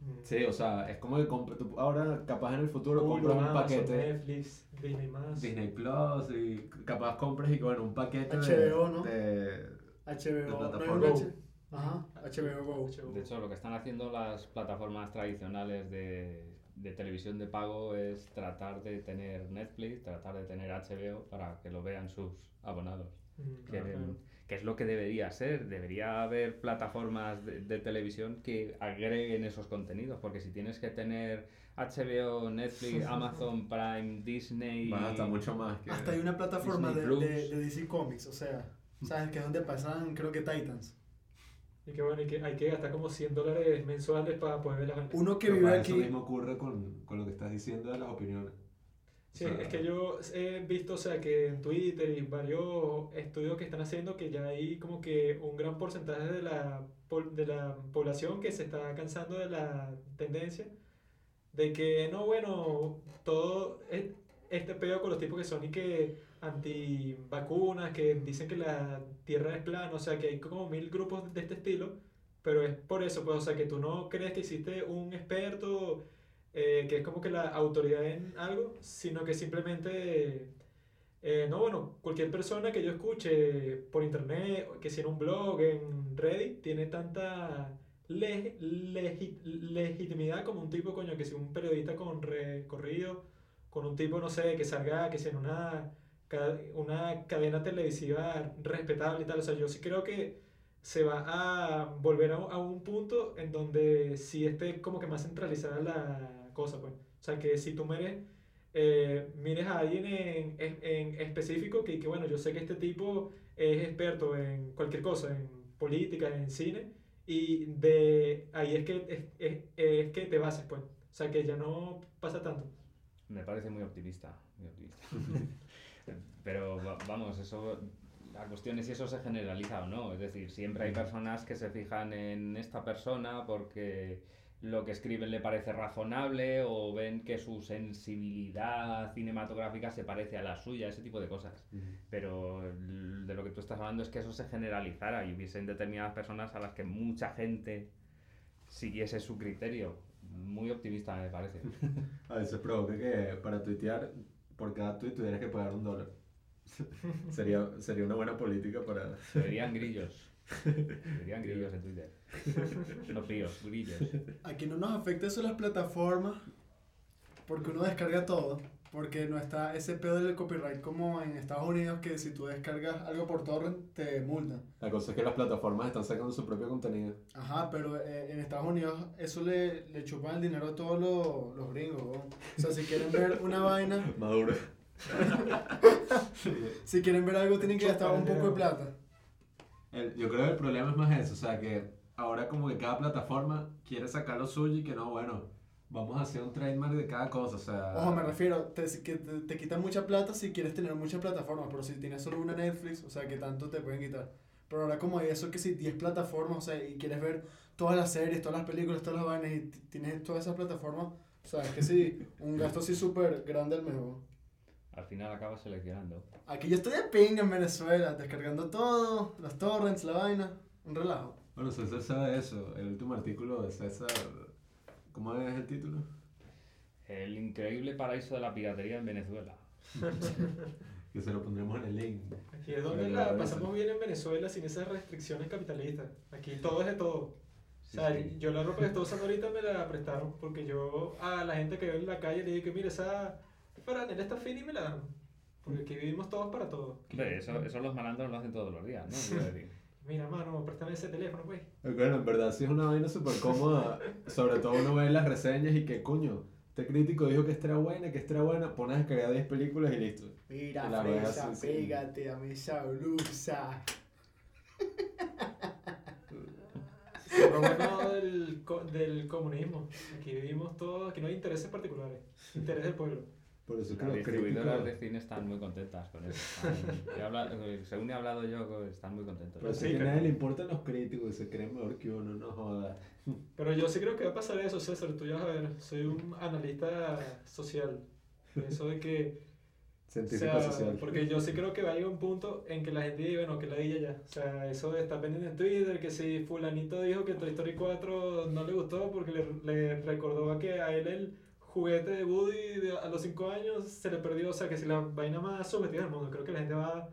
A: Mm.
C: Sí, o sea, es como que ahora capaz en el futuro compras un paquete
A: Netflix, Disney+.
C: Disney Plus y capaz compras y que bueno, un paquete
B: HBO,
C: de,
B: ¿no?
C: de-
B: HBO, ¿no hay
C: plataforma.
B: H? Ajá, HBO Go.
A: HBO.
D: De hecho, lo que están haciendo las plataformas tradicionales de, de televisión de pago es tratar de tener Netflix, tratar de tener HBO para que lo vean sus abonados.
A: Mm,
D: Que,
A: claro.
D: Que es lo que debería ser. Debería haber plataformas de, de televisión que agreguen esos contenidos, porque si tienes que tener HBO, Netflix, Amazon Prime, Disney...
C: vas hasta mucho más que
B: Hasta hay una plataforma de, de, de DC Comics, o sea, ¿Sabes? Que es donde pasan, creo que Titans.
A: Y que bueno, y que hay que gastar como 100 dólares mensuales para poder ver las.
B: Uno que
C: Pero
B: vive aquí.
C: Eso mismo ocurre con, con lo que estás diciendo de las opiniones.
A: Sí,
C: sea,
A: es que yo he visto, o sea, que en Twitter y varios estudios que están haciendo que ya hay como que un gran porcentaje de la, de la población que se está cansando de la tendencia de que, no, bueno, todo es- este pedo con los tipos que son y que anti-vacunas, que dicen que la tierra es plana, o sea, que hay como mil grupos de este estilo, pero es por eso, pues, o sea, que tú no crees que existe un experto eh, que es como que la autoridad en algo, sino que simplemente, eh, no, bueno, cualquier persona que yo escuche por internet, que si en un blog, en Reddit, tiene tanta le- legi- legitimidad como un tipo, coño, que si un periodista con recorrido, con un tipo, no sé, que salga, que si en una, una cadena televisiva respetable y tal, o sea, yo sí creo que se va a volver a un punto en donde sí esté como que más centralizada la cosa, pues. O sea, que si tú mires, eh, mires a alguien en, en, en específico que, que, bueno, yo sé que este tipo es experto en cualquier cosa, en política, en cine, y de ahí es que, es, es, es que te bases, pues. O sea, que ya no pasa tanto.
D: Me parece muy optimista, muy optimista. Pero va- vamos, eso, la cuestión es si eso se generaliza o no. Es decir, siempre hay personas que se fijan en esta persona porque lo que escriben le parece razonable o ven que su sensibilidad cinematográfica se parece a la suya, ese tipo de cosas. Pero l- de lo que tú estás hablando es que eso se generalizara y hubiesen determinadas personas a las que mucha gente siguiese su criterio. Muy optimista me parece.
C: A veces provoca que para tuitear, por cada tweet tuvieras que pagar un dólar. sería, sería una buena política para...
D: Se verían grillos. Se verían grillos en Twitter. No píos, grillos.
B: Aquí no nos afecta eso las plataformas, porque uno descarga todo, porque no está ese pedo del copyright como en Estados Unidos, que si tú descargas algo por torrent te multan.
C: La cosa es que las plataformas están sacando su propio contenido.
B: Ajá, pero eh, en Estados Unidos eso le, le chupan el dinero a todos los, los gringos. weón. O sea, si quieren ver una vaina,
C: Maduro.
B: si quieren ver algo tienen que gastar un poco de plata.
C: El- yo creo que el problema es más eso, o sea que ahora como que cada plataforma quiere sacar lo suyo y que no, bueno, vamos a hacer un trademark de cada cosa, o sea...
B: Ojo, me refiero, te, que te, te quitan mucha plata si quieres tener muchas plataformas, pero si tienes solo una Netflix, o sea, que tanto te pueden quitar. Pero ahora como hay eso que si 10 plataformas, o sea, y quieres ver todas las series, todas las películas, todas las vainas, y tienes todas esas plataformas, o sea, es que sí, un gasto así súper grande al mes.
D: Al final acabas seleccionando.
B: Aquí yo estoy de pinga en Venezuela, descargando todo, los torrents, la vaina, un relajo.
C: Bueno, César sabe eso, el último artículo de César, ¿cómo es el título?
D: El increíble paraíso de la piratería en Venezuela.
C: Que se lo pondremos en el link.
A: Aquí es donde la
C: claro,
A: pasamos bien en Venezuela sin esas restricciones capitalistas. Aquí todo es de todo. O
D: Sí,
A: sea,
D: sí.
A: yo la ropa que estoy usando ahorita me la prestaron porque yo a la gente que veo en la calle le dije que mire esa franela está fina y me la dan. Porque aquí vivimos todos para todos.
D: Eso, eso los malandros lo hacen todos los días, ¿no?
A: Mira, mano, préstame ese teléfono, pues.
C: Bueno, en verdad sí es una vaina súper cómoda, sobre todo uno ve las reseñas y que coño, este crítico dijo que esta era buena, que esta era buena, pones a descargar 10 películas y listo.
B: Mira,
C: Y la ves
B: fresa,
C: así, sí.
B: pégate a mi
A: bueno del, del comunismo. Aquí vivimos todos, aquí no hay intereses particulares. Interés del pueblo.
C: Por eso es que
D: Las
C: los
D: distribuidoras de
C: críticos...
D: cine están muy contentas con eso. Están- he habla- eh, según he hablado yo, están muy contentos.
C: Pero
A: Pues
C: sí que a nadie le importan los críticos se creen mejor que uno, no joda.
A: Pero yo sí creo que va a pasar eso, César. Tú ya vas a ver, soy un analista social. Eso de que O
C: Científico
A: sea,
C: social.
A: porque yo sí creo que va a llegar un punto en que la gente diga, bueno, que la diga ya. O sea, eso de estar pendiente en Twitter, que si fulanito dijo que Toy Story 4 no le gustó porque le, le recordó a que a él el juguete de Woody de- a los 5 años se le perdió. O sea, que si la vaina más subjetiva del mundo, creo que la gente va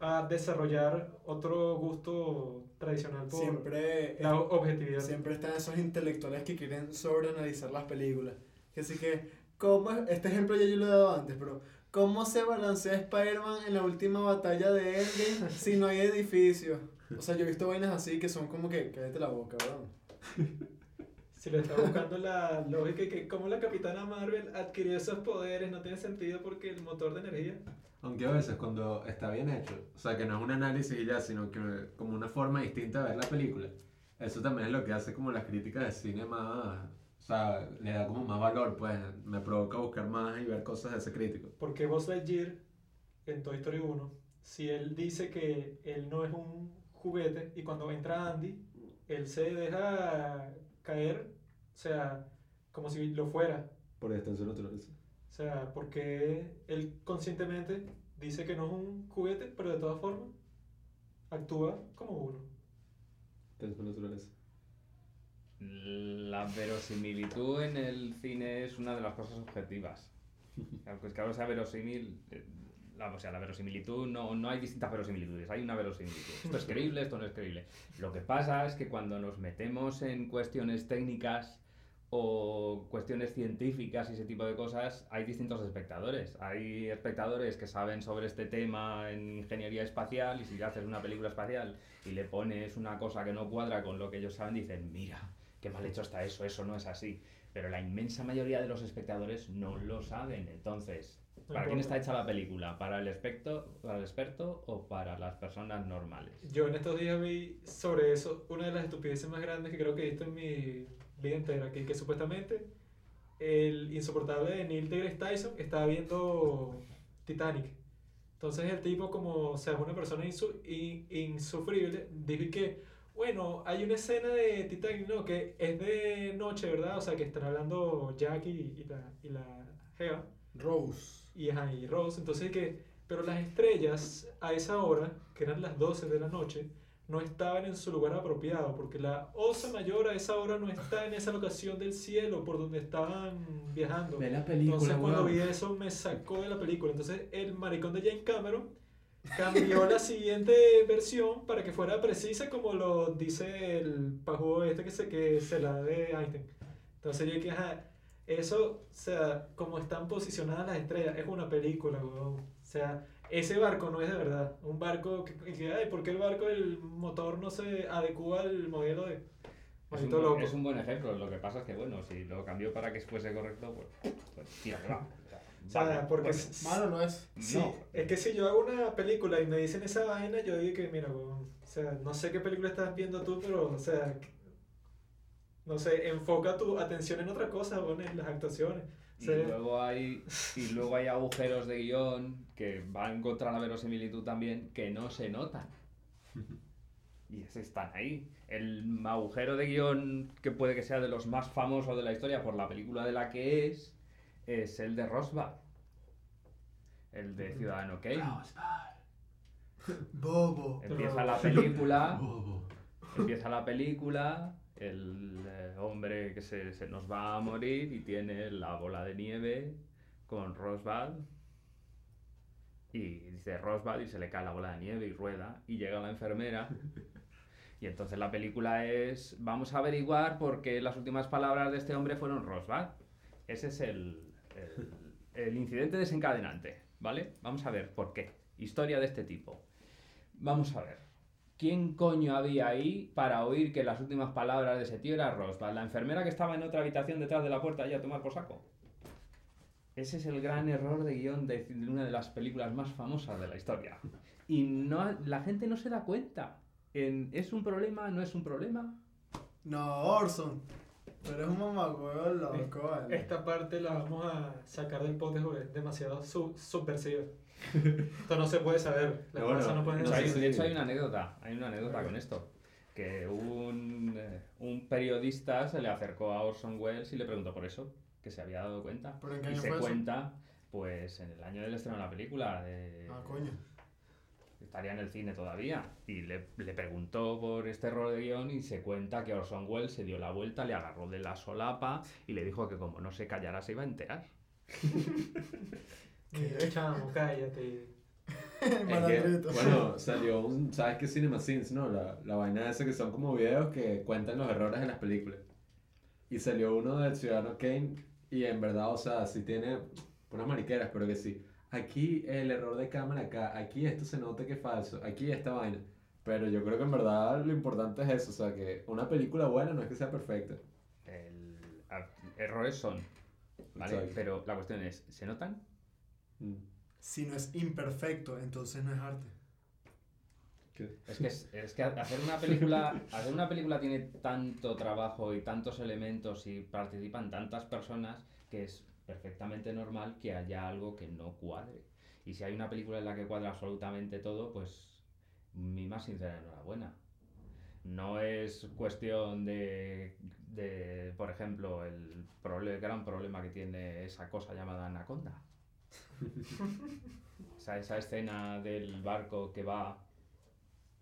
A: a desarrollar otro gusto tradicional por
B: Siempre,
A: la objetividad.
B: siempre están esos intelectuales que quieren sobreanalizar las películas. Así que, ¿cómo, este ejemplo ya yo lo he dado antes, pero ¿cómo se balancea Spider-Man en la última batalla de Endgame si no hay edificios? O sea, yo he visto vainas así que son como que, cállate la boca, weón.
A: Si le está buscando la lógica y que como la Capitana Marvel adquirió esos poderes, no tiene sentido porque el motor de energía.
C: Aunque a veces cuando está bien hecho, o sea, que no es un análisis y ya, sino que como una forma distinta de ver la película, eso también es lo que hace como las críticas de cine más, o sea, le da como más valor, pues me provoca buscar más y ver cosas de ese crítico.
A: Porque Buzz Lightyear en Toy Story 1, si él dice que él no es un juguete y cuando entra Andy, él se deja caer, o sea, como si lo fuera.
C: Por extensión naturaleza.
A: O sea, porque él conscientemente dice que no es un juguete, pero de todas formas actúa como uno.
C: Extensión naturaleza.
D: La verosimilitud en el cine es una de las cosas objetivas. Aunque es que ahora sea verosímil, eh, la, o sea, la verosimilitud, no, no hay distintas verosimilitudes, hay una verosimilitud. Esto es creíble, esto no es creíble. Lo que pasa es que cuando nos metemos en cuestiones técnicas o cuestiones científicas y ese tipo de cosas, hay distintos espectadores. Hay espectadores que saben sobre este tema en ingeniería espacial y si haces una película espacial y le pones una cosa que no cuadra con lo que ellos saben, dicen, mira, qué mal hecho está eso, eso no es así. Pero la inmensa mayoría de los espectadores no lo saben. Entonces, ¿para quién está hecha la película? ¿Para el, experto, ¿Para el experto o para las personas normales?
A: Yo en estos días vi sobre eso una de las estupideces más grandes que creo que he visto en mi vida entera, que, que supuestamente el insoportable de Neil deGrasse Tyson estaba viendo Titanic. Entonces el tipo, como o sea, una persona insu- in- insufrible, dijo que, bueno, hay una escena de Titanic, ¿no? Que es de noche, ¿verdad? O sea, que están hablando Jack y, y la, y la Jeva
B: Rose.
A: y, ajá, y Rose. Entonces que, pero las estrellas a esa hora, que eran las 12 de la noche, no estaban en su lugar apropiado, porque la Osa Mayor a esa hora no está en esa locación del cielo por donde estaban viajando.
C: Ve la
A: Entonces
C: película,
A: cuando
C: weón.
A: vi eso me sacó de la película. Entonces el maricón de James Cameron cambió la siguiente versión para que fuera precisa como lo dice el pajugo este que se, que se la de Einstein. Entonces yo dije, ajá, eso, o sea, como están posicionadas las estrellas, es una película, weón. O sea, ese barco no es de verdad. Un barco que, que ay, ¿por qué el barco, el motor no se adecua al modelo de...
D: Es un,
A: loco.
D: es un buen ejemplo. Lo que pasa es que, bueno, si lo cambió para que fuese correcto, pues, pues tira va.
A: O sea,
D: Vale,
A: porque
D: pues,
A: s-
B: Malo no es.
A: Sí,
D: No.
A: es que si yo hago una película y me dicen esa vaina, yo digo que, mira, weón, o sea, no sé qué película estás viendo tú, pero, o sea, no sé, enfoca tu atención en otra cosa, weón, en las actuaciones. O
D: Y
A: sea,
D: luego hay y luego hay agujeros de guion que van contra la verosimilitud también que no se notan. Y están ahí. El agujero de guion que puede que sea de los más famosos de la historia por la película de la que es, es el de Roswell. El de Ciudadano Kane.
B: Bobo.
D: Empieza la película,
C: Bobo.
D: empieza la película, el eh, hombre que se, se nos va a morir y tiene la bola de nieve con Roswell y dice Roswell y se le cae la bola de nieve y rueda y llega la enfermera y entonces la película es vamos a averiguar por qué las últimas palabras de este hombre fueron Roswell. Ese es el, el, el incidente desencadenante, ¿vale? Vamos a ver por qué. Historia de este tipo. Vamos a ver. ¿Quién coño había ahí para oír que las últimas palabras de ese tío era Roswell? La enfermera que estaba en otra habitación detrás de la puerta ahí a tomar por saco. Ese es el gran error de guion de una de las películas más famosas de la historia. Y no, la gente no se da cuenta. En, ¿Es un problema? ¿No es un problema?
B: No, Orson. Tú eres un mamagüevo loco, vale.
A: esta parte la vamos a sacar del pote, porque es demasiado su- subversiva. Esto no se puede saber, las
C: No, bueno,
A: no pueden
C: no
D: hay, de hecho, hay una anécdota, hay una anécdota con esto. Que un, eh, un periodista se le acercó a Orson Welles y le preguntó por eso, que se había dado cuenta.
B: ¿Pero en qué
D: y
B: año
D: se
B: fue eso?
D: cuenta, pues en el año del estreno de la película, de-
B: Ah, coño.
D: estaría en el cine todavía. Y le, le preguntó por este error de guion y se cuenta que Orson Welles se dio la vuelta, le agarró de la solapa y le dijo que como no se callara se iba a enterar.
A: Mira, chamo, cállate.
C: Es que, bueno, salió un, ¿sabes qué? Cinema Sins, ¿no? La, la vaina esa que son como videos que cuentan los errores de las películas. Y salió uno del Ciudadano Kane y en verdad, o sea, sí tiene unas mariqueras, pero que sí. Aquí el error de cámara acá, aquí esto se nota que es falso, aquí esta vaina. Pero yo creo que en verdad lo importante es eso, o sea, que una película buena no es que sea perfecta.
D: El- errores son, ¿vale?
C: Exacto.
D: Pero la cuestión es, ¿se notan?
C: Mm.
B: Si no es imperfecto, entonces no es arte.
C: ¿Qué?
D: Es que, es, es que hacer una película hacer una película tiene tanto trabajo y tantos elementos y participan tantas personas que es perfectamente normal que haya algo que no cuadre. Y si hay una película en la que cuadra absolutamente todo, pues mi más sincera enhorabuena. No es cuestión de, de por ejemplo, el, el gran problema que tiene esa cosa llamada Anaconda. O sea, esa escena del barco que va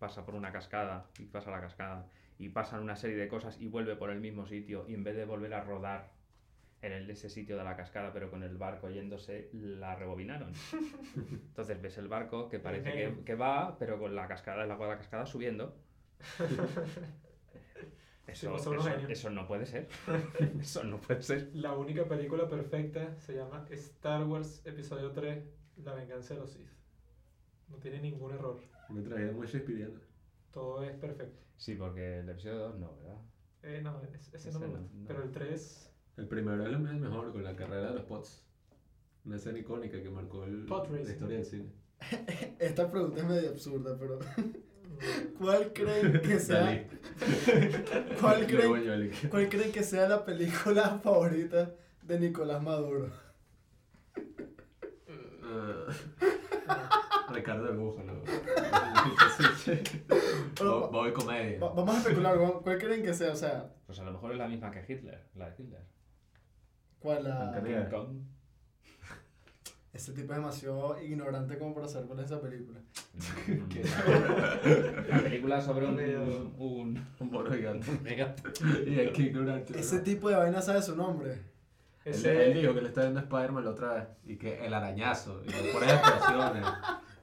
D: pasa por una cascada y pasa la cascada y pasan una serie de cosas y vuelve por el mismo sitio y en vez de volver a rodar en el, ese sitio de la cascada pero con el barco yéndose la rebobinaron. Entonces ves el barco que parece que, que va pero con la cascada el agua de la cascada subiendo. Eso,
A: pues son unos
D: eso, eso no puede ser. Eso no puede ser.
A: La única película perfecta se llama Star Wars Episodio 3, La venganza de los Sith. No tiene ningún error.
C: Una tragedia muy shakespeariana.
A: Todo es perfecto.
D: sí porque el episodio 2 no ¿verdad?
A: Eh, no, es- ese,
D: Ese
A: no me gusta.
D: no.
A: Pero el 3,
C: El primero es el mejor con la carrera de los pots. Una escena icónica que marcó el- la historia del cine.
B: Esta pregunta es medio absurda, pero ¿cuál creen que sea,
C: Dalí.
B: ¿cuál
C: Luego
B: creen,
C: yo le-
B: cuál creen que sea la película favorita de Nicolás Maduro?
C: Ah, Ricardo el Búfalo. Bo- Bobby Comedia.
B: Va- vamos a especular, ¿cuál cuál creen que sea? O sea,
D: pues a lo mejor es la misma que Hitler la de Hitler
B: ¿cuál
C: Nunca
B: la...
D: King Kong.
B: Ese tipo es demasiado ignorante como para saber cuál es esa película.
D: La película sobre un, un,
C: Un mono gigante. Y es que ignorante.
B: Ese tipo de vaina sabe su nombre.
C: Él,
A: ese,
C: él dijo que le está viendo Spider-Man la otra vez. Y que el arañazo. Y le pone expresiones.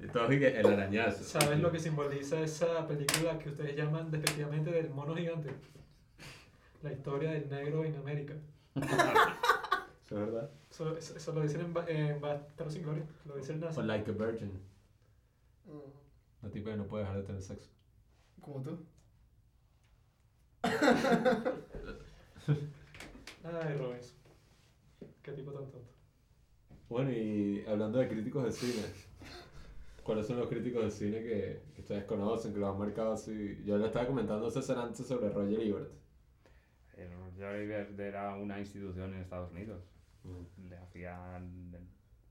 C: Y todo y que el arañazo.
A: ¿sabes lo que simboliza esa película que ustedes llaman despectivamente del mono gigante? La historia del negro en América.
C: ¿Eso es verdad?
A: Eso, eso, eso lo dicen en, Ba- en sin Gloria. Lo dice el nazi.
C: O Like a Virgin.
B: Mm,
C: La tipa que no puede dejar de tener sexo.
B: Como tú.
A: Ay, Robinson. Qué tipo tan tonto.
C: Bueno, y hablando de críticos de cine, ¿cuáles son los críticos de cine que, que ustedes conocen, que los han marcado así? Yo le estaba comentando a César antes sobre Roger Ebert.
D: El Roger Ebert era una institución en Estados Unidos. Le hacían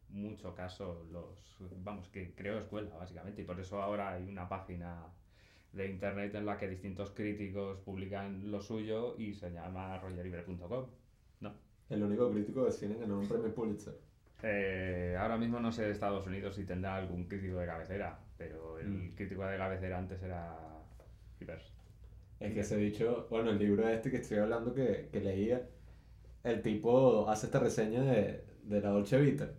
D: mucho caso los... Vamos, que creó escuela, básicamente. Y por eso ahora hay una página de internet en la que distintos críticos publican lo suyo y se llama rogerebert.com. ¿no?
C: El único crítico de cine que ganó un premio Pulitzer.
D: Eh, ahora mismo no sé de Estados Unidos si tendrá algún crítico de cabecera, pero el
C: Mm.
D: crítico de cabecera antes era Ebert.
C: Es que se ha dicho, bueno, el libro este que estoy hablando que, que leía, el tipo hace esta reseña de, de la Dolce Vita.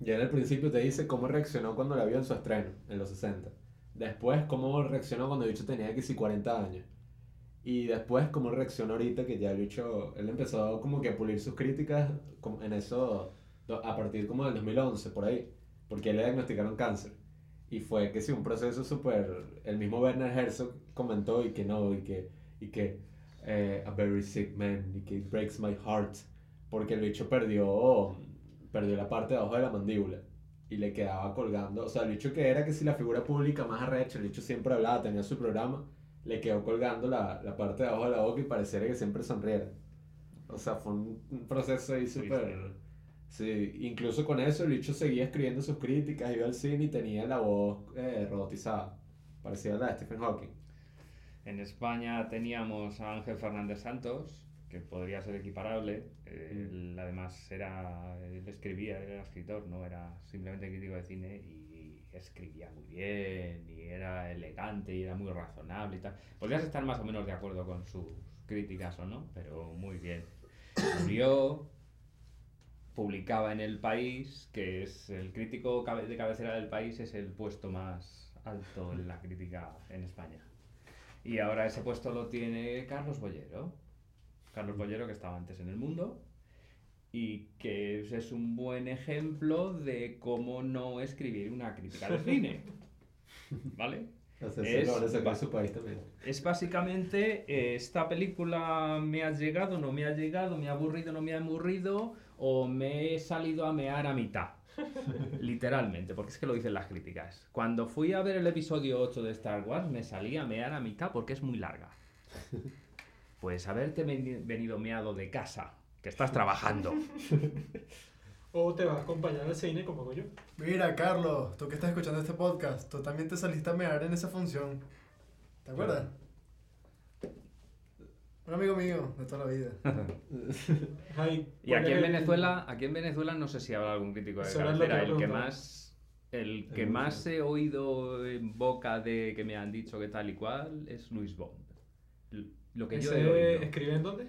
C: Y él al principio te dice cómo reaccionó cuando la vio en su estreno, en los 60. Después, cómo reaccionó cuando el bicho tenía que si 40 años. Y después, cómo reaccionó ahorita que ya el bicho, él empezó como que a pulir sus críticas en eso, a partir como del 2011, por ahí. Porque le diagnosticaron cáncer. Y fue que sí, un proceso súper... El mismo Werner Herzog comentó y que no, y que... Y que eh, a very sick man, y que it breaks my heart. Porque el bicho perdió, perdió la parte de abajo de la mandíbula. Y le quedaba colgando, o sea, el bicho que era que si la figura pública más arrecha, el bicho siempre hablaba, tenía su programa, le quedó colgando la, la parte de abajo de la boca y pareciera que siempre sonriera. O sea, fue un, un proceso ahí súper... Sí, incluso con eso el bicho seguía escribiendo sus críticas, iba al cine y tenía la voz eh, robotizada, parecida a la de Stephen Hawking.
D: En España teníamos a Ángel Fernández Santos, que podría ser equiparable. eh, él además era, él escribía, él era escritor, no era simplemente crítico de cine y escribía muy bien y era elegante y era muy razonable y tal. Podrías estar más o menos de acuerdo con sus críticas o no, pero muy bien. Murió, publicaba en El País, que es el crítico de cabecera del país, es el puesto más alto en la crítica en España. Y ahora ese puesto lo tiene Carlos Bollero. Carlos Bollero, que estaba antes en el mundo y que es- es un buen ejemplo de cómo no escribir una crítica de cine. ¿Vale? Es-
C: su país también.
D: Es básicamente, eh, esta película me ha llegado, no me ha llegado, me ha aburrido, no me ha aburrido, o me he salido a mear a mitad. Literalmente, porque es que lo dicen las críticas. Cuando fui a ver el episodio 8 de Star Wars, me salí a mear a mitad porque es muy larga. Pues haberte veni- venido meado de casa, que estás trabajando.
A: O te vas a acompañar al cine como hago yo.
B: Mira, Carlos, tú que estás escuchando este podcast, tú también te saliste a mear en esa función. ¿Te acuerdas? Un amigo mío de toda la vida.
A: Ay,
D: Y
A: ¿cuál
D: aquí en
A: el-
D: Venezuela, aquí en Venezuela no sé si habrá algún crítico de
A: Eso era lo que
D: cabecera.
A: iba a
D: El que más, el que
C: El
D: más he oído en boca de que me han dicho que tal y cual es Luis Bond. Lo que yo he
A: ¿Ese
D: oído.
A: escribe en dónde?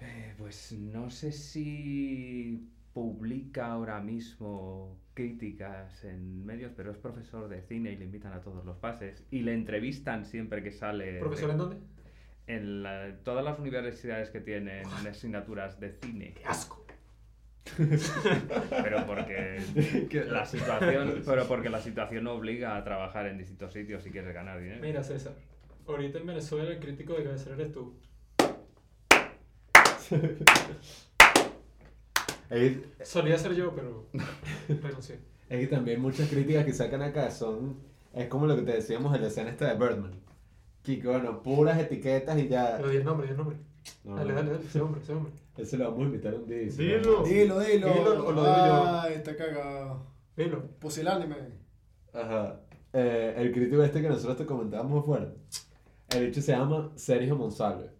D: Eh, pues no sé si publica ahora mismo críticas en medios, pero es profesor de cine y le invitan a todos los pases y le entrevistan siempre que sale.
A: ¿Profesor en dónde?
D: En la- todas las universidades que tienen asignaturas de cine.
A: ¡Qué asco!
D: Pero porque la situación, pero porque la situación obliga a trabajar en distintos sitios si quieres ganar dinero.
A: Mira, César. Ahorita en Venezuela el crítico de cabecera eres tú. Solía ser yo, pero renuncié.
C: es que también muchas críticas que sacan acá son. Es como lo que te decíamos en la escena esta de Birdman. Que bueno, puras etiquetas y ya.
A: Pero di el nombre, di el nombre.
C: No,
A: Dale,
C: no.
A: dale, dale. Ese hombre, ese hombre.
C: Eso lo vamos a invitar un día.
A: Dilo.
B: Dilo, dilo.
A: Dilo, o lo digo yo.
B: Ay, está cagado.
A: Dilo.
B: Pusilánime.
C: Ajá. Eh, el crítico este que nosotros te comentábamos afuera. El bicho se llama Sergio Monsalve.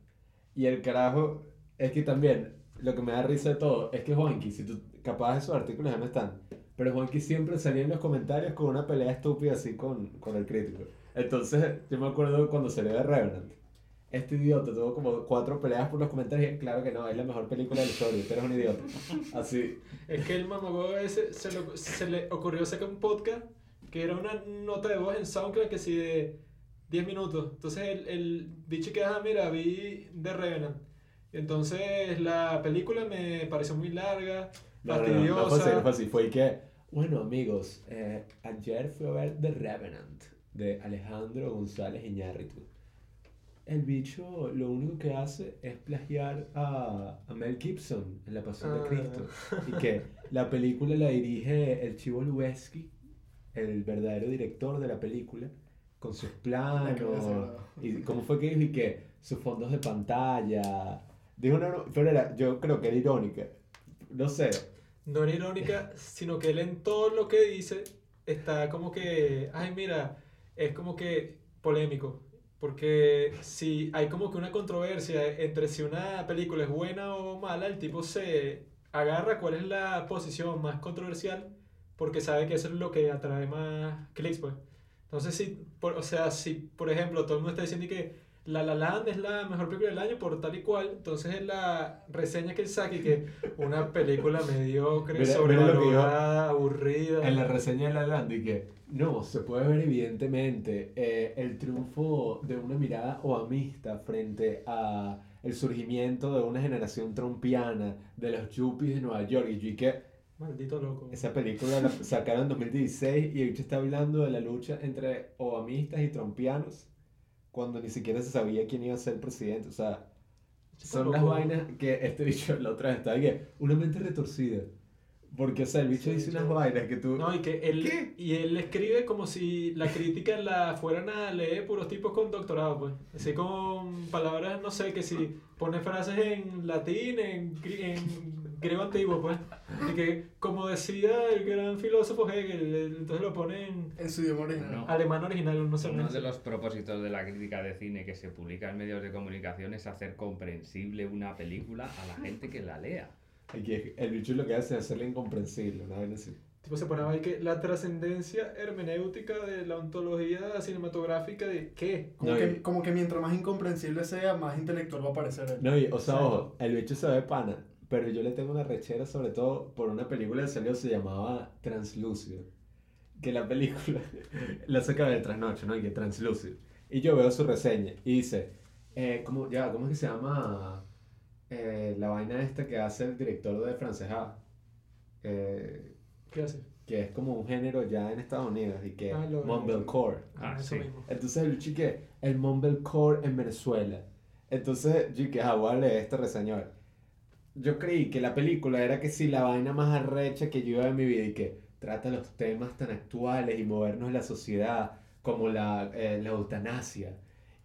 C: Y el carajo es que también lo que me da risa de todo es que Juanqui, si tú capaz esos artículos ya no están, pero Juanqui siempre salía en los comentarios con una pelea estúpida así con, con el crítico. Entonces, yo me acuerdo cuando salió de Revenant. Este idiota tuvo como cuatro peleas por los comentarios y claro que no, es la mejor película de la historia, tú eres un idiota. Así.
A: Es que el mamagüevo ese se, lo- se le ocurrió sacar un podcast que era una nota de voz en SoundCloud que sí de 10 minutos. Entonces el, el bicho que, ah, mira, vi The Revenant. Entonces la película me pareció muy larga,
C: No, no, no, no fue así,
A: fastidiosa.
C: fue así. Fue que, bueno, amigos, eh, ayer fui a ver The Revenant de Alejandro González Iñárritu. El bicho lo único que hace es plagiar a, a Mel Gibson en La Pasión
A: Ah.
C: de Cristo. Y que la película la dirige el Chivo Lubeski, el verdadero director de la película, con sus planos.
B: ¿no?
C: Y cómo fue que dijo y que sus fondos de pantalla. Dijo una, pero era, yo creo que era irónica. No sé,
A: No era irónica, sino que él en todo lo que dice está como que, ay, mira, es como que polémico. Porque si hay como que una controversia entre si una película es buena o mala, el tipo se agarra cuál es la posición más controversial porque sabe que eso es lo que atrae más clics, pues. Entonces, si, o sea, si por ejemplo todo el mundo está diciendo que La La Land es la mejor película del año por tal y cual, entonces en la reseña que él saque que una película mediocre,
C: Mira-
A: sobrevalorada, aburrida.
C: En la reseña de La La Land y que no, se puede ver evidentemente eh, el triunfo de una mirada oamista frente a el surgimiento de una generación trumpiana de los yuppies de Nueva York y yo y que
A: Maldito loco.
C: esa película la sacaron en 2016 y bicho está hablando de la lucha entre oamistas y trumpianos cuando ni siquiera se sabía quién iba a ser presidente, o sea, son las vainas que este bicho la otra vez estaba que una mente retorcida. Porque, o sea, el bicho
A: Sí,
C: dice unas vainas que tú...
A: No, y que él,
C: ¿Qué?
A: y él escribe como si la crítica la fueran a leer puros tipos con doctorado, pues. Así con palabras, no sé, que si pone frases en latín, en, en griego antiguo, pues. Y que, como decía el gran filósofo Hegel, entonces lo pone en
B: En su idioma original.
D: No.
A: alemán original, no sé.
D: Uno
A: no
D: de los propósitos de la crítica de cine que se publica en medios de comunicación es hacer comprensible una película a la gente que la lea.
C: Y que el bicho lo que hace es hacerle incomprensible, una vez así.
A: Tipo, se ponía ahí que la trascendencia hermenéutica de la ontología cinematográfica de qué.
B: Como,
C: No,
B: que,
C: y-
B: como que mientras más incomprensible sea, más intelectual va a parecer él.
C: No, y, o sea,
B: Sí.
C: ojo, el bicho se ve pana, pero yo le tengo una rechera sobre todo por una película que salió, se llamaba Translúcido. Que la película la saca del trasnoche, ¿no? Y que Translúcido. Y yo veo su reseña y dice, eh, ¿cómo, ya, ¿cómo es que se llama eh, la vaina esta que hace el director de Francesa? Eh,
A: ¿Qué hace?
C: que es como un género ya en Estados Unidos y que
A: Ah,
C: mumblecore.
D: Ah,
A: eso
D: sí.
A: mismo.
C: Entonces el chique, el mumblecore en Venezuela. Entonces yo que ah, voy a leer este reseñor. Yo creí que la película era que sí la vaina más arrecha que yo iba en mi vida y que trata los temas tan actuales y modernos de la sociedad como la, eh, la eutanasia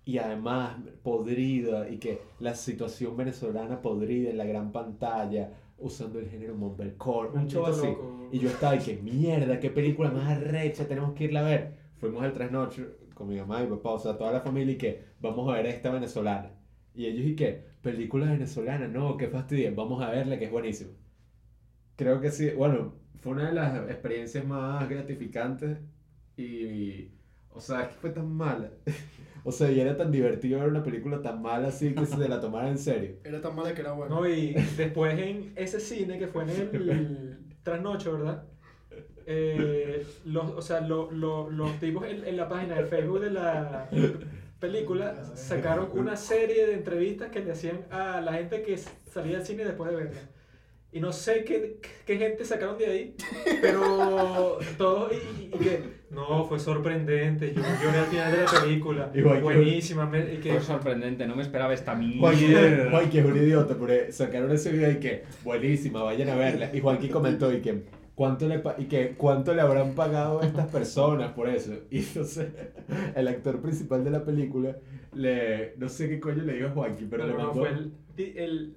C: y además podrida y que la situación venezolana podrida en la gran pantalla usando el género mumblecore, un show así.
A: loco.
C: Y yo estaba y que mierda, qué película más arrecha, tenemos que irla a ver. Fuimos el trasnocho con mi mamá y mi papá, o sea, toda la familia y que vamos a ver esta venezolana. Y ellos y que, película venezolana, no, qué fastidio, vamos a verla que es buenísima. Creo que sí, bueno, fue una de las experiencias más gratificantes y, o sea, es que fue tan mala. O sea, y era tan divertido ver una película tan mala así que se la tomara en serio.
B: Era tan mala que era buena.
A: No, y después en ese cine que fue en el trasnocho, ¿verdad? Eh, los, o sea, lo- lo- los tipos en, en la página de Facebook de la película sacaron una serie de entrevistas que le hacían a la gente que salía del cine después de verla. Y no sé qué, qué gente sacaron de ahí, pero todos y, y que no, fue sorprendente, yo lloré al final de la película,
C: que-
A: buenísima, me- y que
D: Fue sorprendente, no me esperaba esta mierda.
C: Juanqui es un idiota, pero sacaron ese video y que, buenísima, vayan a verla. Y Juanqui comentó y que, ¿cuánto le, y que, ¿cuánto le habrán pagado a estas personas por eso? Y entonces, el actor principal de la película, le, no sé qué coño le dijo a Juanqui, pero
A: no,
C: le
A: no,
C: mandó,
A: fue el, el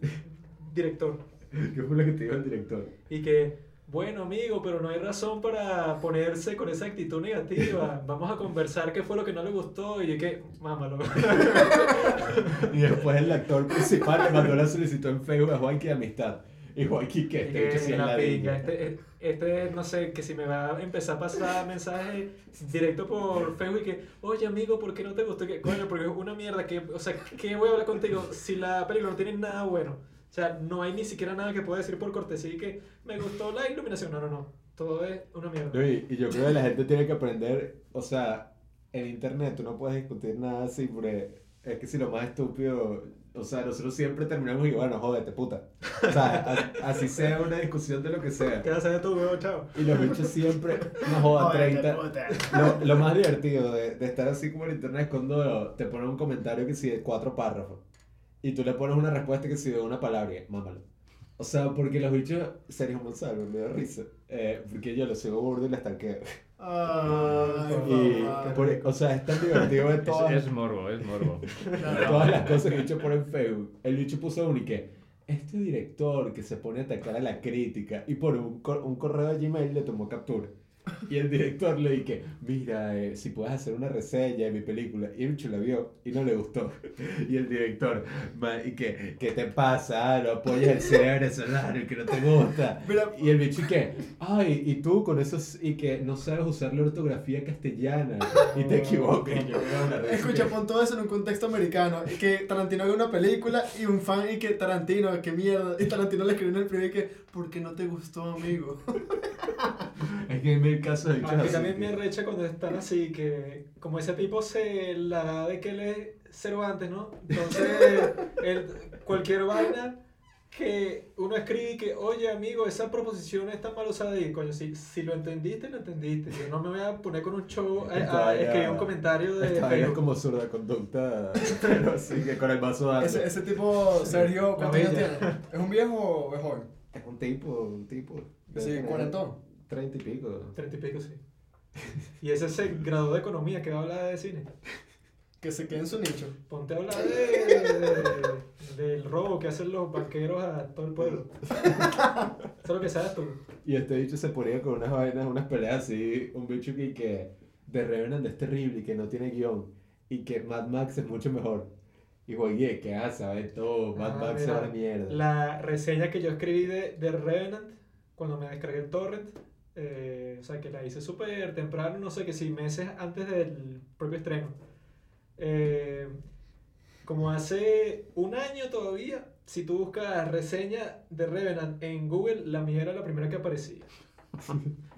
A: director.
C: ¿qué fue lo que te dijo el director?
A: Y que, bueno, amigo, pero no hay razón para ponerse con esa actitud negativa. Vamos a conversar qué fue lo que no le gustó. Y yo que, mámalo.
C: Y después el actor principal le mandó la solicitud en Facebook a Juanqui de amistad. Y
A: Y
C: este bicho sí es
A: la pinga. Este, este, no sé, que si me va a empezar a pasar mensajes directo por Facebook y que, oye, amigo, ¿por qué no te gustó? Que, coño, porque es una mierda. Que, o sea, ¿qué voy a hablar contigo si la película no tiene nada bueno? O sea, no hay ni siquiera nada que pueda decir por cortesía y que me gustó la iluminación. No, no, no. Todo es una mierda.
C: Y, y yo creo que la gente tiene que aprender, o sea, en internet tú no puedes discutir nada así, porque es que si lo más estúpido, o sea, nosotros siempre terminamos y bueno, jódete, puta. O sea, a- así sea una discusión de lo que sea.
A: ¿Qué tú, huevo? Chao.
C: Y los bichos siempre, no joda,
B: Jódete,
C: 30.
B: puta.
C: Lo, lo más divertido de, de estar así como en internet es cuando te ponen un comentario que si de cuatro párrafos y tú le pones una respuesta que si de una palabra, y mámalo. O sea, porque los bichos, Sergio Monsalvo, me da risa. Eh, porque yo lo sigo burdo y le estanqueo.
B: Ay,
C: Y, por- o sea, es tan divertido ver
D: Es,
C: todas,
D: es morbo, es morbo.
C: todas las cosas que el bicho pone en Facebook. El bicho puso uno y que este director que se pone a atacar a la crítica y por un, cor- un correo de Gmail le tomó captura. Y el director le dije, mira, eh, si puedes hacer una reseña de mi película. Y el bicho la vio y no le gustó. Y el director, "Ma, ¿y qué, qué te pasa? Ah, No apoyas el cine venezolano y que no te gusta.
B: Mira,
C: Y el bicho y que, ay, y tú con eso y que no sabes usar la ortografía castellana y te equivocas. Y yo, "No, la risa
B: Escucha,
C: que-
B: pon todo eso en un contexto americano. Y que Tarantino haga una película y un fan y que Tarantino, que mierda. Y Tarantino le escribió en el primer que, ¿por qué no te gustó, amigo?
C: Es hay mil casos de bichos
A: A mí
C: así
A: también me arrecha cuando están así, que como ese tipo se la da de que él es Cervantes, ¿no? Entonces, él- cualquier vaina que uno escribe y que, oye amigo, esa proposición está mal usada y coño, si, si lo entendiste, lo entendiste. Yo no me voy a poner con un show a, a escribir un comentario de
C: Esta es como zurda conducta, pero así que con el vaso dando.
B: Ese, ese tipo, Sergio, ¿cuántos años tiene? ¿Es un viejo o es joven?
C: Es un tipo, un tipo.
B: Sí, cuarentón.
C: Treinta y pico.
A: Treinta y pico, sí. Y ese se graduó de economía que va a hablar de cine.
B: Que se quede en su nicho.
A: Ponte a hablar de, de- del robo que hacen los banqueros a todo el pueblo. Eso es lo que sabes tú.
C: Y este bicho se ponía con unas vainas, unas peleas así, un bicho que, que de Revenant es terrible y que no tiene guion y que Mad Max es mucho mejor. Y oye, ¿qué hace? ¿Sabes todo? Mad
A: Ah,
C: Max es
A: mira,
C: una mierda.
A: La reseña que yo escribí de, de Revenant, cuando me descargué el torrent, eh, o sea, que la hice súper temprano, no sé, que si meses antes del propio estreno. Eh, como hace un año todavía, si tú buscas reseña de Revenant en Google, la mía era la primera que aparecía.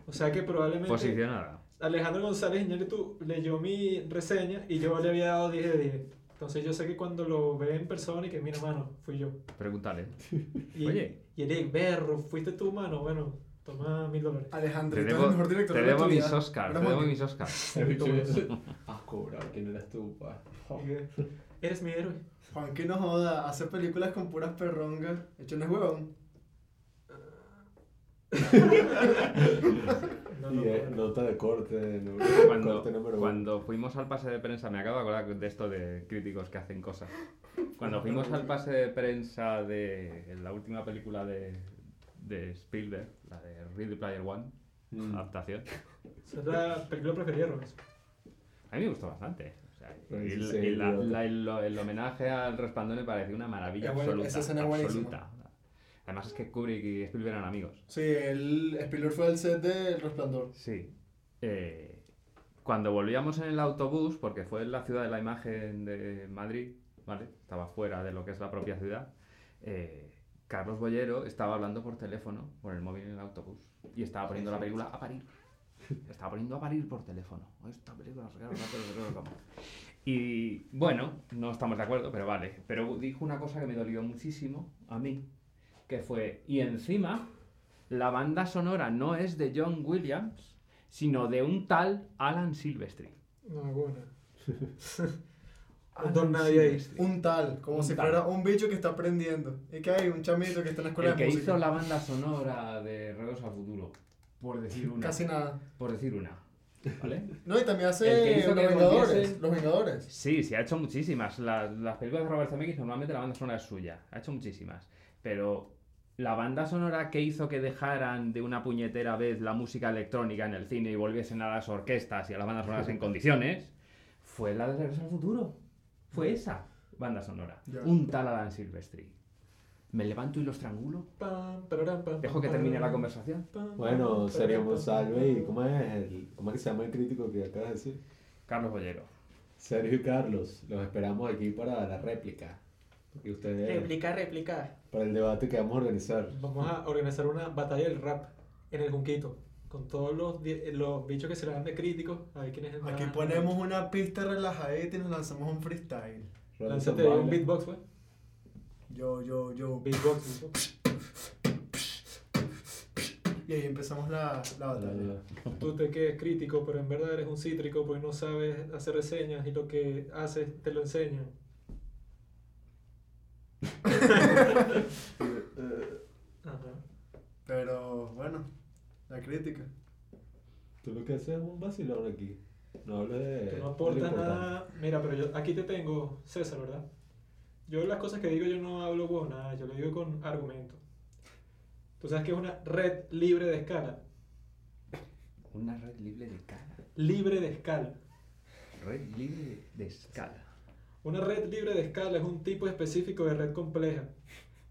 A: O sea que probablemente...
D: Posicionada.
A: Alejandro González Iñárritu leyó mi reseña y yo le había dado 10 de 10. Entonces yo sé que cuando lo ve en persona y que mira, mano, fui yo.
D: Pregúntale.
A: Y,
D: Oye.
A: y él dice, berro, fuiste tú, mano. Bueno, Toma mil dólares.
D: Te
B: Alejandrito es
D: debo,
B: el mejor director
D: te
B: de la
D: debo mis. Oscars, te debo mis Oscars.
C: Has cobrado, ¿quién eres tú, pa?
A: Eres mi héroe.
B: Juan que no joda, hace películas con puras perrongas. Hecho no es huevón.
A: No,
C: Y
A: no,
C: eh,
A: no.
C: nota de corte, no,
D: Cuando,
C: corte número uno.
D: cuando fuimos al pase de prensa, me acabo de acordar de esto de críticos que hacen cosas. Cuando fuimos al pase de prensa de la última película de, de Spielberg, la de Ready Player One,
C: Mm.
D: adaptación,
A: Esa es la película preferida, Robes.
D: a mí me gustó bastante. O sea,
C: Pero
D: y
C: sí,
D: la-
C: sí,
D: y la-
C: yo-
D: la- el, el homenaje al resplandor me pareció una maravilla
B: bueno,
D: absoluta.
B: esa
D: absoluta. Además es que Kubrick y Spielberg eran amigos.
B: Sí, el Spielberg fue el set de El Resplandor.
D: Sí. Eh, cuando volvíamos en el autobús, porque fue en la ciudad de la imagen de Madrid, ¿vale? Estaba fuera de lo que es la propia ciudad, eh, Carlos Bollero estaba hablando por teléfono, por el móvil en el autobús, y estaba poniendo la película a parir. Estaba poniendo a parir por teléfono. Esta película qué, cómo. Y bueno, no estamos de acuerdo, pero vale. Pero dijo una cosa que me dolió muchísimo a mí, que fue, y encima, la banda sonora no es de John Williams, sino de un tal Alan Silvestri.
A: No, buena.
D: Alan
A: don nadie ahí.
B: Un tal, como
D: Un
B: si
D: tal.
B: fuera un bicho que está aprendiendo. Y que hay un chamito que está en la escuela
D: El
B: de
D: que
B: música.
D: hizo la banda sonora de Regreso al Futuro, por decir una.
B: Casi nada.
D: Por decir una. ¿Vale?
B: No, y también
D: El que
B: hace
D: hizo
B: Los
D: que
B: Vengadores.
D: volviese-
B: Los Vengadores.
D: Sí, sí, ha hecho muchísimas. Las, las películas de Robert Zemeckis normalmente la banda sonora es suya. Ha hecho muchísimas. Pero la banda sonora que hizo que dejaran de una puñetera vez la música electrónica en el cine y volviesen a las orquestas y a las bandas sonoras en condiciones fue la de Regreso al Futuro. Fue esa banda sonora.
B: Ya.
D: Un tal Alan Silvestri. Me levanto y los trangulo.
A: Pam, pararam, pam,
D: Dejo que termine la conversación.
C: Bueno,
A: pararam,
C: Monsalve y ¿cómo es, el, ¿cómo es que se llama el crítico que acabas de decir?
D: Carlos Bollero.
C: Sergio y Carlos, los esperamos aquí para la réplica. Y ustedes,
A: Réplica, réplica.
C: para el debate que vamos a organizar.
A: Vamos a organizar una batalla del rap en el Junquito. Con todos los, los bichos que se le dan de críticos. A ver quién es el más-
B: Aquí ponemos una pista relajadita y nos lanzamos un freestyle.
A: Lánzate un beatbox, pues.
B: Yo, yo, yo.
A: Beatbox.
B: Y ahí empezamos la, la batalla.
A: Tú te quedes crítico, pero en verdad eres un cítrico porque no sabes hacer reseñas y lo que haces te lo enseñan. Ajá.
B: Pero bueno, la crítica.
C: Tú lo que haces es un vacilón aquí. No hables de.
A: Tú no
C: importante.
A: nada. Mira, pero yo aquí te tengo, César, ¿verdad? Yo las cosas que digo yo no hablo con nada, yo lo digo con argumento. Tú sabes que es una red libre de escala.
D: Una red libre de escala.
A: Libre de escala.
D: Red libre de escala.
A: Una red libre de escala es un tipo específico de red compleja.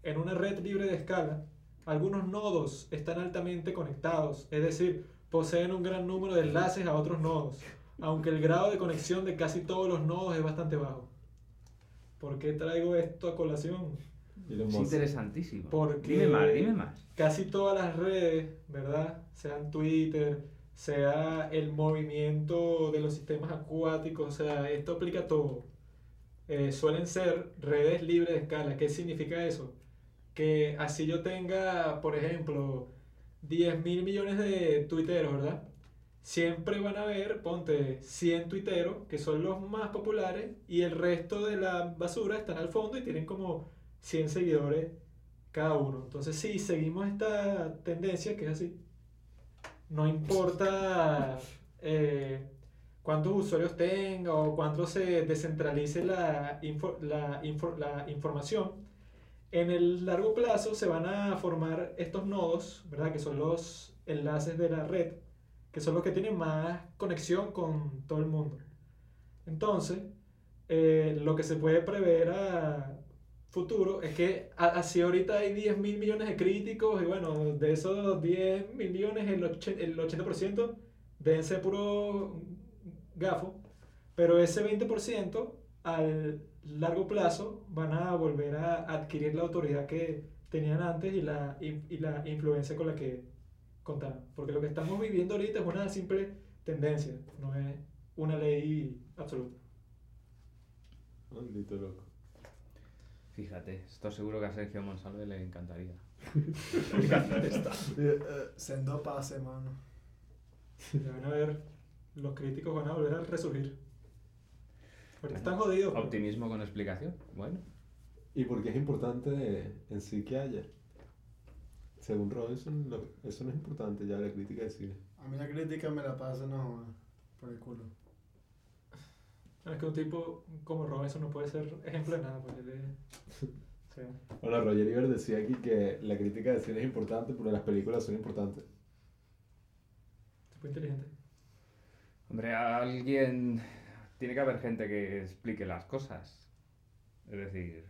A: En una red libre de escala, algunos nodos están altamente conectados, es decir, poseen un gran número de enlaces a otros nodos, aunque el grado de conexión de casi todos los nodos es bastante bajo. ¿Por qué traigo esto a colación?
D: Es interesantísimo.
A: Porque
D: Dime más, dime más.
A: casi todas las redes, ¿verdad? Sean Twitter, sea el movimiento de los sistemas acuáticos, o sea, esto aplica a todo. Eh, suelen ser redes libres de escala. ¿Qué significa eso? Que así yo tenga, por ejemplo, 10 mil millones de tuiteros, ¿verdad? Siempre van a haber, ponte, 100 tuiteros, que son los más populares, y el resto de la basura están al fondo y tienen como 100 seguidores cada uno. Entonces, si seguimos esta tendencia, que es así, no importa eh, cuántos usuarios tenga o cuánto se descentralice la, info- la, info- la información, en el largo plazo se van a formar estos nodos, ¿verdad? Que son los enlaces de la red, que son los que tienen más conexión con todo el mundo. Entonces, eh, lo que se puede prever a futuro es que así ahorita hay 10 mil millones de críticos y bueno, de esos 10 mil millones el, och- el 80% deben ser puro gafo, pero ese 20% al largo plazo van a volver a adquirir la autoridad que tenían antes y la, y la influencia con la que contaban. Porque lo que estamos viviendo ahorita es una simple tendencia, no es una ley absoluta.
C: Maldito loco.
D: Fíjate, esto seguro que a Sergio Monsalve le encantaría.
A: Encanta esta.
B: Sendo pase, mano.
A: Deben haber. Los críticos van a volver a resurgir. Ahorita están jodidos. pero-
D: Optimismo con explicación. Bueno.
C: ¿Y por qué es importante en sí que haya? Según Robinson, lo- eso no es importante ya la crítica de cine.
B: A mí la crítica me la pasa, no, por el culo.
A: Es que un tipo como Robinson no puede ser ejemplo de nada, porque él es. o sea,
C: Bueno, Roger Ebert decía aquí que la crítica de cine es importante, pero las películas son importantes.
A: tipo inteligente.
D: Hombre, alguien. Tiene que haber gente que explique las cosas. Es decir,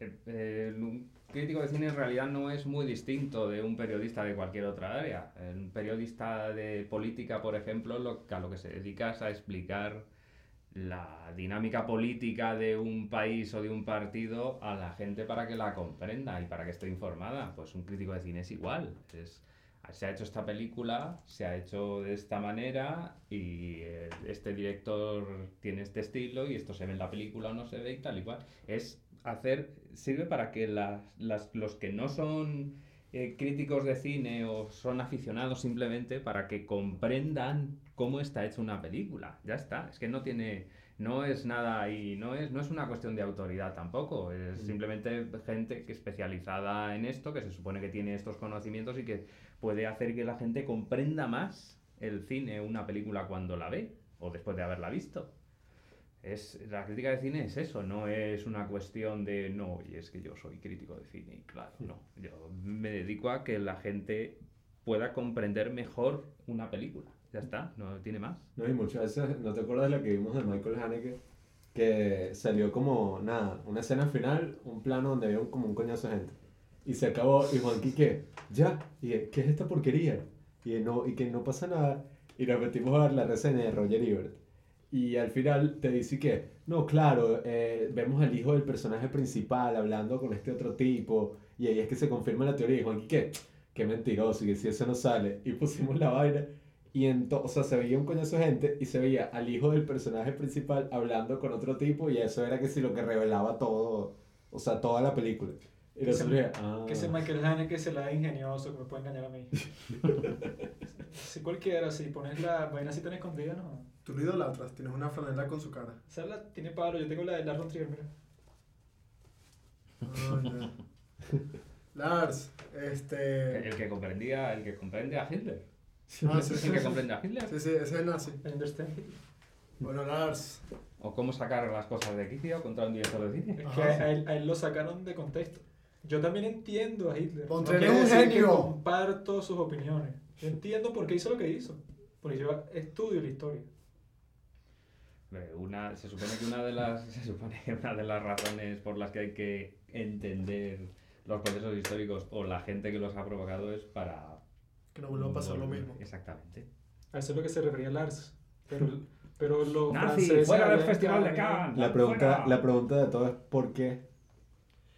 D: el- el- un crítico de cine en realidad no es muy distinto de un periodista de cualquier otra área. Un periodista de política, por ejemplo, lo, a lo que se dedica es a explicar la dinámica política de un país o de un partido a la gente para que la comprenda y para que esté informada. Pues un crítico de cine es igual. Es, se ha hecho esta película, se ha hecho de esta manera y eh, este director tiene este estilo y esto se ve en la película o no se ve y tal y cual. Es hacer, sirve para que las, las- los que no son eh, críticos de cine o son aficionados simplemente para que comprendan cómo está hecha una película. Ya está, es que no tiene, no es nada y no es, no es una cuestión de autoridad tampoco, es simplemente gente que especializada en esto, que se supone que tiene estos conocimientos y que puede hacer que la gente comprenda más el cine, una película cuando la ve o después de haberla visto. Es, la crítica de cine es eso, no es una cuestión de no, y es que yo soy crítico de cine, y claro, no. Yo me dedico a que la gente pueda comprender mejor una película. Ya está, no tiene más.
C: No, y muchas veces, ¿no te acuerdas de la que vimos de Michael Haneke? Que salió como, nada, una escena final, un plano donde había como un coñazo de gente. Y se acabó, y Juanqui, ¿qué? Ya, y ¿qué es esta porquería? Y, no, y que no pasa nada. Y nos metimos a ver la reseña de Roger Ebert. Y al final te dice que, no, claro, eh, vemos al hijo del personaje principal hablando con este otro tipo. Y ahí es que se confirma la teoría. Y Juanqui, ¿qué? Qué mentiroso, y que si eso no sale. Y pusimos la vaina. Y entonces, o sea, se veía un coñazo de gente y se veía al hijo del personaje principal hablando con otro tipo y eso era que si lo que revelaba todo, o sea, toda la película. Y
A: Que
C: nosotros
A: se-
C: ya, ah.
A: Que ese Michael Haneke se la da ingenioso, que me puede engañar a mí. si cualquiera, si pones la vaina así tan escondida, no.
B: Tú lo idolatras, tienes una franela con su cara.
A: Esa la tiene Pablo, yo tengo la de Lars Trier, mira.
B: Ah, ya. Lars, este.
D: El que comprendía, el que comprende a Hitler.
B: Ah, sí, sí,
D: El que
B: sí.
D: comprende a Hitler.
B: Sí, sí, ese es el nazi.
A: I understand.
B: Bueno, Lars.
D: O cómo sacar las cosas de quicio contra un director de cine.
A: Es que a,
B: sí.
A: a él, a él lo sacaron de contexto. Yo también entiendo a Hitler.
B: Von
A: no
B: un
A: decir que
B: genio.
A: comparto sus opiniones. Yo entiendo por qué hizo lo que hizo. Porque yo estudio la historia.
D: Una, se supone que una de las se supone que una de las razones por las que hay que entender los procesos históricos o la gente que los ha provocado es para
B: Que no vuelva a pasar lo mismo.
D: Exactamente.
A: A eso es lo que se refería Lars. Pero, pero los
D: Nazi,
A: franceses
D: fuera del festival de. Cannes.
C: La pregunta, la pregunta de todo es ¿por qué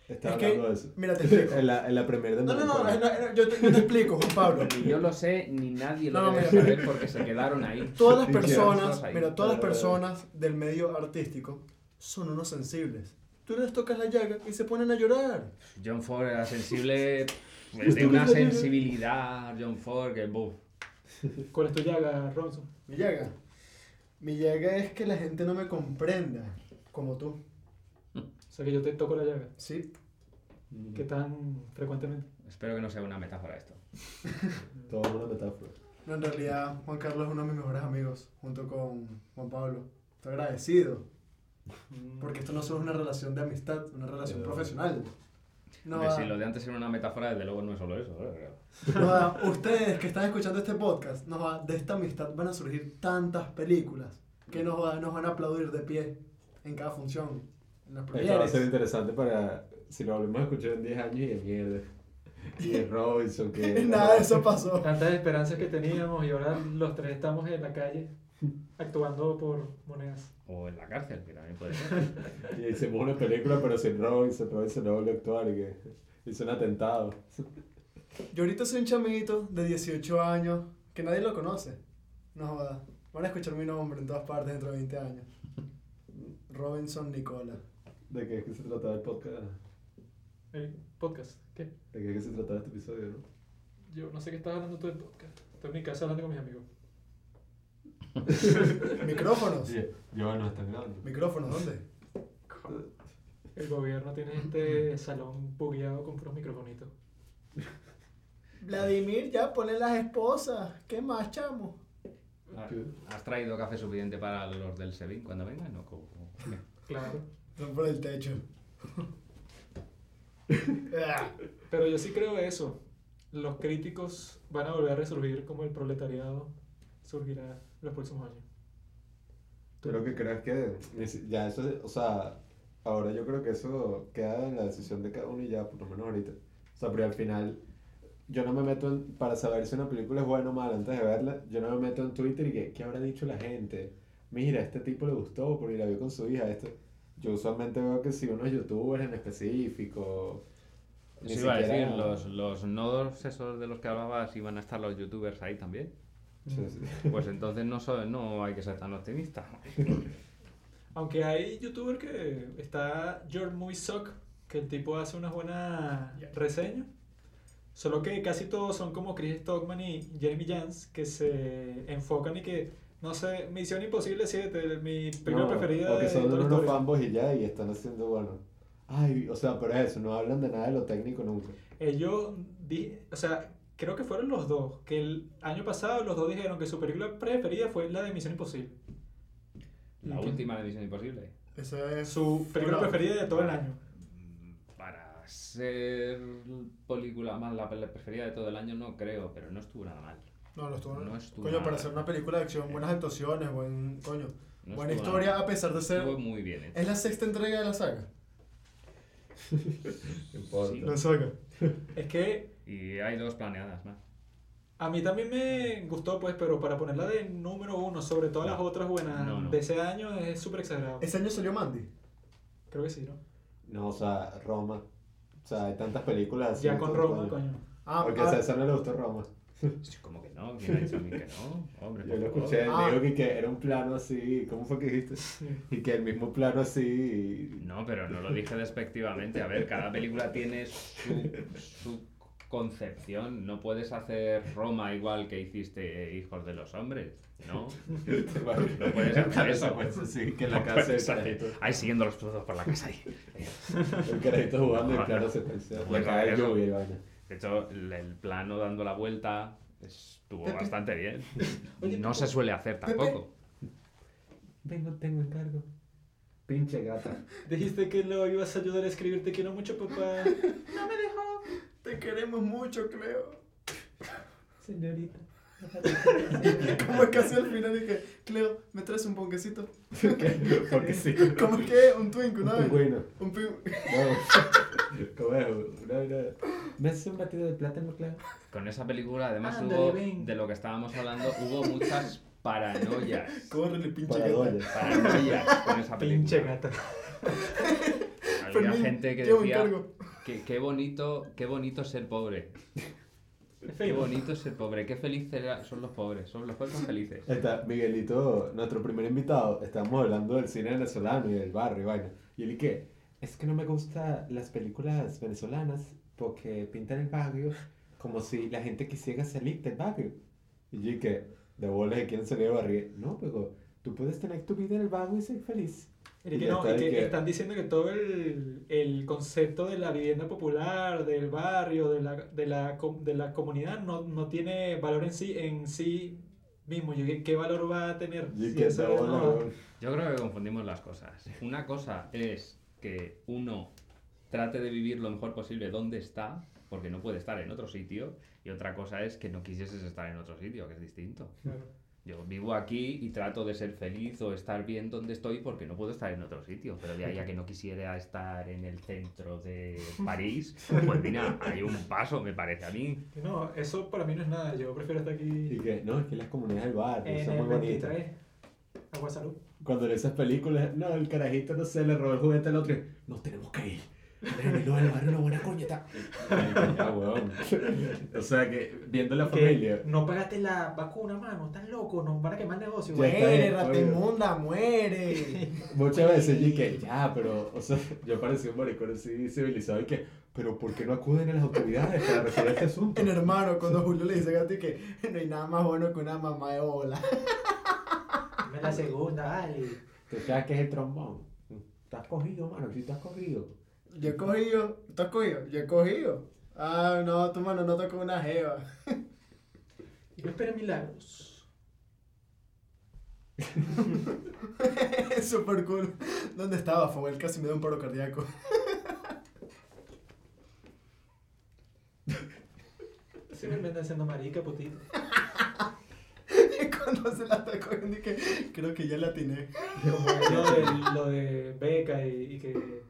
C: está
B: Es que,
C: hablando de eso?
B: mira, te explico.
C: en, la, en la premier de
B: No, no, no, no, no, yo, te, yo te explico, Juan Pablo.
D: Ni yo lo sé, ni nadie lo
B: No,
D: debe
B: mira,
D: saber porque se quedaron ahí.
B: Todas las personas, mira, todas las personas del medio artístico son unos sensibles. Tú les tocas la llaga y se ponen a llorar.
D: John Ford era sensible de una
C: que salió-
D: sensibilidad, John Ford, que buf.
A: ¿Cuál es tu llaga, Ronson?
B: Mi llaga. Mi llaga es que la gente no me comprenda como tú.
A: O sea que yo te toco la llaga.
B: Sí.
A: ¿Qué tan frecuentemente?
D: Espero que no sea una metáfora esto.
C: Todo una metáfora.
B: No, en realidad, Juan Carlos es uno de mis mejores amigos, junto con Juan Pablo. Estoy agradecido, porque esto no solo es una relación de amistad, una relación
C: Pero-
B: profesional. No,
D: si lo de antes era una metáfora, desde luego no es solo eso. ¿eh?
B: no ustedes que están escuchando este podcast, no va- de esta amistad van a surgir tantas películas que nos, va- nos van a aplaudir de pie en cada función. En las
C: Esto va a ser interesante para si lo volvemos a escuchar en 10 años y de mierda. Y el Robinson que...
B: Nada de eso pasó.
A: Tantas esperanzas que teníamos y ahora los tres estamos en la calle actuando por monedas.
D: O en la cárcel, que también puede ser.
C: Y hicimos una película pero sin Robinson, Robinson no volvió a actuar y que hizo un atentado.
B: Yo ahorita soy un chamito de 18 años que nadie lo conoce. No joda. Van a escuchar mi nombre en todas partes dentro de 20 años. Robinson Nicola.
C: ¿De qué es que se trataba el podcast?
A: El Podcast. ¿Qué?
C: ¿De qué se trataba este episodio, no?
A: Yo no sé qué estás hablando tú de podcast. Estoy en mi casa hablando con mis amigos.
B: Micrófonos.
C: Yo no están grabando.
B: Micrófonos, ¿dónde?
A: El gobierno tiene este salón bugueado con puros microfonitos.
B: Vladimir, ya ponle las esposas. ¿Qué más, chamo?
D: Ah, ¿Has traído café suficiente para los del Sevin cuando vengan? No, ¿Cómo- cómo?
A: Claro.
B: Son por el techo.
A: Pero yo sí creo eso. Los críticos van a volver a resurgir como el proletariado surgirá en los próximos años.
C: Que creas que ni si- ya eso, o sea, ahora yo creo que eso queda en la decisión de cada uno y ya, por lo menos ahorita. O sea, pero al final, yo no me meto en, para saber si una película es buena o mala antes de verla, yo no me meto en Twitter y que, ¿qué habrá dicho la gente? Mira, este tipo le gustó porque la vio con su hija, esto. Yo usualmente veo que si unos youtubers en específico... ni
D: Eso iba a decir,
C: siquiera-
D: los, los nodos esos de los que hablabas iban a estar los youtubers ahí también.
C: Sí, sí.
D: Pues entonces no, so- no hay que ser tan optimista.
A: Aunque hay youtuber que está George Movie Suck, que el tipo hace unas buenas reseñas. Solo que casi todos son como Chris Stockman y Jeremy Jans, que se enfocan y que, no sé, Misión Imposible 7, mi película
C: No,
A: preferida
C: O que
A: de
C: son
A: la
C: unos
A: historia.
C: fanboys y ya, y están haciendo, bueno... Ay, o sea, pero eso, no hablan de nada de lo técnico nunca.
A: Ellos, di- o sea, creo que fueron los dos, que el año pasado los dos dijeron que su película preferida fue la de Misión Imposible.
D: La última de Misión Imposible.
B: Eso es.
A: Su película preferida de todo el año.
D: Mm, Para ser película más la preferida de todo el año no creo, pero no estuvo nada mal.
B: No, no estuvo.
D: No estuvo
B: coño, para hacer una película de acción, buenas actuaciones, buen. Coño.
D: No
B: buena historia,
D: nada
B: a pesar de ser.
D: Estuvo muy bien hecho.
B: Es la sexta entrega de la saga.
C: No importa.
D: Sí.
B: La saga.
A: Es que
D: Y hay dos planeadas más.
A: A mí también me gustó, pues, pero para ponerla de número uno sobre todas las otras buenas
D: No, no.
A: de ese año es súper exagerado.
B: Ese año salió Mandy.
A: Creo que sí, ¿no?
C: No, o sea, Roma. O sea, hay tantas películas así.
A: Ya con Roma, coño.
B: Ah,
C: Porque
B: ah,
C: a César no le gustó Roma.
D: Sí, ¿Cómo que no? ¿Quién ha dicho a mí que no? Hombre,
C: Yo lo escuché,
B: Ah.
C: dijo que, que era un plano así. ¿Cómo fue que dijiste? Y que el mismo plano así.
D: No, pero no lo dije despectivamente. A ver, cada película tiene su, su concepción. No puedes hacer Roma igual que hiciste Hijos de los Hombres, ¿no?
C: no
D: puedes hacer eso.
C: Pues sí, que la
D: No
C: casa carajito,
D: Ahí siguiendo los todos por la casa ahí.
C: el jugando en
D: No,
C: plano
D: no.
C: secuencial.
D: No
C: Le
D: puedes
C: cae
D: hacer eso.
C: lluvia y vaina.
D: De hecho, el, el plano dando la vuelta estuvo
B: Pepe.
D: bastante bien.
B: Oye,
D: No
B: Pepe.
D: se suele hacer
B: Pepe.
D: tampoco.
C: Vengo, tengo encargo. Pinche gata.
A: Dijiste que lo ibas a ayudar a escribir Te quiero mucho, papá.
B: Te queremos mucho, Cleo.
C: Señorita.
B: ¿Cómo es que hace al final y que, Cleo, ¿me traes un ponquecito?
C: Porque sí.
B: ¿Cómo es que? Un twink,
C: Un
B: una vez.
C: pingüino.
B: Un pin...
C: No. ¿Cómo es? Una, una... ¿Me haces un batido de plátano, claro?
D: Con esa película, además,
A: Ándale,
D: hubo, de lo que estábamos hablando, hubo muchas paranoias.
B: Córrele, pinche
C: Para
B: gata.
C: doña.
D: Paranoias con esa película.
A: Pinche gata.
D: Había
B: Fermín,
D: gente que decía que qué bonito, qué bonito ser pobre. Qué bonito ser pobre, qué felices era- son los pobres, son los pobres felices.
C: Está Miguelito, nuestro primer invitado. Estábamos hablando del cine venezolano y del barrio y vaina. Y él, ¿y qué? Es que no me gustan las películas venezolanas porque pintan el barrio como si la gente quisiera salir del barrio. Y yo, ¿y qué? De bolas que quieren salir del barrio. No, pero tú puedes tener tu vida en el barrio y ser feliz.
A: Y que no, y que
C: que-
A: están diciendo que todo el, el concepto de la vivienda popular, del barrio, de la, de la, de la comunidad, no, no tiene valor en sí, en sí mismo. Yo, ¿qué, qué valor va a tener?
C: Y
A: si
C: que de
A: no-.
D: Yo creo que confundimos las cosas. Una cosa es que uno trate de vivir lo mejor posible donde está, porque no puede estar en otro sitio, y otra cosa es que no quisieses estar en otro sitio, que es distinto.
A: Claro.
D: Yo vivo aquí y trato de ser feliz o estar bien donde estoy porque no puedo estar en otro sitio. Pero de ahí a que no quisiera estar en el centro de París, pues mira, hay un paso, me parece a mí.
A: No, eso para mí no es nada. Yo prefiero estar
C: Y
A: aquí
C: que, no, es que las comunidades del barrio
A: en
C: son muy bonitas.
A: 23. Agua salud.
C: Cuando en esas películas, no, el carajito no sé, le robó el juguete al otro y, no tenemos que ir. No, el barrio, una buena coña está. Ya, weón. O sea que, viendo la
A: Que
C: familia.
A: no pagaste la vacuna, mano. Estás loco. Nos van a quemar negocio.
C: Ya
A: güey.
C: está
B: Muere,
C: bien,
B: rata inmunda, muere.
C: Muchas veces dije, ya, pero, o sea, yo parecía un maricón así civilizado y que, pero ¿por qué no acuden a las autoridades para resolver este asunto?
B: En hermano, cuando Julio le dice a ti que no hay nada más bueno que una mamá de bola.
A: Dame la segunda, dale.
C: ¿Tú sabes qué es el trombón? Estás cogido, mano, si estás cogido.
B: Yo he cogido, ¿tú has cogido? Yo he cogido. Ah, no, tu mano no tocó una jeva.
A: Y no esperen milagros.
B: Es súper cool. ¿Dónde estaba? Fue él casi me dio un paro cardíaco.
A: Se me andan haciendo marica, putito.
B: Cuando se la está cogiendo y que creo que ya la atiné.
A: Como lo de, lo de Beca y, y que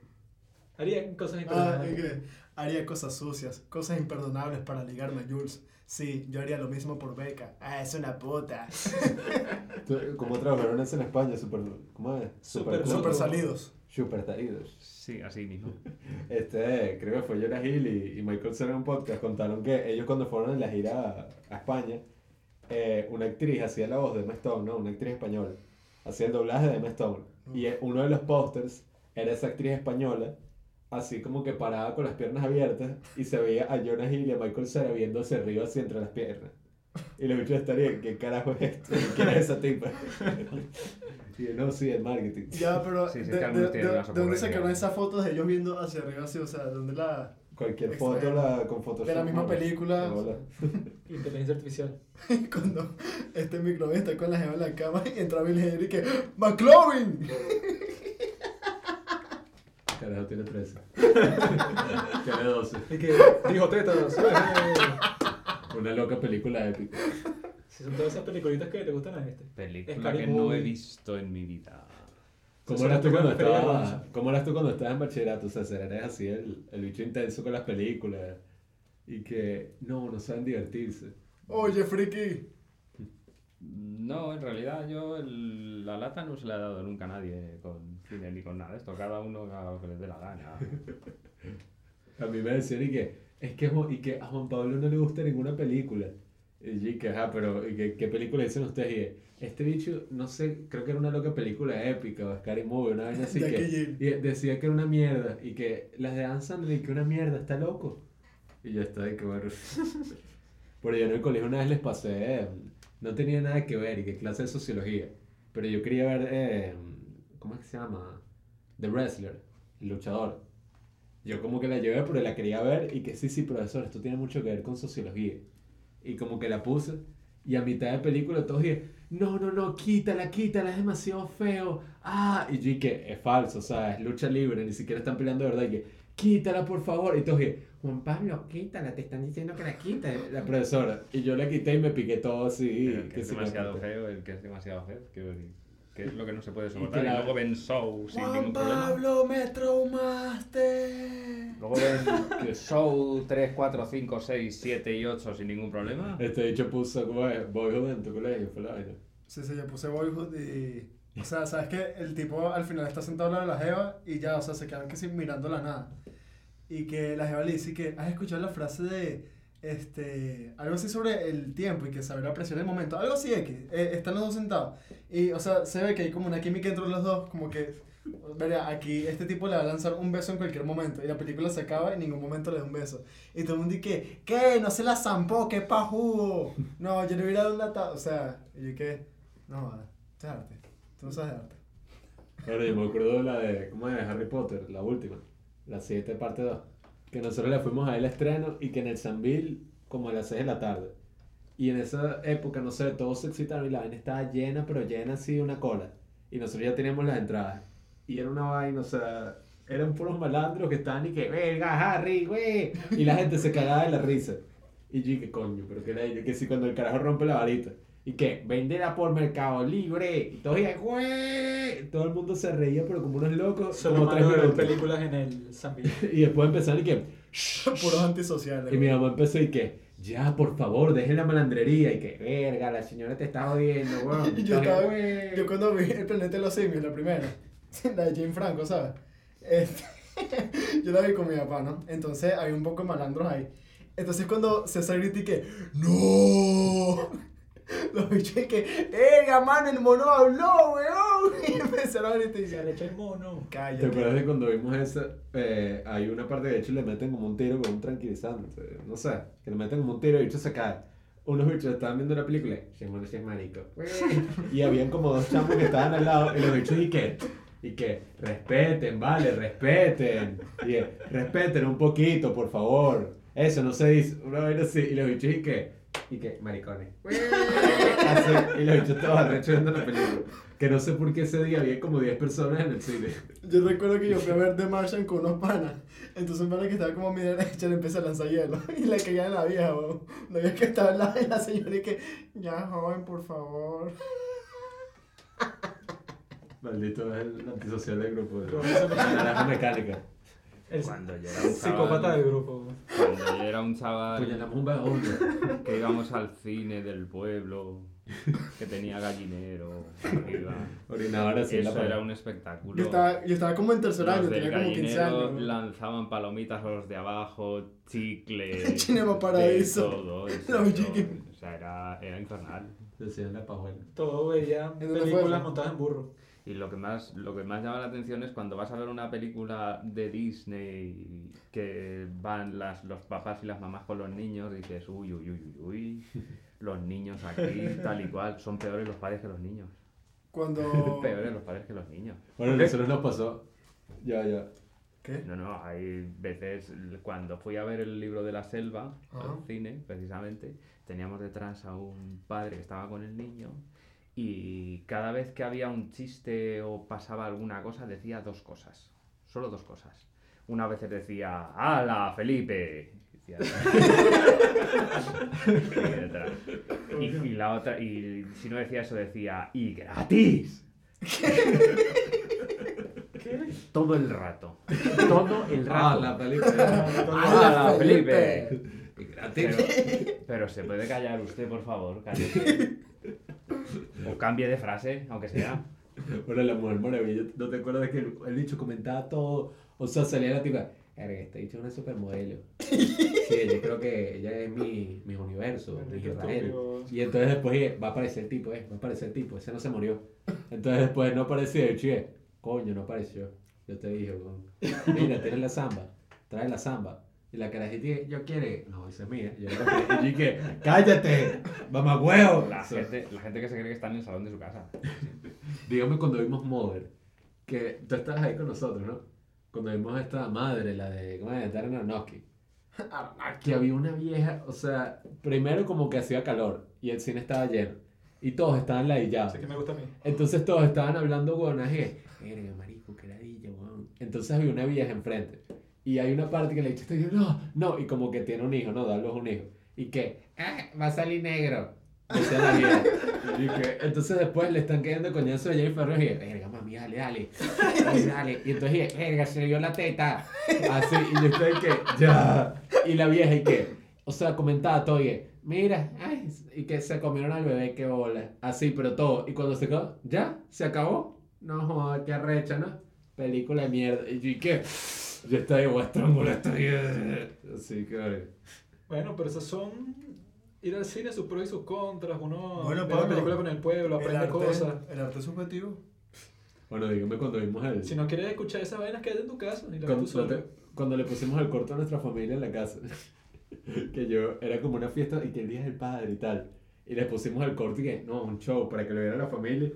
A: haría cosas
B: Ah,
A: imperdonables.
B: que haría cosas sucias, cosas imperdonables para ligarme a Jules. Sí, yo haría lo mismo por Beca. Ah, es una puta.
C: ¿Cómo trabajaron eso en España? Super, ¿Cómo es? Cool.
B: Súper
A: loco.
B: salidos.
C: Super taridos.
D: Sí, así mismo.
C: Este, creo que fue Jonah Hill y, y Michael Cera en un podcast, contaron que ellos cuando fueron en la gira a, a España, eh, una actriz hacía la voz de Emma Stone, ¿no? Una actriz española, hacía el doblaje de Emma Stone. Y eh, uno de los pósters era esa actriz española, así como que parada con las piernas abiertas, y se veía a Jonah Hill y a Michael Cera viendo hacia arriba, así entre las piernas. Y los bichos estarían, ¿qué carajo es esto? ¿Quién es esa tipa? y yo, no, sí, el marketing.
B: Ya, pero
D: Sí, sí,
B: de, de- de- ¿de dónde sacaron esas fotos de ellos viendo hacia arriba así? O sea, ¿dónde la...?
C: Cualquier
B: Extraño.
C: foto la, con Photoshop.
B: De la misma película.
C: Hola.
A: Inteligencia artificial.
B: Cuando este microbio está con la jeva en la cama y entra Bill Henry y que ¡McLovin!
C: Carajo, tiene 13. tiene 12.
A: Y que dijo tetas.
C: Una loca película épica.
A: Si son todas esas peliculitas que le gustan a este.
D: Película
A: Scary
D: que no he visto en mi vida.
C: ¿Cómo eras, tú cuando estabas. ¿Cómo eras tú cuando estabas en bachillerato? O sea, eres así el, el bicho intenso con las películas y que no, no saben divertirse.
B: Oye, friki.
D: No, en realidad yo el- la lata no se la he dado nunca a nadie con ni con nada de esto. Cada uno haga lo que les dé la gana.
C: A mí me decían y que, es que, y que a Juan Pablo no le gusta ninguna película. Y que, ajá, pero ¿y que, ¿qué película dicen ustedes? Y que, este bicho, no sé, creo que era una loca película épica o Scary Movie, una vaina así que... Y decía que era una mierda y que las de Adam Sandler que una mierda, está loco. Y yo estaba de que bueno. Pero yo en el colegio una vez les pasé, eh, no tenía nada que ver y que clase de sociología. Pero yo quería ver, eh, ¿cómo es que se llama? The Wrestler, el luchador. Yo como que la llevé, pero la quería ver y que sí, sí, profesor, esto tiene mucho que ver con sociología. Y como que la puse y a mitad de película todos dije, no, no, no, quítala, quítala, es demasiado feo. Ah, y yo que es falso, o sea, es lucha libre, ni siquiera están peleando de verdad. Y que, quítala, por favor. Y todos dije, Juan Pablo, quítala, te están diciendo que la quites. La profesora. Y yo la quité y me piqué todo así.
D: que
C: que
D: es demasiado feo, el que es demasiado feo, quiero decir. Que es lo que no se puede
C: Y
D: soportar.
C: que
D: Y,
C: la-
D: luego ven show sin
B: Juan
D: ningún problema.
B: Pablo, me traumaste.
D: Luego ven que show 3, 4, 5, 6, 7 y 8 sin ningún problema.
C: Este ¿cómo es? Boyhood en tu colegio, fue la.
B: Sí, sí, yo puse Boyhood y... O sea, ¿sabes qué? El tipo al final está sentado al lado de la jeva y ya, o sea, se quedan que sin mirando la nada. Y que la jeva le dice que, ¿has escuchado la frase de, este, algo así sobre el tiempo y que saber apreciar el momento? Algo así X. Eh, están los dos sentados. Y, o sea, se ve que hay como una química entre los dos, como que, verá, aquí este tipo le va a lanzar un beso en cualquier momento. Y la película se acaba y en ningún momento le da un beso. Y todo el mundo dice, ¿qué? No se la zampó, qué pajudo. No, yo le hubiera dado una ta O sea, y yo que, no, esto es arte. Tú no sabes de arte.
C: Bueno, yo me acuerdo de la de, ¿cómo es? Harry Potter, la última, la 7 parte 2. Que nosotros le fuimos a el estreno y que en el Sanville, como a las 6 de la tarde. Y en esa época, no sé, todos se excitaron y la vaina estaba llena, pero llena así de una cola. Y nosotros ya teníamos las entradas. Y era una vaina, o sea, eran puros malandros que estaban y que, verga, Harry, güey. Y la gente se cagaba de la risa. Y yo, ¿qué coño? Pero que era que si cuando el carajo rompe la varita. Y que, venderla por Mercado Libre. Y todos digan, güey. Todo el mundo se reía, pero como unos locos.
A: Solo
C: tres
A: de películas en el Zambi.
C: Y después empezaron y que,
B: Puros antisociales.
C: y mi
B: güey.
C: mamá empezó y que, ya, por favor, dejen la malandrería. Y que, verga, la señora te está jodiendo, weón.
B: Y yo, estaba,
C: "Güey".
B: yo cuando vi el planeta de los simios, la primera, la de Jane Franco, ¿sabes? Este, Yo la vi con mi papá, ¿no? Entonces había un poco de malandros ahí. Entonces cuando César grita y que, ¡No! Los bichos y que, ¡Eh, mano, el mono habló, weón! Y empezaron a gritar y
A: Se echa el mono.
C: ¿Te
B: cállate.
C: acuerdas de cuando vimos esa? Eh, hay una parte que de hecho le meten como un tiro con un tranquilizante. No sé, que le meten como un tiro y el bicho se cae. Unos bichos estaban viendo la película y se mono, ese es marico. Y habían como dos chamos que estaban al lado y los bichos y que, y que, respeten, vale, respeten. Y que, respeten un poquito, por favor. Eso no se dice, una vez así. Y los bichos y que, y que, maricones. Así, y los bichos estaban arrechos viendo la película. Que no sé por qué ese día había como 10 personas en el cine.
B: Yo recuerdo que yo fui a ver The Martian con unos panas. Entonces un pana que estaba como a mi derecha le empezó a lanzar hielo. Y le caía en la vieja, weón. La vieja que estaba al lado de la señora y que, ya, joven, por favor.
C: Maldito es el antisocial del grupo. De la naranja mecánica.
A: El
D: Cuando yo era un
A: psicópata
D: chaval,
A: del grupo.
D: cuando yo era un chaval
C: vagabundo.
D: que íbamos al cine del pueblo, que tenía gallinero arriba.
C: Orinador así en la
D: Eso era un espectáculo.
B: Yo estaba, yo estaba como en tercer año, tenía como 15
D: gallinero
B: años.
D: lanzaban palomitas a los de abajo, chicle.
B: Cinema Paradiso.
D: de Todo, eso, eso.
B: chiquis.
D: O sea, era, era infernal.
C: Decían la pajuela.
A: Todo veía
B: ¿En dónde fue
A: películas montadas en burro.
D: Y lo que más lo que más llama la atención es cuando vas a ver una película de Disney que van las, los papás y las mamás con los niños y dices, uy, uy, uy, uy, uy, los niños aquí, tal y cual, son peores los padres que los niños.
B: Cuando...
D: Peores los padres que los niños.
C: Bueno, nosotros nos pasó. Ya, ya.
B: ¿Qué?
D: No, no, hay veces, cuando fui a ver el libro de la selva, al cine, precisamente, teníamos detrás a un padre que estaba con el niño y cada vez que había un chiste o pasaba alguna cosa decía dos cosas, solo dos cosas. Una vez decía, ¡Hala, Felipe! Y la otra, y si no decía eso decía, ¡y gratis! Todo el rato. Todo el rato. ¡Hala,
B: ¡Hala,
D: Felipe!
C: Y gratis.
D: Pero, pero se puede callar usted, por favor, cállese. O cambie de frase, aunque sea.
C: Bueno, la mujer maravilla. ¿No te acuerdas que el, el bicho comentaba todo? O sea, salía la tipa. "Verga, Esta bicha es una supermodelo. Sí, yo creo que ella es mi, mi universo, mi Israel. Y entonces después va a aparecer el tipo, eh, va a aparecer el tipo, ese no se murió. Entonces después no aparecía y chie, coño, no apareció. Yo te dije, mira, tienes la samba, trae la samba. Y la carajita, yo quiere, no, esa es mía. Y yo dije, cállate, mamá huevo.
D: La gente, la gente que se cree que está en el salón de su casa.
C: Dígame cuando vimos Mother, que tú estabas ahí con nosotros, ¿no? Cuando vimos esta madre, la de, ¿cómo es? Darren Aronofsky. Que había una vieja, o sea, primero como que hacía calor y el cine estaba lleno y todos estaban ladillados.
A: Que me gusta a mí.
C: Entonces todos estaban hablando huevonas y verga, marico, qué ladilla, weón. Entonces había una vieja enfrente. Y hay una parte que le dice, no, no, y como que tiene un hijo, no, darle un hijo. Y que, ah, va a salir negro. Y que, entonces después le están cayendo coñazo de Jennifer López y verga, mami, dale, dale, dale, dale. Y entonces verga, se le dio la teta. Así, y yo estoy que, ya. Y la vieja y que, o sea, comentaba todo y que, mira, ay, y que se comieron al bebé, qué bola. Así, pero todo. Y cuando se acabó, ya, se acabó. No joder, qué arrecha, ¿no? Película de mierda. Y yo, ¿y qué? Yo estoy, voy a estrangular esta mierda. Así que, verga.
A: Bueno, pero esos son ir al cine, sus pros y sus contras. Uno
B: Bueno, Pablo,
A: película con el pueblo,
B: El
A: aprende
B: arte,
A: cosas.
B: el arte es subjetivo.
C: Bueno, dígame cuando vimos el.
A: Si no quieres escuchar esas vainas, quédate en tu casa. Y la
C: Cuando,
A: tú solo.
C: cuando- le pusimos el corto a nuestra familia en la casa, que yo era como una fiesta y que el día del padre y tal, y le pusimos el corto y que no, un show para que lo viera la familia.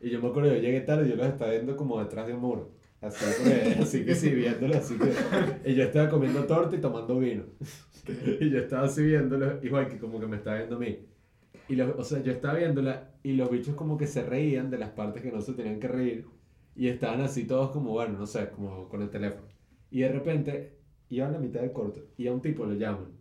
C: Y yo me acuerdo, yo llegué tarde y yo los estaba viendo como detrás de un muro. Así, porque- así que sí, viéndolo, así que. Y yo estaba comiendo torta y tomando vino. Y yo estaba así viéndolo, igual que como que me estaba viendo a mí. Y los, o sea, yo estaba viéndola y los bichos como que se reían de las partes que no se tenían que reír. Y estaban así todos como, bueno, no sé, como con el teléfono. Y de repente, iban a la mitad del corto y a un tipo lo llaman.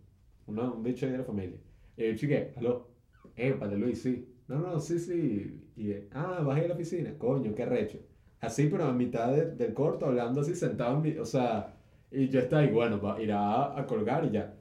C: Uno, un bicho de la familia. Y el bicho que, aló, eh, padre Luis, sí. No, no, sí, sí. Y, ah, bajé a la oficina. Coño, qué recho. Así, pero a mitad de- del corto, hablando así, sentado en mi, o sea, y yo estaba ahí, bueno, va, irá a, a colgar y ya.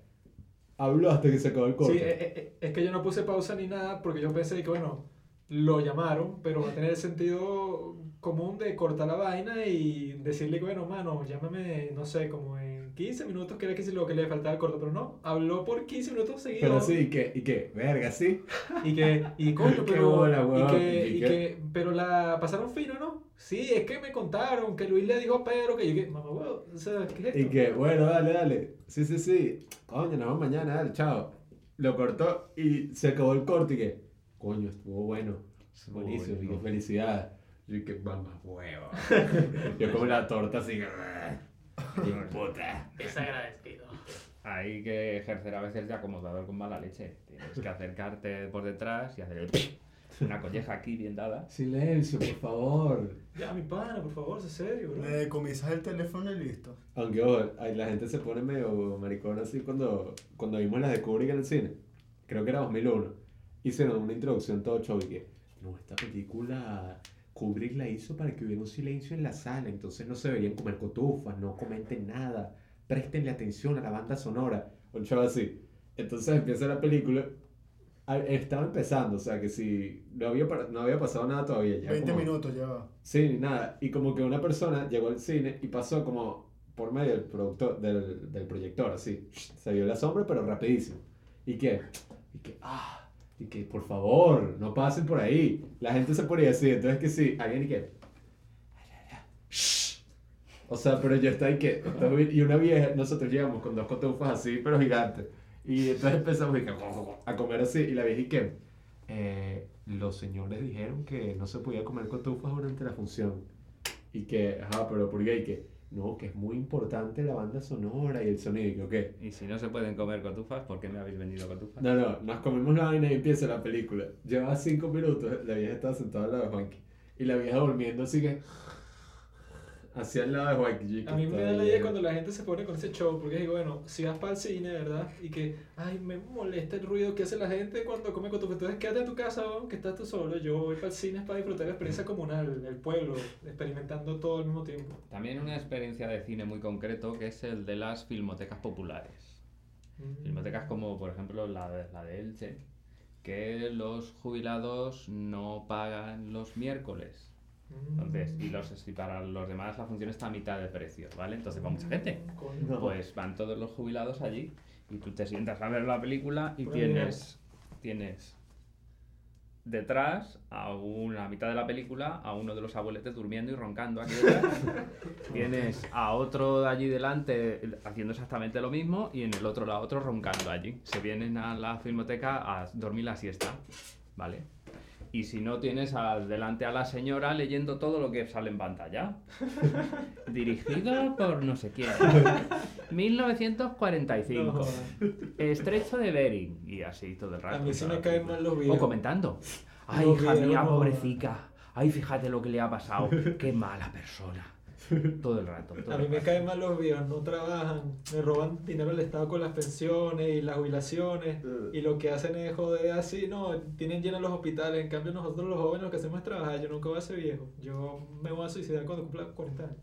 C: Habló hasta que se acabó el corto.
A: Sí, eh, eh, es que yo no puse pausa ni nada porque yo pensé que, bueno, lo llamaron, pero va a tener el sentido común de cortar la vaina y decirle, bueno, mano, llámame, no sé, como 15 minutos, que era que lo que le faltaba el corto, pero no, habló por 15 minutos seguidos.
C: Pero sí, ¿y qué? ¿Y qué? Verga, sí.
A: Y que, y coño,
C: Qué
A: pero.
C: bola,
A: y
C: huevón.
A: que,
C: ¿Y
A: y
C: qué?
A: que, pero la pasaron fino, ¿no? Sí, es que me contaron que Luis le dijo a Pedro que yo que, mamá, huevo, o sea, ¿qué es esto?
C: Y que, bueno, dale, dale. Sí, sí, sí. Coño, nos vemos mañana, dale, chao. Lo cortó y se acabó el corte y que, coño, estuvo bueno.
D: Estuvo
C: Buenísimo, y que felicidades. Y que, mamá, huevo. Yo como la torta así que, y puta.
E: Desagradecido.
D: Hay que ejercer a veces de acomodador con mala leche. Tienes que acercarte por detrás y hacer el una colleja aquí bien dada.
C: Silencio, por favor.
A: Ya, mi pana, por favor, sé serio, bro.
B: Le decomisas el teléfono y listo.
C: Aunque ay, la gente se pone medio maricón así cuando, cuando vimos las de Kubrick en el cine. Creo que era 2001. Hicieron una introducción todo show y que, no, esta película Kubrick la hizo para que hubiera un silencio en la sala, entonces no se deberían comer cotufas, no comenten nada, prestenle atención a la banda sonora. Un show así. Entonces empieza la película. ah, Estaba empezando, o sea que si no había, no había pasado nada todavía. ya
B: 20
C: como-
B: minutos ya va.
C: Sí, nada. Y como que una persona llegó al cine y pasó como por medio del, productor, del, del proyector, así. Se vio la sombra, pero rapidísimo. Y que, y que, ah, y que por favor, no pasen por ahí. La gente se ponía así, entonces que sí, alguien y que, o sea, pero yo estaba y que, y una vieja, nosotros llegamos con dos cotufas así, pero gigantes. Y entonces empezamos y que, a comer así, y la vieja y que, eh, los señores dijeron que no se podía comer cotufas durante la función. Y que, ajá, pero ¿por qué? Y que, no, que es muy importante la banda sonora y el sonido. Y que.
D: Y si no se pueden comer cotufas, ¿por qué me habéis vendido cotufas?
C: No, no, nos comimos la vaina y empieza la película. Lleva cinco minutos, la vieja estaba sentada al lado de Juanqui. Y la vieja durmiendo así que, hacia el lado de yo,
A: A mí me da la idea cuando la gente se pone con ese show, porque digo, bueno, si vas para el cine, ¿verdad? Y que, ay, me molesta el ruido que hace la gente cuando come cotufa. Entonces quédate en tu casa, weón, que estás tú solo. Yo voy para el cine para disfrutar la experiencia comunal, el pueblo, experimentando todo al mismo tiempo.
D: También una experiencia de cine muy concreto que es el de las filmotecas populares.
A: Mm.
D: Filmotecas como por ejemplo la de, la de Elche, que los jubilados no pagan los miércoles. Entonces, y, los, y para los demás la función está a mitad de precio, ¿vale? Entonces va mucha gente. Pues van todos los jubilados allí y tú te sientas a ver la película y tienes, tienes detrás, a una mitad de la película, a uno de los abueletes durmiendo y roncando aquí detrás. tienes a otro de allí delante haciendo exactamente lo mismo y en el otro lado otro roncando allí. Se vienen a la filmoteca a dormir la siesta, ¿vale? Y si no tienes delante a la señora leyendo todo lo que sale en pantalla. Dirigido por no sé quién. 1945.
A: No.
D: Estrecho de Bering. Y así todo el rato.
A: A mí sí
D: toda
A: me caen mal los
D: O
A: viejos.
D: comentando. Ay,
A: Los
D: hija mía,
A: viejos, no.
D: pobrecita. Ay, fíjate lo que le ha pasado. Qué mala persona. Todo el rato. todo
A: A mí me
D: rato.
A: caen mal los viejos, no trabajan, me roban dinero al Estado con las pensiones y las jubilaciones y lo que hacen es joder así, no, tienen llenos los hospitales, en cambio nosotros los jóvenes lo que hacemos es trabajar, yo nunca voy a ser viejo, yo me voy a suicidar cuando cumpla 40 años.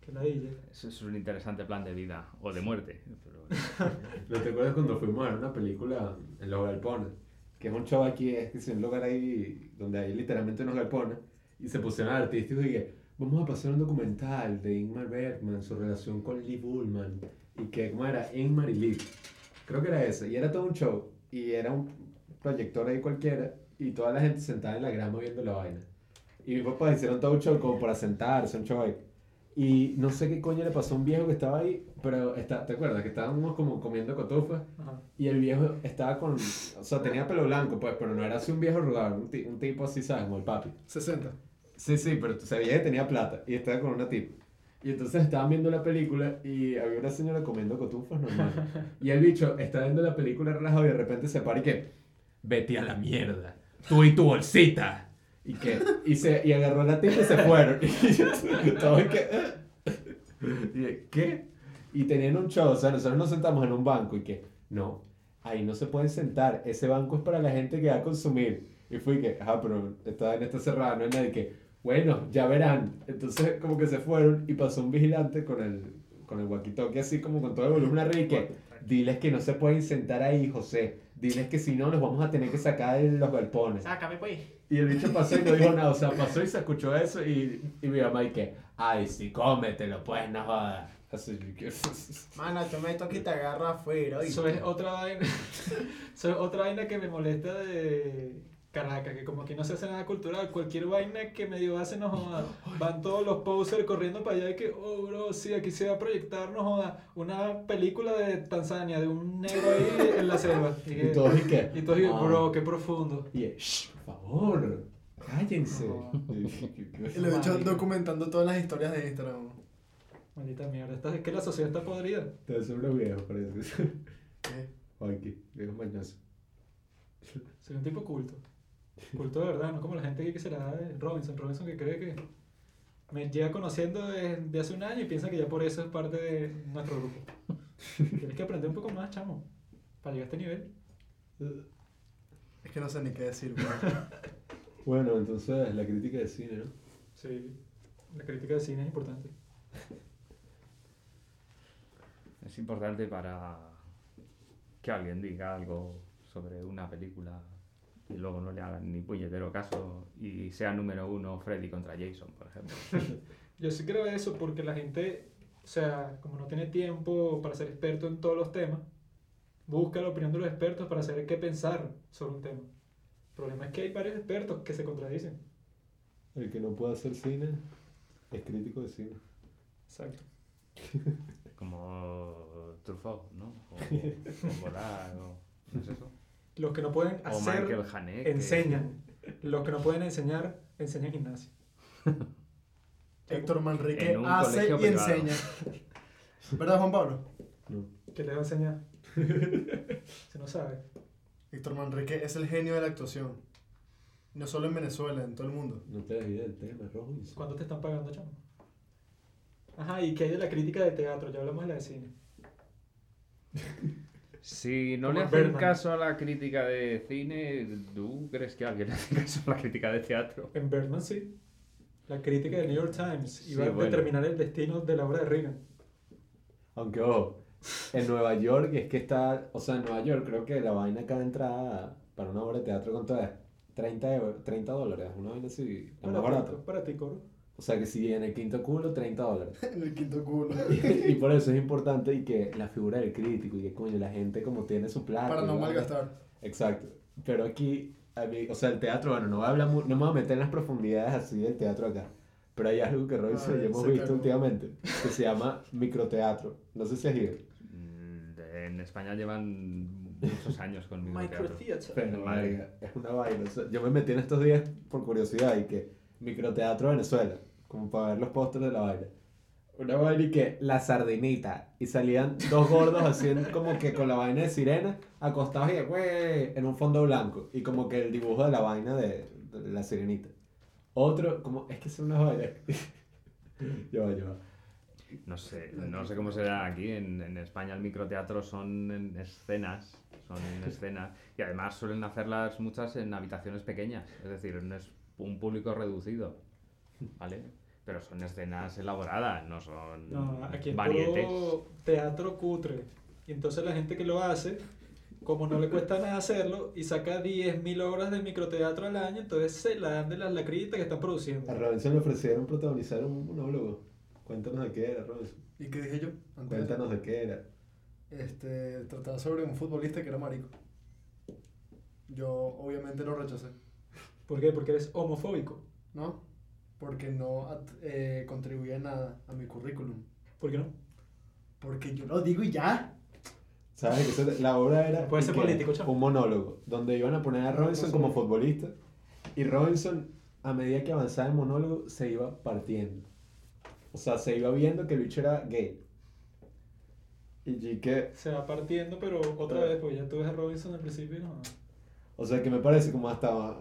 A: Que ladilla.
D: Eso es un interesante plan de vida. O de muerte. pero-
C: ¿No te acuerdas cuando fuimos a ver una película en los galpones? Que es un show aquí, es que es un lugar ahí donde hay literalmente unos galpones. Y se pusieron artísticos y que vamos a pasar un documental de Ingmar Bergman, su relación con Lee Bullman. Y que, ¿cómo era? Ingmar y Lee. Creo que era ese. Y era todo un show. Y era un proyector ahí cualquiera. Y toda la gente sentada en la grama viendo la vaina. Y mis papás hicieron todo un show como para sentarse, un show ahí. Y no sé qué coño le pasó a un viejo que estaba ahí, pero está, ¿te acuerdas? Que estábamos como comiendo cotufas y el viejo estaba con, o sea, tenía pelo blanco, pues, pero no era así un viejo arrugado, un, un tipo así, ¿sabes? Como el papi.
B: 60.
C: Sí, sí, pero se veía que tenía plata y estaba con una tipa. Y entonces estaban viendo la película y había una señora comiendo cotufas normal. Y el bicho está viendo la película relajado y de repente se para y que, vete a la mierda, tú y tu bolsita. Y que, y, se, y agarró la tipa y se fueron. Y todo y que, y de, ¿qué? Y tenían un show, o sea, nosotros nos sentamos en un banco y que, no, ahí no se pueden sentar, ese banco es para la gente que va a consumir. Y fui que, ah, pero esta vaina está cerrada, no hay nadie que, bueno, ya verán. Entonces como que se fueron y pasó un vigilante con el, con el walkie-talkie así como con todo el volumen arriba y que diles que no se pueden sentar ahí, José. Diles que si no nos vamos a tener que sacar de los galpones.
A: Sácame, pues.
C: Y el bicho pasó y no dijo nada, o sea, pasó y se escuchó eso y, y mi mamá y que, ay, sí, cómetelo, pues, no jodas. Así que...
B: Mano, yo me toque y te agarra afuera.
A: Eso es otra vaina. Eso es otra vaina que me molesta de Caracas, que como aquí no se hace nada cultural, cualquier vaina que medio hace no joda. Van todos los posers corriendo para allá y que, oh bro, sí, aquí se va a proyectar, no joda, una película de Tanzania, de un negro ahí en la selva. Y, que-
C: Y todos y que...
A: y todos y que,
C: "Ah".
A: bro, qué profundo.
C: Y "Shh, por favor, cállense.
B: Y lo he hecho documentando todas las historias de Instagram.
A: Maldita mierda, esta- es que la sociedad está podrida.
C: Debe ser unos viejos, parece.
B: ¿Qué?
C: Aquí, viejos mañosos.
A: Soy un tipo culto. Culto de verdad, no como la gente que será de Robinson. Robinson que cree que me lleva conociendo desde hace un año y piensa que ya por eso es parte de nuestro grupo. Tienes que aprender un poco más, chamo, para llegar a este nivel.
B: Es que no sé ni qué decir, bro.
C: Bueno, entonces la crítica de cine, ¿no?
A: Sí, la crítica de cine es importante.
D: Es importante para que alguien diga algo sobre una película y luego no le hagan ni puñetero caso y sea número uno Freddy contra Jason, por ejemplo.
A: Yo sí creo eso porque la gente, o sea, como no tiene tiempo para ser experto en todos los temas, busca la opinión de los expertos para saber qué pensar sobre un tema. El problema es que hay varios expertos que se contradicen.
C: El que no puede hacer cine es crítico de cine.
A: Exacto.
D: Como Truffaut, ¿no? O, o Godard, o ¿no es eso?
A: Los que no pueden hacer,
D: Haneke.
A: enseñan. Los que no pueden enseñar, enseñan gimnasia.
B: Héctor Manrique
D: En
B: hace y
D: privado.
B: enseña. ¿Verdad, Juan Pablo?
C: No.
A: ¿Qué les va a enseñar? Se no sabe.
B: Héctor Manrique es el genio de la actuación. No solo en Venezuela, en todo el mundo.
C: No te desvíes del tema, Robinson.
A: ¿Cuánto te están pagando, chamo? Ajá, ¿y qué hay de la crítica de teatro? Ya hablamos de la de cine.
D: Si no le hacen caso a la crítica de cine, ¿tú crees que alguien le hace caso a la crítica de teatro?
A: En Bergman sí. La crítica del New York Times iba
D: Sí,
A: a
D: bueno.
A: determinar el destino de la obra de Reagan.
C: Aunque, ojo, en Nueva York es que está, o sea, en Nueva York creo que la vaina cada entrada para una obra de teatro con todas 30, euros, 30 dólares, una vaina así, la más barata.
A: Para ti, coro.
C: O sea que si en el quinto culo, 30 dólares.
B: En el quinto culo.
C: y por eso es importante y que la figura del crítico y que coño, la gente como tiene su plata.
B: Para
C: y
B: no malgastar.
C: Exacto. Pero aquí, a mí- o sea, el teatro, bueno, no voy a hablar, no me voy a meter en las profundidades así del teatro acá. Pero hay algo que Robinson y yo
B: Ay,
C: hemos visto
B: cagó.
C: últimamente, que se llama microteatro. No sé si has ido.
D: Mm, En España llevan muchos años con microteatro.
C: Pero, marica, es una vaina. o sea, yo me metí en estos días por curiosidad y que microteatro Venezuela, como para ver los pósters de la vaina. Una vaina y que la sardinita. Y salían dos gordos haciendo como que con la vaina de sirena, acostados y de, "Güey", en un fondo blanco. Y como que el dibujo de la vaina de, de la sirenita. Otro, como, es que son unas vainas. yo yo.
D: No sé, no sé cómo será aquí. En, en España el microteatro son en escenas, son en escenas y además suelen hacerlas muchas en habitaciones pequeñas, es decir, es un público reducido, ¿vale? Pero son escenas elaboradas, no son
A: No, aquí es
D: varietés.
A: puro teatro cutre. Y entonces la gente que lo hace, como no le cuesta nada hacerlo, y saca 10.000 obras de microteatro al año, entonces se la dan de las lacritas que están produciendo.
C: A Robinson le ofrecieron protagonizar un monólogo. Cuéntanos de qué era, Robinson.
B: ¿Y qué dije yo? Antes
C: Cuéntanos de qué era.
B: Este, trataba sobre un futbolista que era marico. Yo obviamente lo rechacé,
A: ¿Por qué? Porque eres homofóbico.
B: ¿no? Porque no eh, contribuía en nada a mi currículum.
A: ¿Por qué no?
B: Porque yo lo digo y ya.
C: ¿Sabes? Que la obra era
A: Puede ser político,
C: un monólogo donde iban a poner a Robinson como futbolista y Robinson a medida que avanzaba el monólogo se iba partiendo. O sea, se iba viendo que el bicho era gay. Y que,
A: Se va partiendo, pero otra vez, pues ya tú ves a Robinson al principio y no.
C: o sea, que me parece como hasta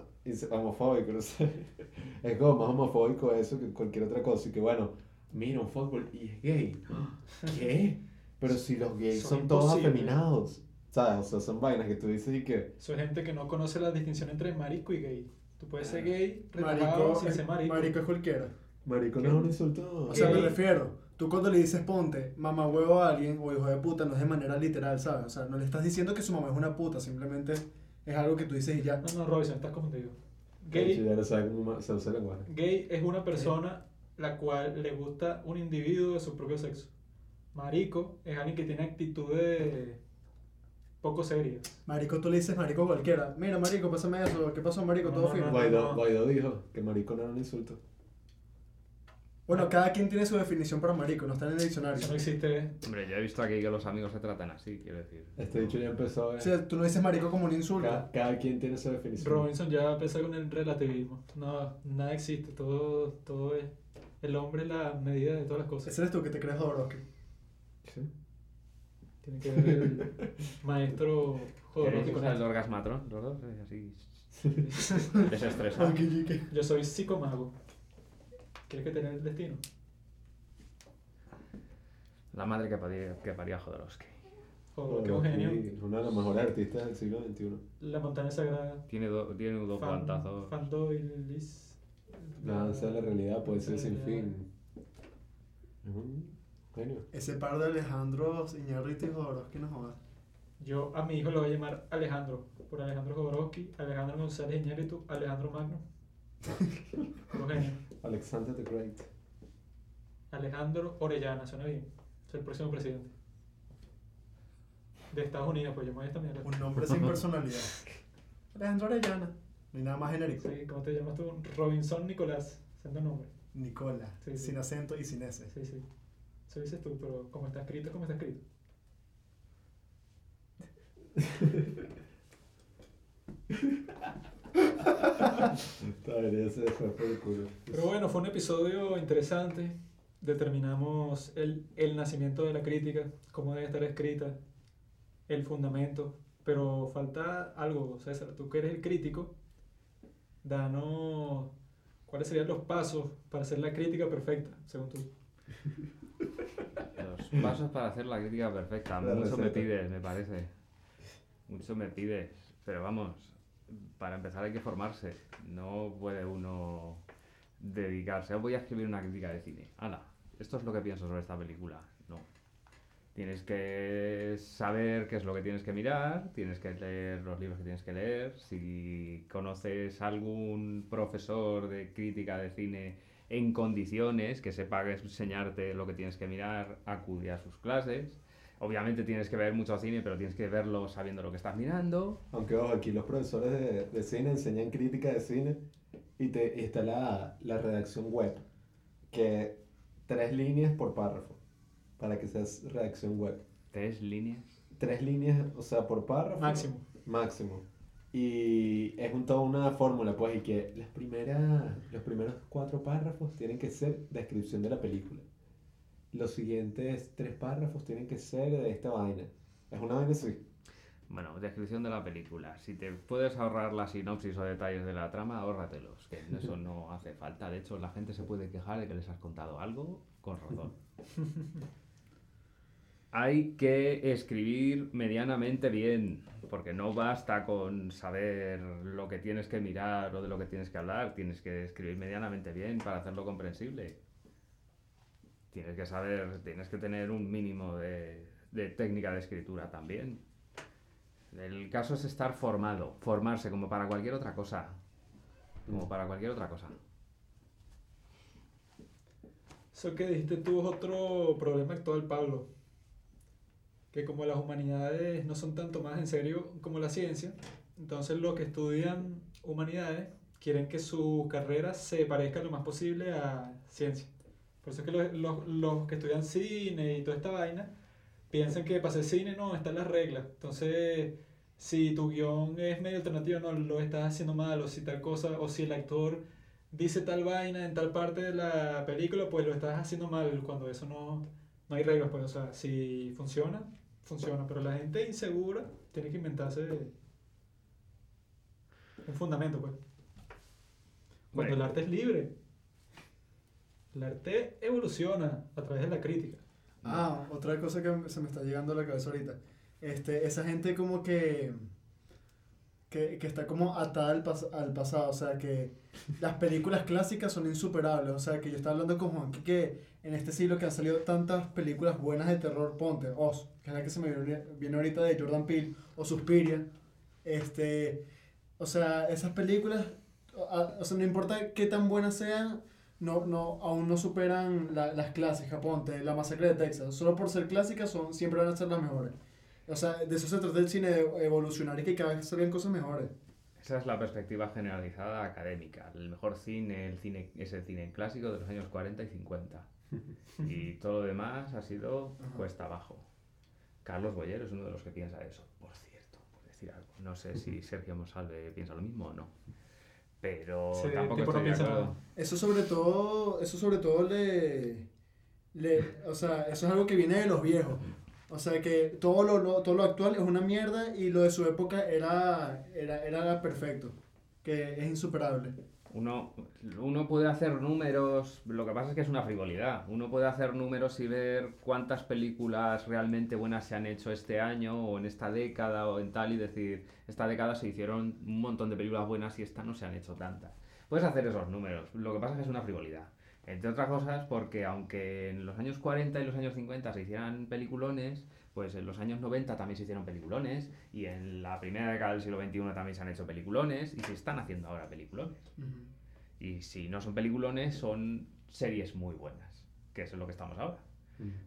C: homofóbico, no sé. Es como más homofóbico eso que cualquier otra cosa. Y que bueno, mira un fútbol y es gay. ¿Qué? Pero si los gays
A: Son
C: son, todos afeminados. ¿Sabes? O sea, son vainas que tú dices y que...
A: Es gente que no conoce la distinción entre marico y gay. Tú puedes ser gay, relajado,
B: Marico,
A: sin ser marico.
B: marico es cualquiera.
C: Marico no es un insulto.
B: O sea, me
A: Gay.
B: refiero. tú cuando le dices ponte mamá huevo a alguien o hijo de puta no es de manera literal, ¿sabes? O sea, no le estás diciendo que su mamá es una puta, simplemente es algo que tú dices y ya.
A: No, no, Robinson, estás confundido. Gay,
C: ya no sabe cómo se usa el lenguaje.
A: gay es una persona la cual le gusta un individuo de su propio sexo. Marico es alguien que tiene actitudes poco serias.
B: Marico, tú le dices marico a cualquiera. Mira, marico, pásame eso. ¿Qué pasó, marico?
A: No,
B: Todo
A: no,
B: fino.
A: no.
C: Guaidó, Guaidó dijo que marico no era un insulto.
B: Bueno, cada quien tiene su definición para marico, no está en el diccionario.
A: Eso no existe.
D: Hombre, yo he visto aquí que los amigos se tratan así, quiero decir.
C: Este dicho ya empezó a
B: O sea, tú no dices marico como un insulto.
C: Cada, cada quien tiene su definición.
A: Robinson ya empezó con el relativismo. No, nada existe. Todo, todo es. El hombre es la medida de todas las cosas.
B: Ese eres tú que te crees Jodorowsky.
C: Sí.
A: Tiene que ver el maestro
D: ¿Queréis
A: Jodorowsky con
D: el
A: esto.
D: orgasmatron? Los dos, eh, así. Desestresado.
A: Yo soy psicomago. ¿Quieres que tenga el destino?
D: La madre que paría, que paría Jodorowsky.
A: Joder, qué un genio.
C: Y Uno de los mejores artistas del siglo XXI.
A: La montaña sagrada.
D: Tiene, do- tiene dos
A: Fan-
D: guantazos.
A: Fandoilis.
C: La danza de la realidad puede ser sin fin. Es un genio.
B: Ese par de Alejandro Iñárritu y Jodorowsky no jodas.
A: Yo a mi hijo lo voy a llamar Alejandro. Por Alejandro Jodorowsky, Alejandro González Iñárritu, Alejandro Magno.
C: Alexander the Great.
A: Alejandro Orellana, suena bien. Es el próximo presidente. De Estados Unidos, pues yo me voy a esta mierda.
B: Un nombre sin personalidad. Alejandro Arellana. No hay nada más genérico.
A: Sí, ¿cómo te llamas tú? Robinson Nicolás. Siendo nombre.
B: Nicola.
A: Sí, sí.
B: Sin acento y sin S.
A: Sí, sí. Eso dices tú, pero como está escrito, como está escrito.
C: Todavía se fue por el culo.
A: Pero bueno, fue un episodio interesante. Determinamos el, el nacimiento de la crítica, cómo debe estar escrita, el fundamento. Pero falta algo, César. Tú que eres el crítico, danos cuáles serían los pasos para hacer la crítica perfecta, según tú.
D: Los pasos para hacer la crítica perfecta.
C: La
D: Mucho me
C: receta.
D: pides, me parece. Mucho me pides. Pero vamos, para empezar hay que formarse. No puede uno dedicarse. Voy a escribir una crítica de cine. Hala, esto es lo que pienso sobre esta película. No. Tienes que saber qué es lo que tienes que mirar, tienes que leer los libros que tienes que leer. Si conoces algún profesor de crítica de cine en condiciones, que sepa enseñarte lo que tienes que mirar, acude a sus clases. Obviamente tienes que ver mucho cine, pero tienes que verlo sabiendo lo que estás mirando.
C: Aunque ojo, aquí los profesores de, de cine enseñan crítica de cine y, te, y está la, la redacción web, que tres líneas por párrafo, para que seas redacción web.
D: Tres líneas.
C: Tres líneas, o sea, por párrafo.
A: Máximo.
C: Máximo. Y es un, toda una fórmula, pues, y que las primeras, los primeros cuatro párrafos tienen que ser descripción de la película. Los siguientes tres párrafos tienen que ser de esta vaina. Es una vaina así.
D: Bueno, descripción de la película. Si te puedes ahorrar la sinopsis o detalles de la trama, ahórratelos. Que eso no hace falta. De hecho, la gente se puede quejar de que les has contado algo con razón. Hay que escribir medianamente bien, porque no basta con saber lo que tienes que mirar o de lo que tienes que hablar, tienes que escribir medianamente bien para hacerlo comprensible. Tienes que saber, tienes que tener un mínimo de, de técnica de escritura también. El caso es estar formado, formarse como para cualquier otra cosa. Como para cualquier otra cosa.
A: Eso que dijiste tú es otro problema actual, Pablo. Que como las humanidades no son tanto más en serio como la ciencia, entonces los que estudian humanidades quieren que su carrera se parezca lo más posible a ciencia. Por eso es que los, los- los que estudian cine y toda esta vaina piensan que para hacer cine no, están las reglas. Entonces, si tu guion es medio alternativo, no, lo estás haciendo mal, o si tal cosa, o si el actor dice tal vaina en tal parte de la película, pues lo estás haciendo mal cuando eso no, no hay reglas, pues, o sea, si funciona, funciona, pero la gente insegura tiene que inventarse un fundamento, pues. Cuando
D: Bueno.
A: el arte es libre, el arte evoluciona a través de la crítica.
B: Ah, otra cosa que se me está llegando a la cabeza ahorita. Este, esa gente como que que, que está como atada al, pas- al pasado, o sea, que las películas clásicas son insuperables, o sea, que yo estaba hablando con Juan que, en este siglo que han salido tantas películas buenas de terror, ponte, Oz, que es la que se me viene, viene ahorita de Jordan Peele, o Suspiria, este, o sea, esas películas, o sea, no importa qué tan buenas sean, no, no, aún no superan la- las clásicas, ponte, La Masacre de Texas, solo por ser clásicas son, siempre van a ser las mejores. O sea, de eso se trata el cine, de evolucionar y que cada vez salgan cosas mejores.
D: Esa es la perspectiva generalizada académica. El mejor cine, el cine es el cine clásico de los años 40 y 50. Y todo lo demás ha sido
B: Ajá.
D: cuesta abajo. Carlos Boyer es uno de los que piensa eso, por cierto, por decir algo. No sé si Sergio Monsalve piensa lo mismo o no. Pero tampoco
A: tipo no
D: estoy de
A: piensa
D: acuerdo.
A: nada.
B: Eso sobre todo, eso sobre todo le, le, o sea, eso es algo que viene de los viejos. O sea, que todo lo, lo- todo lo actual es una mierda y lo de su época era, era, era perfecto, que es insuperable.
D: Uno, uno puede hacer números, lo que pasa es que es una frivolidad. Uno puede hacer números y ver cuántas películas realmente buenas se han hecho este año o en esta década o en tal y decir, esta década se hicieron un montón de películas buenas y esta no se han hecho tantas. Puedes hacer esos números, lo que pasa es que es una frivolidad. Entre otras cosas porque aunque en los años 40 y los años 50 se hicieran peliculones, pues en los años 90 también se hicieron peliculones y en la primera década del siglo XXI también se han hecho peliculones y se están haciendo ahora peliculones. Y si no son peliculones, son series muy buenas, que eso es lo que estamos ahora.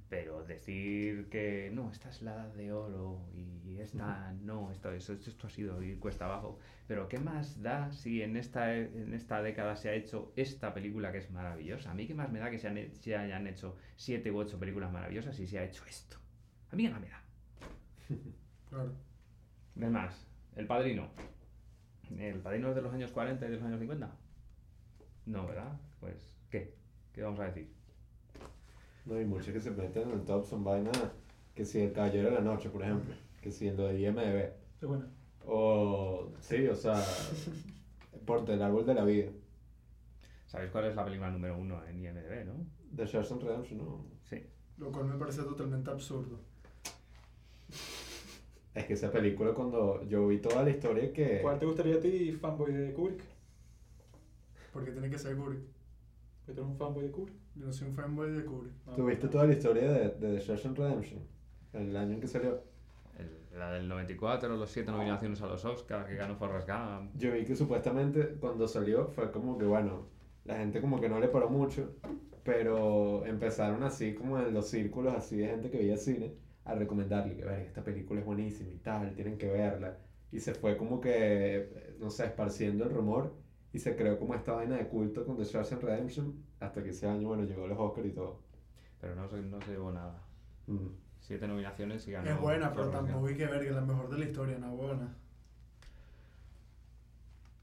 D: Pero decir que no, esta es la de oro y esta no, esto, esto, esto ha sido ir cuesta abajo. Pero ¿qué más da si en esta, en esta década se ha hecho esta película que es maravillosa? A mí qué más me da que se, han, se hayan hecho siete u ocho películas maravillosas y se ha hecho esto. A mí más me da.
B: Claro.
D: Es más, El Padrino. ¿El Padrino es de los años 40 y de los años 50? No, ¿verdad? Pues, ¿qué? ¿Qué vamos a decir?
C: No, hay muchos que se meten en el top son vainas que si el Caballero de la Noche, por ejemplo, que si en lo de IMDb,
A: Es bueno.
C: o sí, o sea, por el árbol de la vida,
D: ¿Sabéis cuál es la película número uno en IMDb, no?
C: de Shawshank Redemption, no,
D: Sí.
B: Lo cual me parece totalmente absurdo.
C: Es que esa película cuando yo vi toda la historia que,
A: ¿Cuál te gustaría a ti, fanboy de Kubrick?
B: Porque tiene que ser Kubrick.
A: Tú eres un fanboy de Kubrick.
B: Yo no soy un fanboy de Kubrick.
A: No,
C: tuviste
A: no.
C: toda la historia de, de The Shawshank Redemption, el año en que salió,
D: El- la del 94, los siete nominaciones a los Oscars que ganó Forrest Gump.
C: yo vi que supuestamente cuando salió fue como que bueno, la gente como que no le paró mucho, pero empezaron así como en los círculos así de gente que veía cine a recomendarle que "Verga, esta película es buenísima y tal, tienen que verla. Y se fue como que, no sé, esparciendo el rumor y se creó como esta vaina de culto con The Shawshank Redemption hasta que ese año, bueno, llegó los Oscars y todo.
D: Pero no se, no se llevó nada.
C: Mm.
D: Siete nominaciones y ganó.
B: Es buena, pero tampoco hay que ver que es la mejor de la historia, no buena.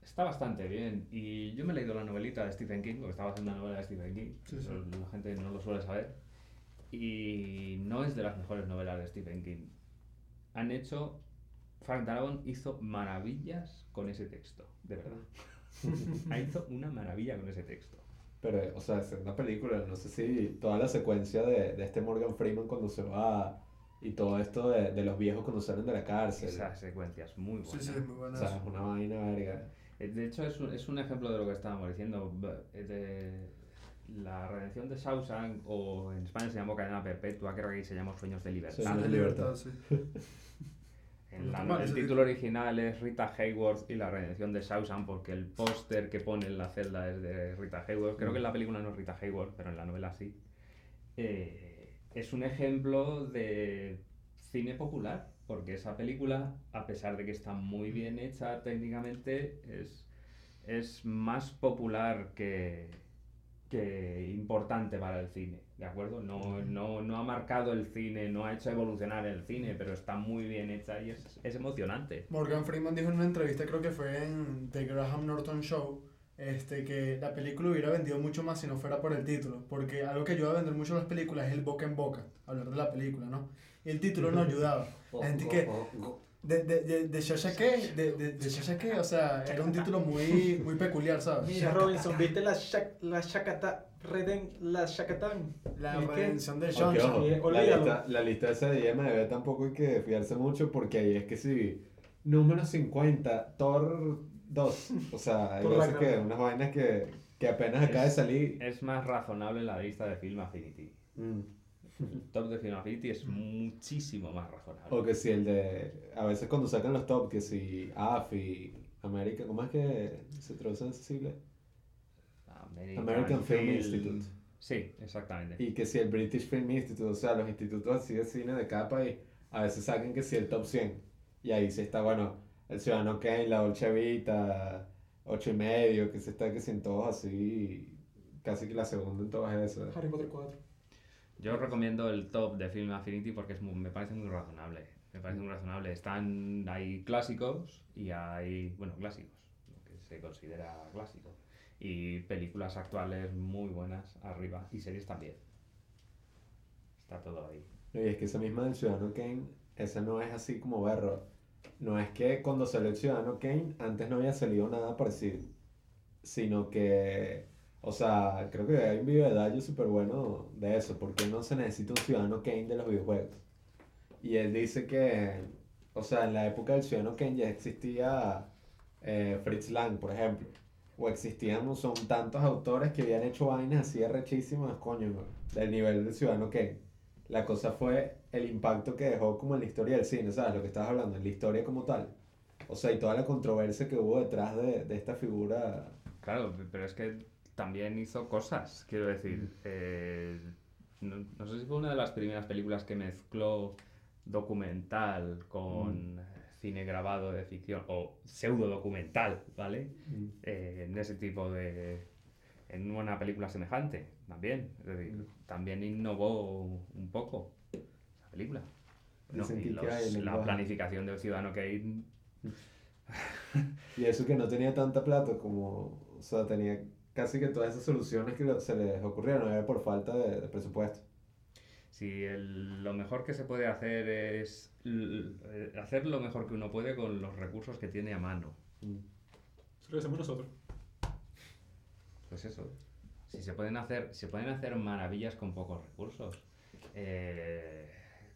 D: Está bastante bien. Y yo me he leído la novelita de Stephen King, porque estaba haciendo una novela de Stephen King.
B: Sí, sí.
D: La gente no lo suele saber. Y no es de las mejores novelas de Stephen King. Han hecho. Frank Darabont hizo maravillas con ese texto, de verdad. ha hizo una maravilla con ese texto.
C: Pero, o sea, es una película, no sé si toda la secuencia de, de este Morgan Freeman cuando se va y todo esto de, de los viejos cuando salen de la cárcel.
D: Esa secuencia es muy buena.
B: Sí, sí, es muy
C: O sea, es una vaina verga.
D: De hecho, es un, es un ejemplo de lo que estábamos diciendo. De la redención de Shawshank, o en España se llamó Cadena Perpetua, creo que aquí se llamó Sueños de Libertad.
C: Sueños
B: de libertad, sí.
D: En la- el título original es Rita Hayworth y la redención de Shawshank, porque el póster que pone en la celda es de Rita Hayworth. Creo que en la película no es Rita Hayworth, pero en la novela sí. Eh, es un ejemplo de cine popular, porque esa película, a pesar de que está muy bien hecha técnicamente, es, es más popular que, que importante para el cine, ¿de acuerdo? No, no, no ha marcado el cine, no ha hecho evolucionar el cine, pero está muy bien hecha y es, es emocionante.
B: Morgan Freeman dijo en una entrevista, creo que fue en The Graham Norton Show, este, que la película hubiera vendido mucho más si no fuera por el título. Porque algo que ayuda a vender mucho las películas es el boca en boca, hablar de la película, ¿no? Y el título no ayudaba. La gente que, de, de, de, de Shasha qué, de, de, de Shasha qué, o sea, era un título muy, muy peculiar, ¿sabes?
A: Mira, Robinson, ¿viste la, Shak- la Shakata, Reden, la Shakatán?
B: La redención de Johnson.
A: Eh,
C: la, lista, la lista esa de IMDb tampoco hay que fiarse mucho porque ahí es que si número 50, Thor 2. O sea, hay veces que unas vainas que, que apenas acaba de salir.
D: Es más razonable la lista de Film Affinity.
C: Mm.
D: El top de Film Affinity es muchísimo más razonable.
C: O que si el de. A veces cuando sacan los top, que si AFI, América, ¿cómo es que se traduce en ese sigla? American Film Institute.
D: Sí, exactamente.
C: Y que si el British Film Institute, o sea, los institutos así de cine de cada país, a veces sacan que si el top 100. Y ahí sí está, bueno, el Ciudadano Kane, la Dolce Vita, 8 y medio, que se está que si en todos así, casi que la segunda en todas esas.
A: Harry Potter 4.
D: Yo recomiendo el top de Film Affinity porque es muy- me parece muy razonable. Me parece muy razonable. Están, hay clásicos y hay, bueno, clásicos, lo que se considera clásico. Y películas actuales muy buenas arriba y series también. Está todo ahí.
C: Y es que esa misma del Ciudadano Kane, esa no es así como berro. No es que cuando salió el Ciudadano Kane, antes no había salido nada parecido. Sino que, o sea, creo que hay un video de Dayo súper bueno de eso. porque no se necesita un Ciudadano Kane de los videojuegos? Y él dice que, o sea, en la época del Ciudadano Kane ya existía eh, Fritz Lang, por ejemplo. O existían, son tantos autores que habían hecho vainas así arrechísimas, coño, del nivel del Ciudadano Kane. La cosa fue el impacto que dejó como en la historia del cine, ¿sabes? Lo que estabas hablando, en la historia como tal. O sea, y toda la controversia que hubo detrás de, de esta figura.
D: Claro, pero es que también hizo cosas, quiero decir. eh, no, no sé si fue una de las primeras películas que mezcló documental con cine grabado de ficción, o pseudo documental, ¿vale? Eh, en ese tipo de... en una película semejante, también. Es decir, también innovó un poco esa película. No, y
C: que
D: los-
C: el
D: la planificación del Ciudadano Kane
C: Y eso que no tenía tanta plata como, o sea, tenía casi que todas esas soluciones que se les ocurrieron, era por falta de, de presupuesto.
D: Si el- lo mejor que se puede hacer es l- eh, hacer lo mejor que uno puede con los recursos que tiene a mano.
C: Mm.
A: Eso es lo hacemos nosotros.
D: Pues eso. Si se pueden hacer, se pueden hacer maravillas con pocos recursos. Eh,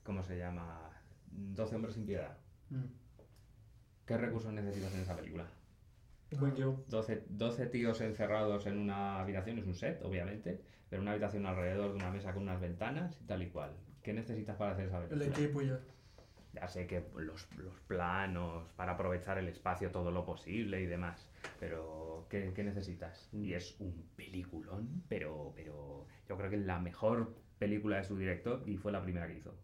D: ¿Cómo se llama? 12 hombres sin piedad.
B: Mm.
D: ¿Qué recursos necesitas en esa película?
A: Buen guion.
D: 12, 12 tíos encerrados en una habitación, es un set, obviamente, pero una habitación alrededor de una mesa con unas ventanas y tal y cual. ¿Qué necesitas para hacer esa
B: El
D: película?
B: equipo ya.
D: Ya sé que los, los planos para aprovechar el espacio todo lo posible y demás, pero ¿qué, qué necesitas?
C: Mm.
D: Y es un peliculón, pero, pero yo creo que es la mejor película de su director y fue la primera que hizo.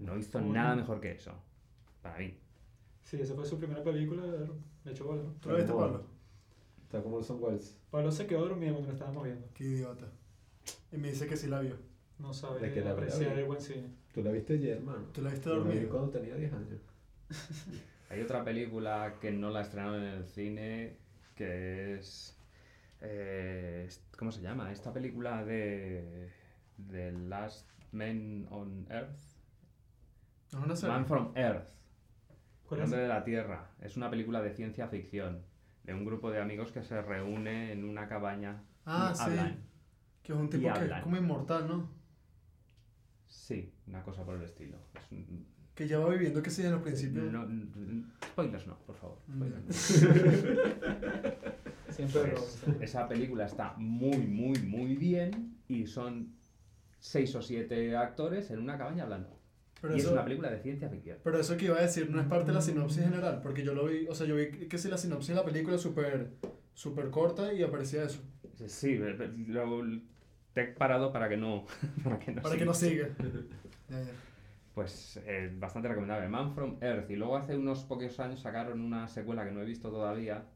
D: No hizo nada mejor que eso, para mí.
A: Sí, esa fue su primera película. Le echó bola. ¿no?
B: ¿Tú la viste,
C: Como-
B: Pablo?
C: Está como Orson Welles.
A: Pablo se quedó dormido cuando lo estábamos viendo.
B: Qué idiota. Y me dice que sí la vio.
A: No sabe
C: De que la
A: apreciar el buen cine.
C: ¿Tú la viste ayer, hermano?
B: ¿Tú la viste
C: Yo la
B: dormido?
C: cuando tenía 10 años.
D: Hay otra película que no la estrenaron en el cine, que es... eh, ¿Cómo se llama? Esta película de... The Last Man on Earth.
B: ¿No es una serie?
D: Man from Earth.
A: ¿Cuál
D: El
A: es?
D: nombre de la Tierra. Es una película de ciencia ficción. De un grupo de amigos que se reúne en una cabaña
B: Ah,
D: y
B: sí.
D: hablan.
B: Que es un tipo que es como inmortal, ¿no?
D: Sí, una cosa por el estilo. Es un-
B: Que ya va viviendo que sí en los principios.
D: no- spoilers no, por favor.
B: Mm.
A: Siempre
D: Pues, esa película está muy, muy, muy bien y son seis o siete actores en una cabaña hablando.
B: Pero
D: y es
B: eso,
D: una película de ciencia ficción.
B: pero eso que iba a decir no es parte de la sinopsis general, porque yo lo vi, o sea, yo vi que si la sinopsis de la película es súper súper corta y aparecía eso,
D: Sí, pero lo, te he parado para que no, para que no
B: para que no siga.
D: Pues eh, bastante recomendable. Man from Earth. Y luego hace unos pocos años sacaron una secuela que no he visto todavía,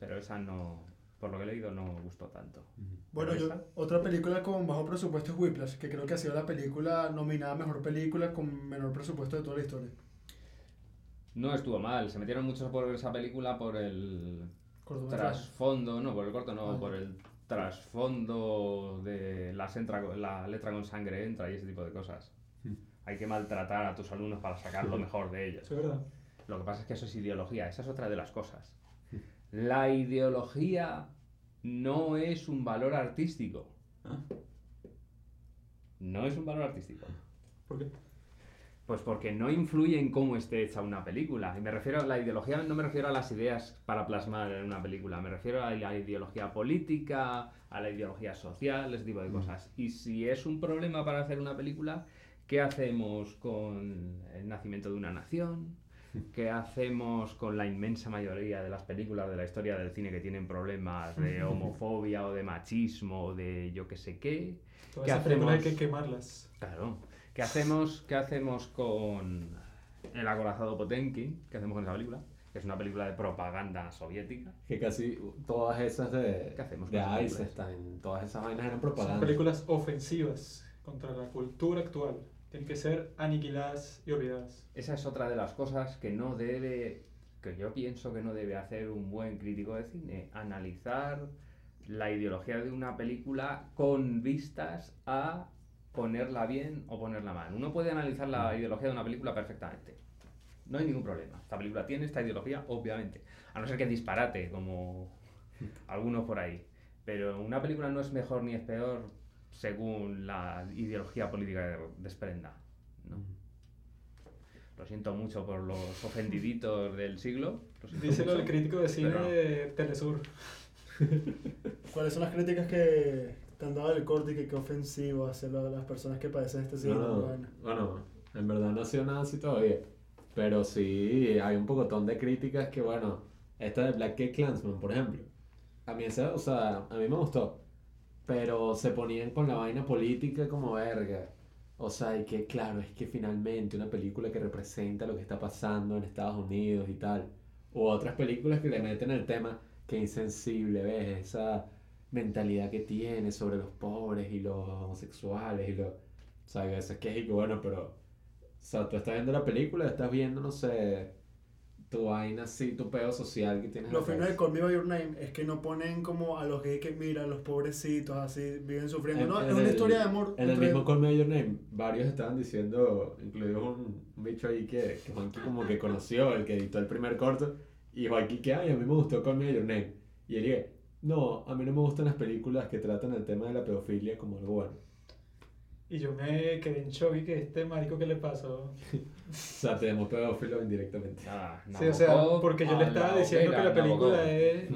D: pero esa no, por lo que he leído, no gustó tanto.
B: Bueno, yo, otra película con bajo presupuesto es Whiplash, que creo que ha sido la película nominada a Mejor Película con menor presupuesto de toda la historia.
D: No estuvo mal. Se metieron mucho por esa película por el trasfondo, no, por el corto no,
B: Ah.
D: por el trasfondo de las entra, la letra con sangre entra y ese tipo de cosas.
C: Hmm.
D: Hay que maltratar a tus alumnos para sacar lo mejor de ellos.
A: Eso es verdad.
D: Lo que pasa es que eso es ideología, esa es otra de las cosas. La ideología no es un valor artístico.
A: Ah.
D: No es un valor artístico.
A: ¿Por qué?
D: Pues porque no influye en cómo esté hecha una película. Y me refiero a la ideología, no me refiero a las ideas para plasmar en una película, me refiero a la ideología política, a la ideología social, ese tipo de cosas. Y si es un problema para hacer una película, ¿qué hacemos con el nacimiento de una nación? ¿Qué hacemos con la inmensa mayoría de las películas de la historia del cine que tienen problemas de homofobia o de machismo o de yo que sé qué?
A: Todas
D: ¿Qué
A: esas películas hay
D: hacemos?
A: que quemarlas.
D: Claro. ¿Qué hacemos, ¿Qué hacemos con El acorazado Potemkin? ¿Qué hacemos con esa película? Que es una película de propaganda soviética.
C: Que casi todas esas de,
D: ¿Qué hacemos
C: de? Eisenstein, todas esas vainas eran
A: Son
C: propaganda.
A: películas ofensivas contra la cultura actual. Tienen que ser aniquiladas y olvidadas.
D: Esa es otra de las cosas que no debe, que yo pienso que no debe hacer un buen crítico de cine. Analizar la ideología de una película con vistas a ponerla bien o ponerla mal. Uno puede analizar la ideología de una película perfectamente. No hay ningún problema. Esta película tiene esta ideología, obviamente. A no ser que disparate, como algunos por ahí. Pero una película no es mejor ni es peor según la ideología política que desprenda. ¿no? Lo siento mucho por los ofendiditos del siglo.
A: Díselo el crítico de cine
D: pero-
A: de Telesur.
B: ¿Cuáles son las críticas que te han dado del corte y que qué ofensivo hacia la- las personas que padecen este
C: No,
B: síndrome?
C: no,
B: vaina?
C: bueno, en verdad no ha sido nada así todavía. Pero sí, hay un pocotón de críticas que, bueno, esta de Black Gate Clansman, por ejemplo. A mí esa, o sea, a mí me gustó. Pero se ponían con la vaina política como verga. O sea, y que claro, es que finalmente una película que representa lo que está pasando en Estados Unidos y tal. O otras películas que le meten el tema que insensible, ¿ves? Esa mentalidad que tiene sobre los pobres y los homosexuales y los... O sea, a veces que es bueno, pero... O sea, tú estás viendo la película, estás viendo, no sé, tu vaina así, tu pedo social que tienes en
B: Lo fino de. Call Me By Your Name es que no ponen como a los gays que mira, los pobrecitos así viven sufriendo.
C: En-
B: no,
C: en
B: es una
C: el-
B: historia de amor.
C: En el mismo Call Me By Your Name, varios estaban diciendo, incluido un, un bicho ahí que, que Juanqui como que conoció, el que editó el primer corto, y Juanqui que, ay, a mí me gustó Call Me By Your Name. Y él dije, no, a mí no me gustan las películas que tratan el tema de la pedofilia como algo bueno.
A: Y yo me quedé en shock y que este marico, ¿qué le pasó?
C: O sea, tenemos pedófilos indirectamente.
D: Nada,
A: Sí, o sea, porque yo le estaba diciendo que la película es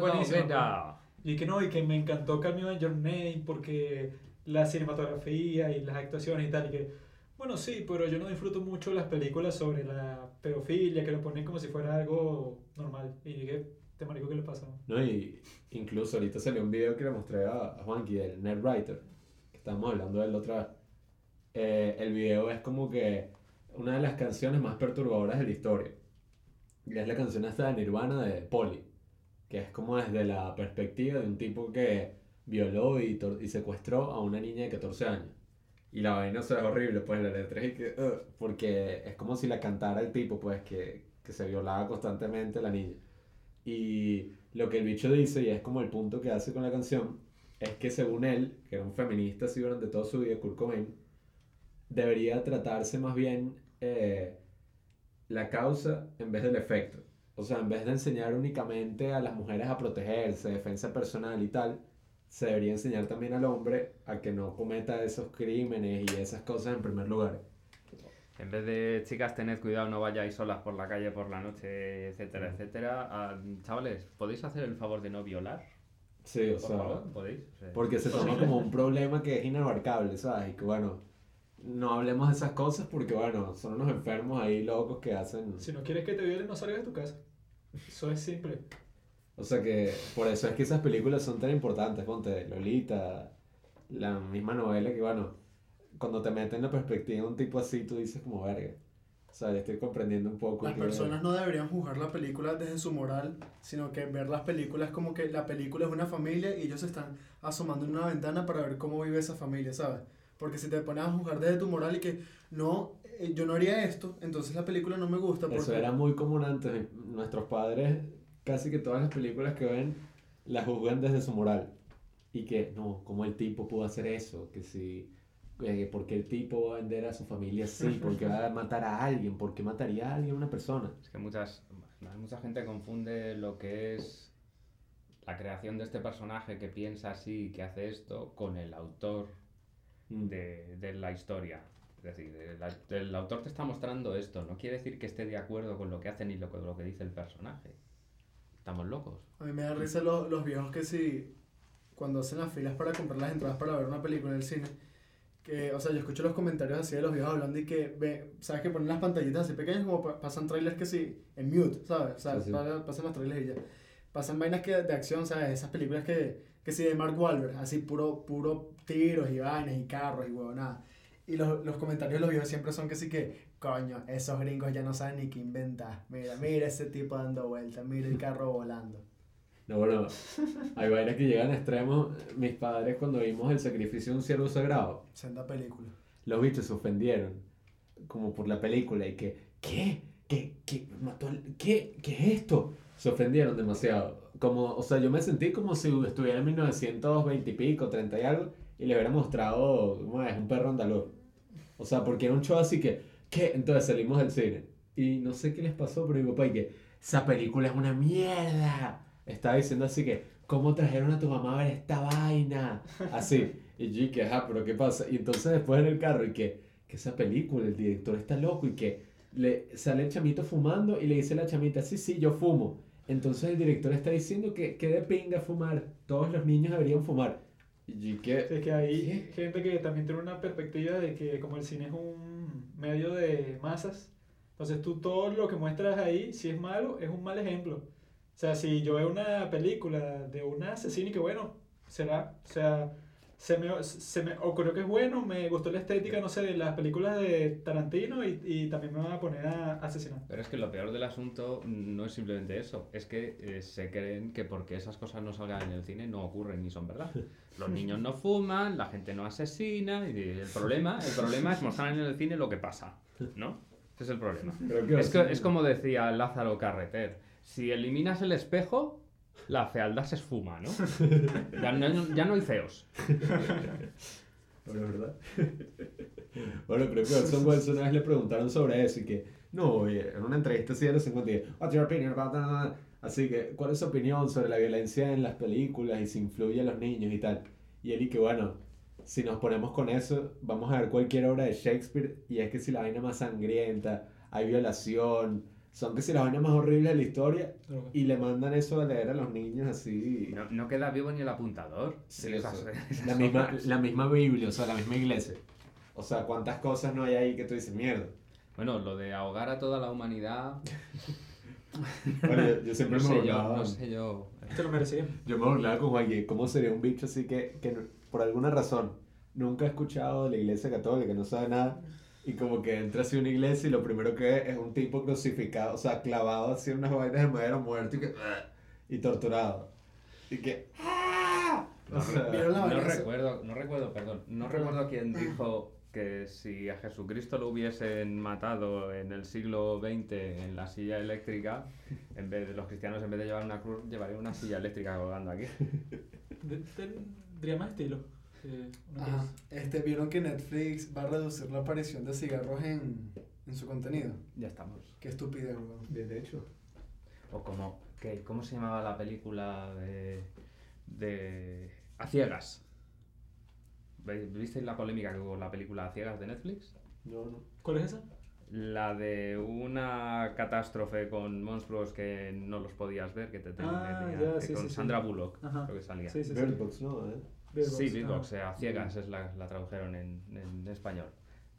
A: buenísima. Y que no, y que me encantó Call Me By Your Name porque la cinematografía y las actuaciones y tal. Y que, bueno, sí, pero yo no disfruto mucho las películas sobre la pedofilia, que lo ponen como si fuera algo normal. Y dije, ¿este marico qué le pasa?
C: ¿no? Y incluso ahorita salió un video que le mostré a, a Juanqui del Netwriter, que estábamos hablando de él otra vez. Eh, el video es como que una de las canciones más perturbadoras de la historia. Y es la canción esta de Nirvana de Polly, que es como desde la perspectiva de un tipo que violó y, y secuestró a una niña de 14 años. Y la vaina o es horrible, pues la letra es que, "Ugh", porque es como si la cantara el tipo, pues que, que se violaba constantemente a la niña. Y lo que el bicho dice, y es como el punto que hace con la canción, es que según él, que era un feminista así durante toda su vida, Kurt Cobain, debería tratarse más bien eh, la causa en vez del efecto. O sea, en vez de enseñar únicamente a las mujeres a protegerse, defensa personal y tal, se debería enseñar también al hombre a que no cometa esos crímenes y esas cosas en primer lugar.
D: En vez de chicas, tened cuidado, no vayáis solas por la calle por la noche, etcétera, etcétera. Ah, chavales, ¿podéis hacer el favor de no violar?
C: Sí, o
D: Por
C: sea,
D: favor, ¿podéis?
C: Porque se toma como un problema que es inabarcable, ¿sabes? Y que bueno, no hablemos de esas cosas porque bueno, son unos enfermos ahí locos que hacen...
A: Si no quieres que te violen, no salgas de tu casa. Eso es simple.
C: O sea que por eso es que esas películas son tan importantes, ponte Lolita, la misma novela que bueno, cuando te meten en la perspectiva de un tipo así, tú dices como verga. O sea, ya estoy comprendiendo un poco
B: Las
C: que-
B: personas no deberían juzgar la película desde su moral, sino que ver las películas como que la película es una familia y ellos se están asomando en una ventana para ver cómo vive esa familia, ¿sabes? Porque si te pones a juzgar desde tu moral y que no, eh, yo no haría esto, entonces la película no me gusta. Porque
C: Eso era muy común antes. Nuestros padres, casi que todas las películas que ven, las juzgan desde su moral. Y que, no, ¿cómo el tipo pudo hacer eso? Que si, eh, ¿por qué el tipo va a vender a su familia así? ¿Por qué va a matar a alguien? ¿Por qué mataría a alguien una persona?
D: Es que muchas, mucha gente confunde lo que es la creación de este personaje que piensa así, que hace esto, con el autor. De, de la historia. Es decir, el, el autor te está mostrando esto, no quiere decir que esté de acuerdo con lo que hace ni lo, con lo que dice el personaje. Estamos locos.
B: A mí me da risa los, los viejos que sí, cuando hacen las filas para comprar las entradas para ver una película en el cine, que, o sea, yo escucho los comentarios así de los viejos hablando y que, ve, ¿sabes? Que ponen las pantallitas así pequeñas como pa- pasan trailers que sí, en mute, ¿sabes? O sea,
C: Sí, sí.
B: pa- pasan los trailers y ya. Pasan vainas que, de acción, ¿sabes? Esas películas que, que sí, de Mark Wahlberg, así puro, puro tiros y vainas y carros y huevonadas. Y los, los comentarios de los viejos siempre son que sí que, coño, esos gringos ya no saben ni qué inventar. Mira, mira ese tipo dando vueltas, mira el carro volando.
C: No, bueno, hay vainas que llegan a extremos. Mis padres, cuando vimos el sacrificio de un ciervo sagrado,
B: Senda película.
C: los bichos se ofendieron, como por la película, y que, ¿qué? ¿Qué? ¿Qué? Mató al- ¿Qué? ¿Qué es esto? Se ofendieron demasiado. Como, o sea, yo me sentí como si estuviera en 1920 y pico, 30 y algo, y le hubiera mostrado, ¿cómo? Un perro andaluz. O sea, porque era un show así que, ¿qué? Entonces salimos del cine. Y no sé qué les pasó, pero mi papá, y que, esa película es una mierda. Estaba diciendo así que, ¿cómo trajeron a tu mamá a ver esta vaina? Así. Y yo, y que, ajá, pero ¿qué pasa? Y entonces después en el carro, y que, que esa película, el director está loco, y que le sale el chamito fumando, y le dice a la chamita, sí, sí, yo fumo. Entonces el director está diciendo que, que de pinga fumar, todos los niños deberían fumar. Y que,
A: Es que hay gente que también tiene una perspectiva de que como el cine es un medio de masas, entonces tú todo lo que muestras ahí, si es malo, es un mal ejemplo. O sea, si yo veo una película de un asesino y que bueno, será, o sea, se me, se me ocurrió que es bueno, me gustó la estética, no sé, de las películas de Tarantino y, y también me van a poner a asesinar.
D: Pero es que lo peor del asunto no es simplemente eso, es que eh, se creen que porque esas cosas no salgan en el cine no ocurren ni son verdad. Los niños no fuman, la gente no asesina, y el problema, el problema es mostrar en el cine lo que pasa, ¿no? Ese es el problema.
C: pero ¿qué
D: Es, que- es como decía Lázaro Carreter, si eliminas el espejo, la fealdad se esfuma, ¿no? Ya no, ya no hay feos.
C: Bueno, ¿verdad? bueno, creo que a Orson Welles una vez le preguntaron sobre eso y que, no, en una entrevista de los 50 y, what's your opinion about that?" Así que, ¿cuál es su opinión sobre la violencia en las películas y si influye a los niños y tal? Y él y que, bueno, si nos ponemos con eso, vamos a ver cualquier obra de Shakespeare y es que si la vaina más sangrienta, hay violación, son que si las vainas más horribles de la historia y le mandan eso a leer a los niños así.
D: No, no queda vivo ni el apuntador.
C: Sí,
D: Esas-
C: eso.
D: esas
C: La misma, la misma Biblia, o sea, la misma iglesia. O sea, ¿cuántas cosas no hay ahí que tú dices, mierda?
D: Bueno, lo de ahogar a toda la humanidad,
C: Bueno, yo, yo siempre
D: no
C: me
D: sé yo,
C: burlaba.
D: no sé yo.
A: Te lo merecía.
C: Yo me burlaba con que ¿cómo sería un bicho así que, que por alguna razón nunca ha escuchado de la iglesia católica, no sabe nada? Y como que entra así una iglesia y lo primero que ve es un tipo crucificado, o sea, clavado así en unas vainas de madera muerto y que... y torturado. Y que... ¡ah! O sea,
B: ¿Vieron la
D: No
B: esa?
D: recuerdo, no recuerdo, perdón, no recuerdo quién dijo que si a Jesucristo lo hubiesen matado en el siglo XX en la silla eléctrica, en vez de los cristianos en vez de llevar una cruz, llevarían una silla eléctrica colgando aquí.
A: Tendría más estilo.
B: Ajá. Este, ¿Vieron que Netflix va a reducir la aparición de cigarros en, en su contenido?
D: Ya estamos.
B: Qué estupidez, weón.
C: Bien hecho.
D: O como, ¿qué? ¿cómo se llamaba la película de, de A Ciegas? ¿Ve- ¿Visteis la polémica que hubo con la película A Ciegas de Netflix?
C: No, no.
A: ¿Cuál es esa?
D: La de una catástrofe con monstruos que no los podías ver, que te tenían
A: Ah,
D: que-
A: ya,
D: que
A: sí,
D: con
A: sí, sí.
D: Sandra Bullock,
A: Ajá.
D: creo que salía.
A: Sí, sí, sí.
C: Bird Box, no, ¿eh?
A: Bird
D: Sí,
A: Box,
D: Bird
A: ajá.
D: Box, eh, a ciegas es la, la tradujeron en, en español.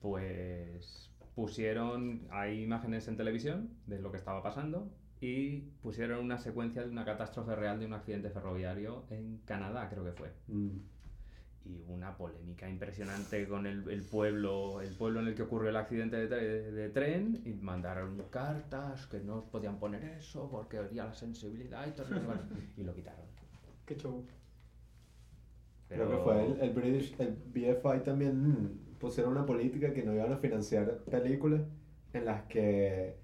D: Pues pusieron, hay imágenes en televisión de lo que estaba pasando y pusieron una secuencia de una catástrofe real de un accidente ferroviario en Canadá, creo que fue.
C: Mm.
D: Y una polémica impresionante con el, el pueblo, el pueblo en el que ocurrió el accidente de, tre- de tren y mandaron cartas que no podían poner eso porque hería la sensibilidad y todo eso, y lo quitaron.
A: Qué show.
C: Creo que fue el, el British, el BFI también mm, pusieron una política que no iban a financiar películas en las que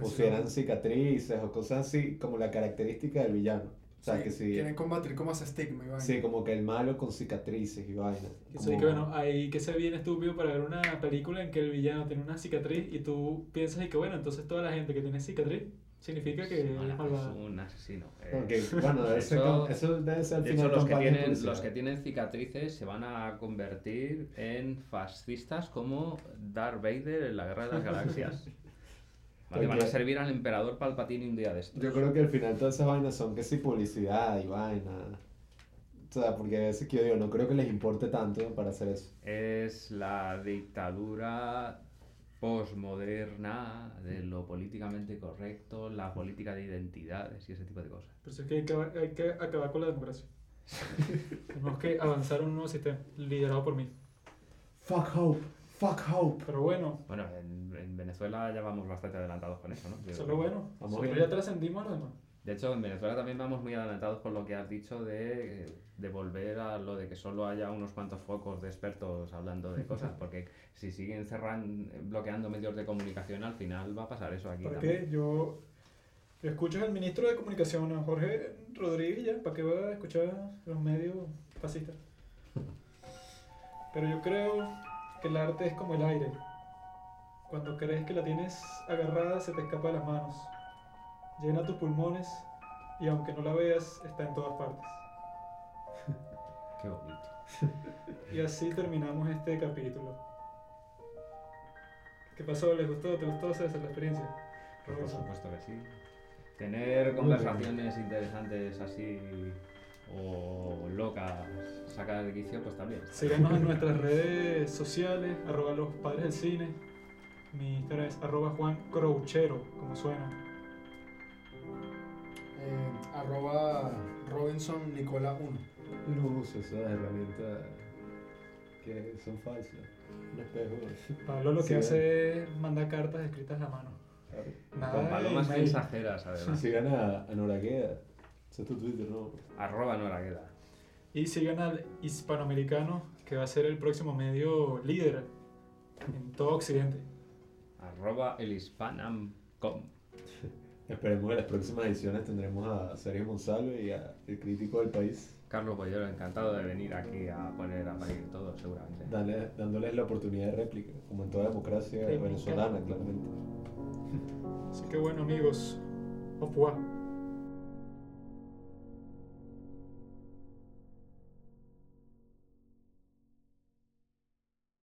C: pusieran cicatrices o cosas así como la característica del villano. O sea,
B: Sí,
C: que si,
B: Quieren combatir como ese estigma y vaina.
C: sí, como que el malo con cicatrices y vaina.
A: Eso sí que bueno, hay que ser bien estúpido para ver una película en que el villano tiene una cicatriz y tú piensas y que bueno, entonces toda la gente que tiene cicatriz significa que es
D: Bueno,
A: malvada.
D: es un asesino. eh.
C: Porque, bueno,
D: de hecho-
C: cam- eso debe ser
D: De hecho, los que, tienen, los que tienen cicatrices se van a convertir en fascistas como Darth Vader en la Guerra de las Galaxias. Vale, van a servir al emperador Palpatine un día de estos.
C: Yo creo que al final todas esas vainas son que sí publicidad y vaina. O sea, porque a veces que yo digo, no creo que les importe tanto para hacer eso.
D: Es la dictadura posmoderna de lo políticamente correcto, la política de identidades y ese tipo de cosas.
A: Por eso es que hay que, hay que acabar con la democracia. Tenemos que avanzar a un nuevo sistema, liderado por mí.
C: Fuck hope, fuck hope.
A: Pero bueno,
D: Bueno, en, en Venezuela ya vamos bastante adelantados con eso, ¿no? Yo-
A: eso es lo bueno. Nosotros ya trascendimos a lo demás.
D: De hecho, en Venezuela también vamos muy adelantados con lo que has dicho de, de volver a lo de que solo haya unos cuantos focos de expertos hablando de cosas, porque si siguen cerrando, bloqueando medios de comunicación, al final va a pasar eso aquí
A: ¿Para
D: también.
A: qué? Yo, escucho al ministro de Comunicación, a Jorge Rodríguez, ya. ¿Para qué voy a escuchar los medios fascistas? Pero yo creo que el arte es como el aire. Cuando crees que la tienes agarrada, se te escapa de las manos. Llena tus pulmones y aunque no la veas, está en todas partes.
D: Qué bonito.
A: Y así terminamos este capítulo. ¿Qué pasó? ¿Les gustó? ¿Te gustó César la experiencia?
D: Por
A: Roberto?
D: supuesto que sí. Tener conversaciones interesantes así o locas, sacar de quicio, pues también.
A: Síganos en nuestras redes sociales, arroba los padres del cine. Mi Instagram es arroba Juan Crouchero, como suena.
B: Eh, arroba Robinson Nicola 1.
C: Yo no uso esas herramientas que son falsas. Un espejo.
A: Pablo lo que
C: Sí,
A: hace es mandar cartas escritas a mano.
C: Claro.
A: Nada
D: Con palomas
A: email.
D: mensajeras, además.
C: Sigan a, a Noragueda. Ese es tu Twitter, ¿no?
D: Arroba Noragueda.
A: Y sigan al hispanoamericano, que va a ser el próximo medio líder en todo Occidente.
D: Arroba elispanam.com.
C: Esperemos que en las próximas ediciones tendremos a Sergio Monsalve y a el crítico del país,
D: Carlos Bollero, encantado de venir aquí a poner a parir todo, seguramente.
C: dale- dándoles la oportunidad de réplica, como en toda democracia
A: Réplica.
C: venezolana, claramente.
A: Así que bueno amigos, au revoir.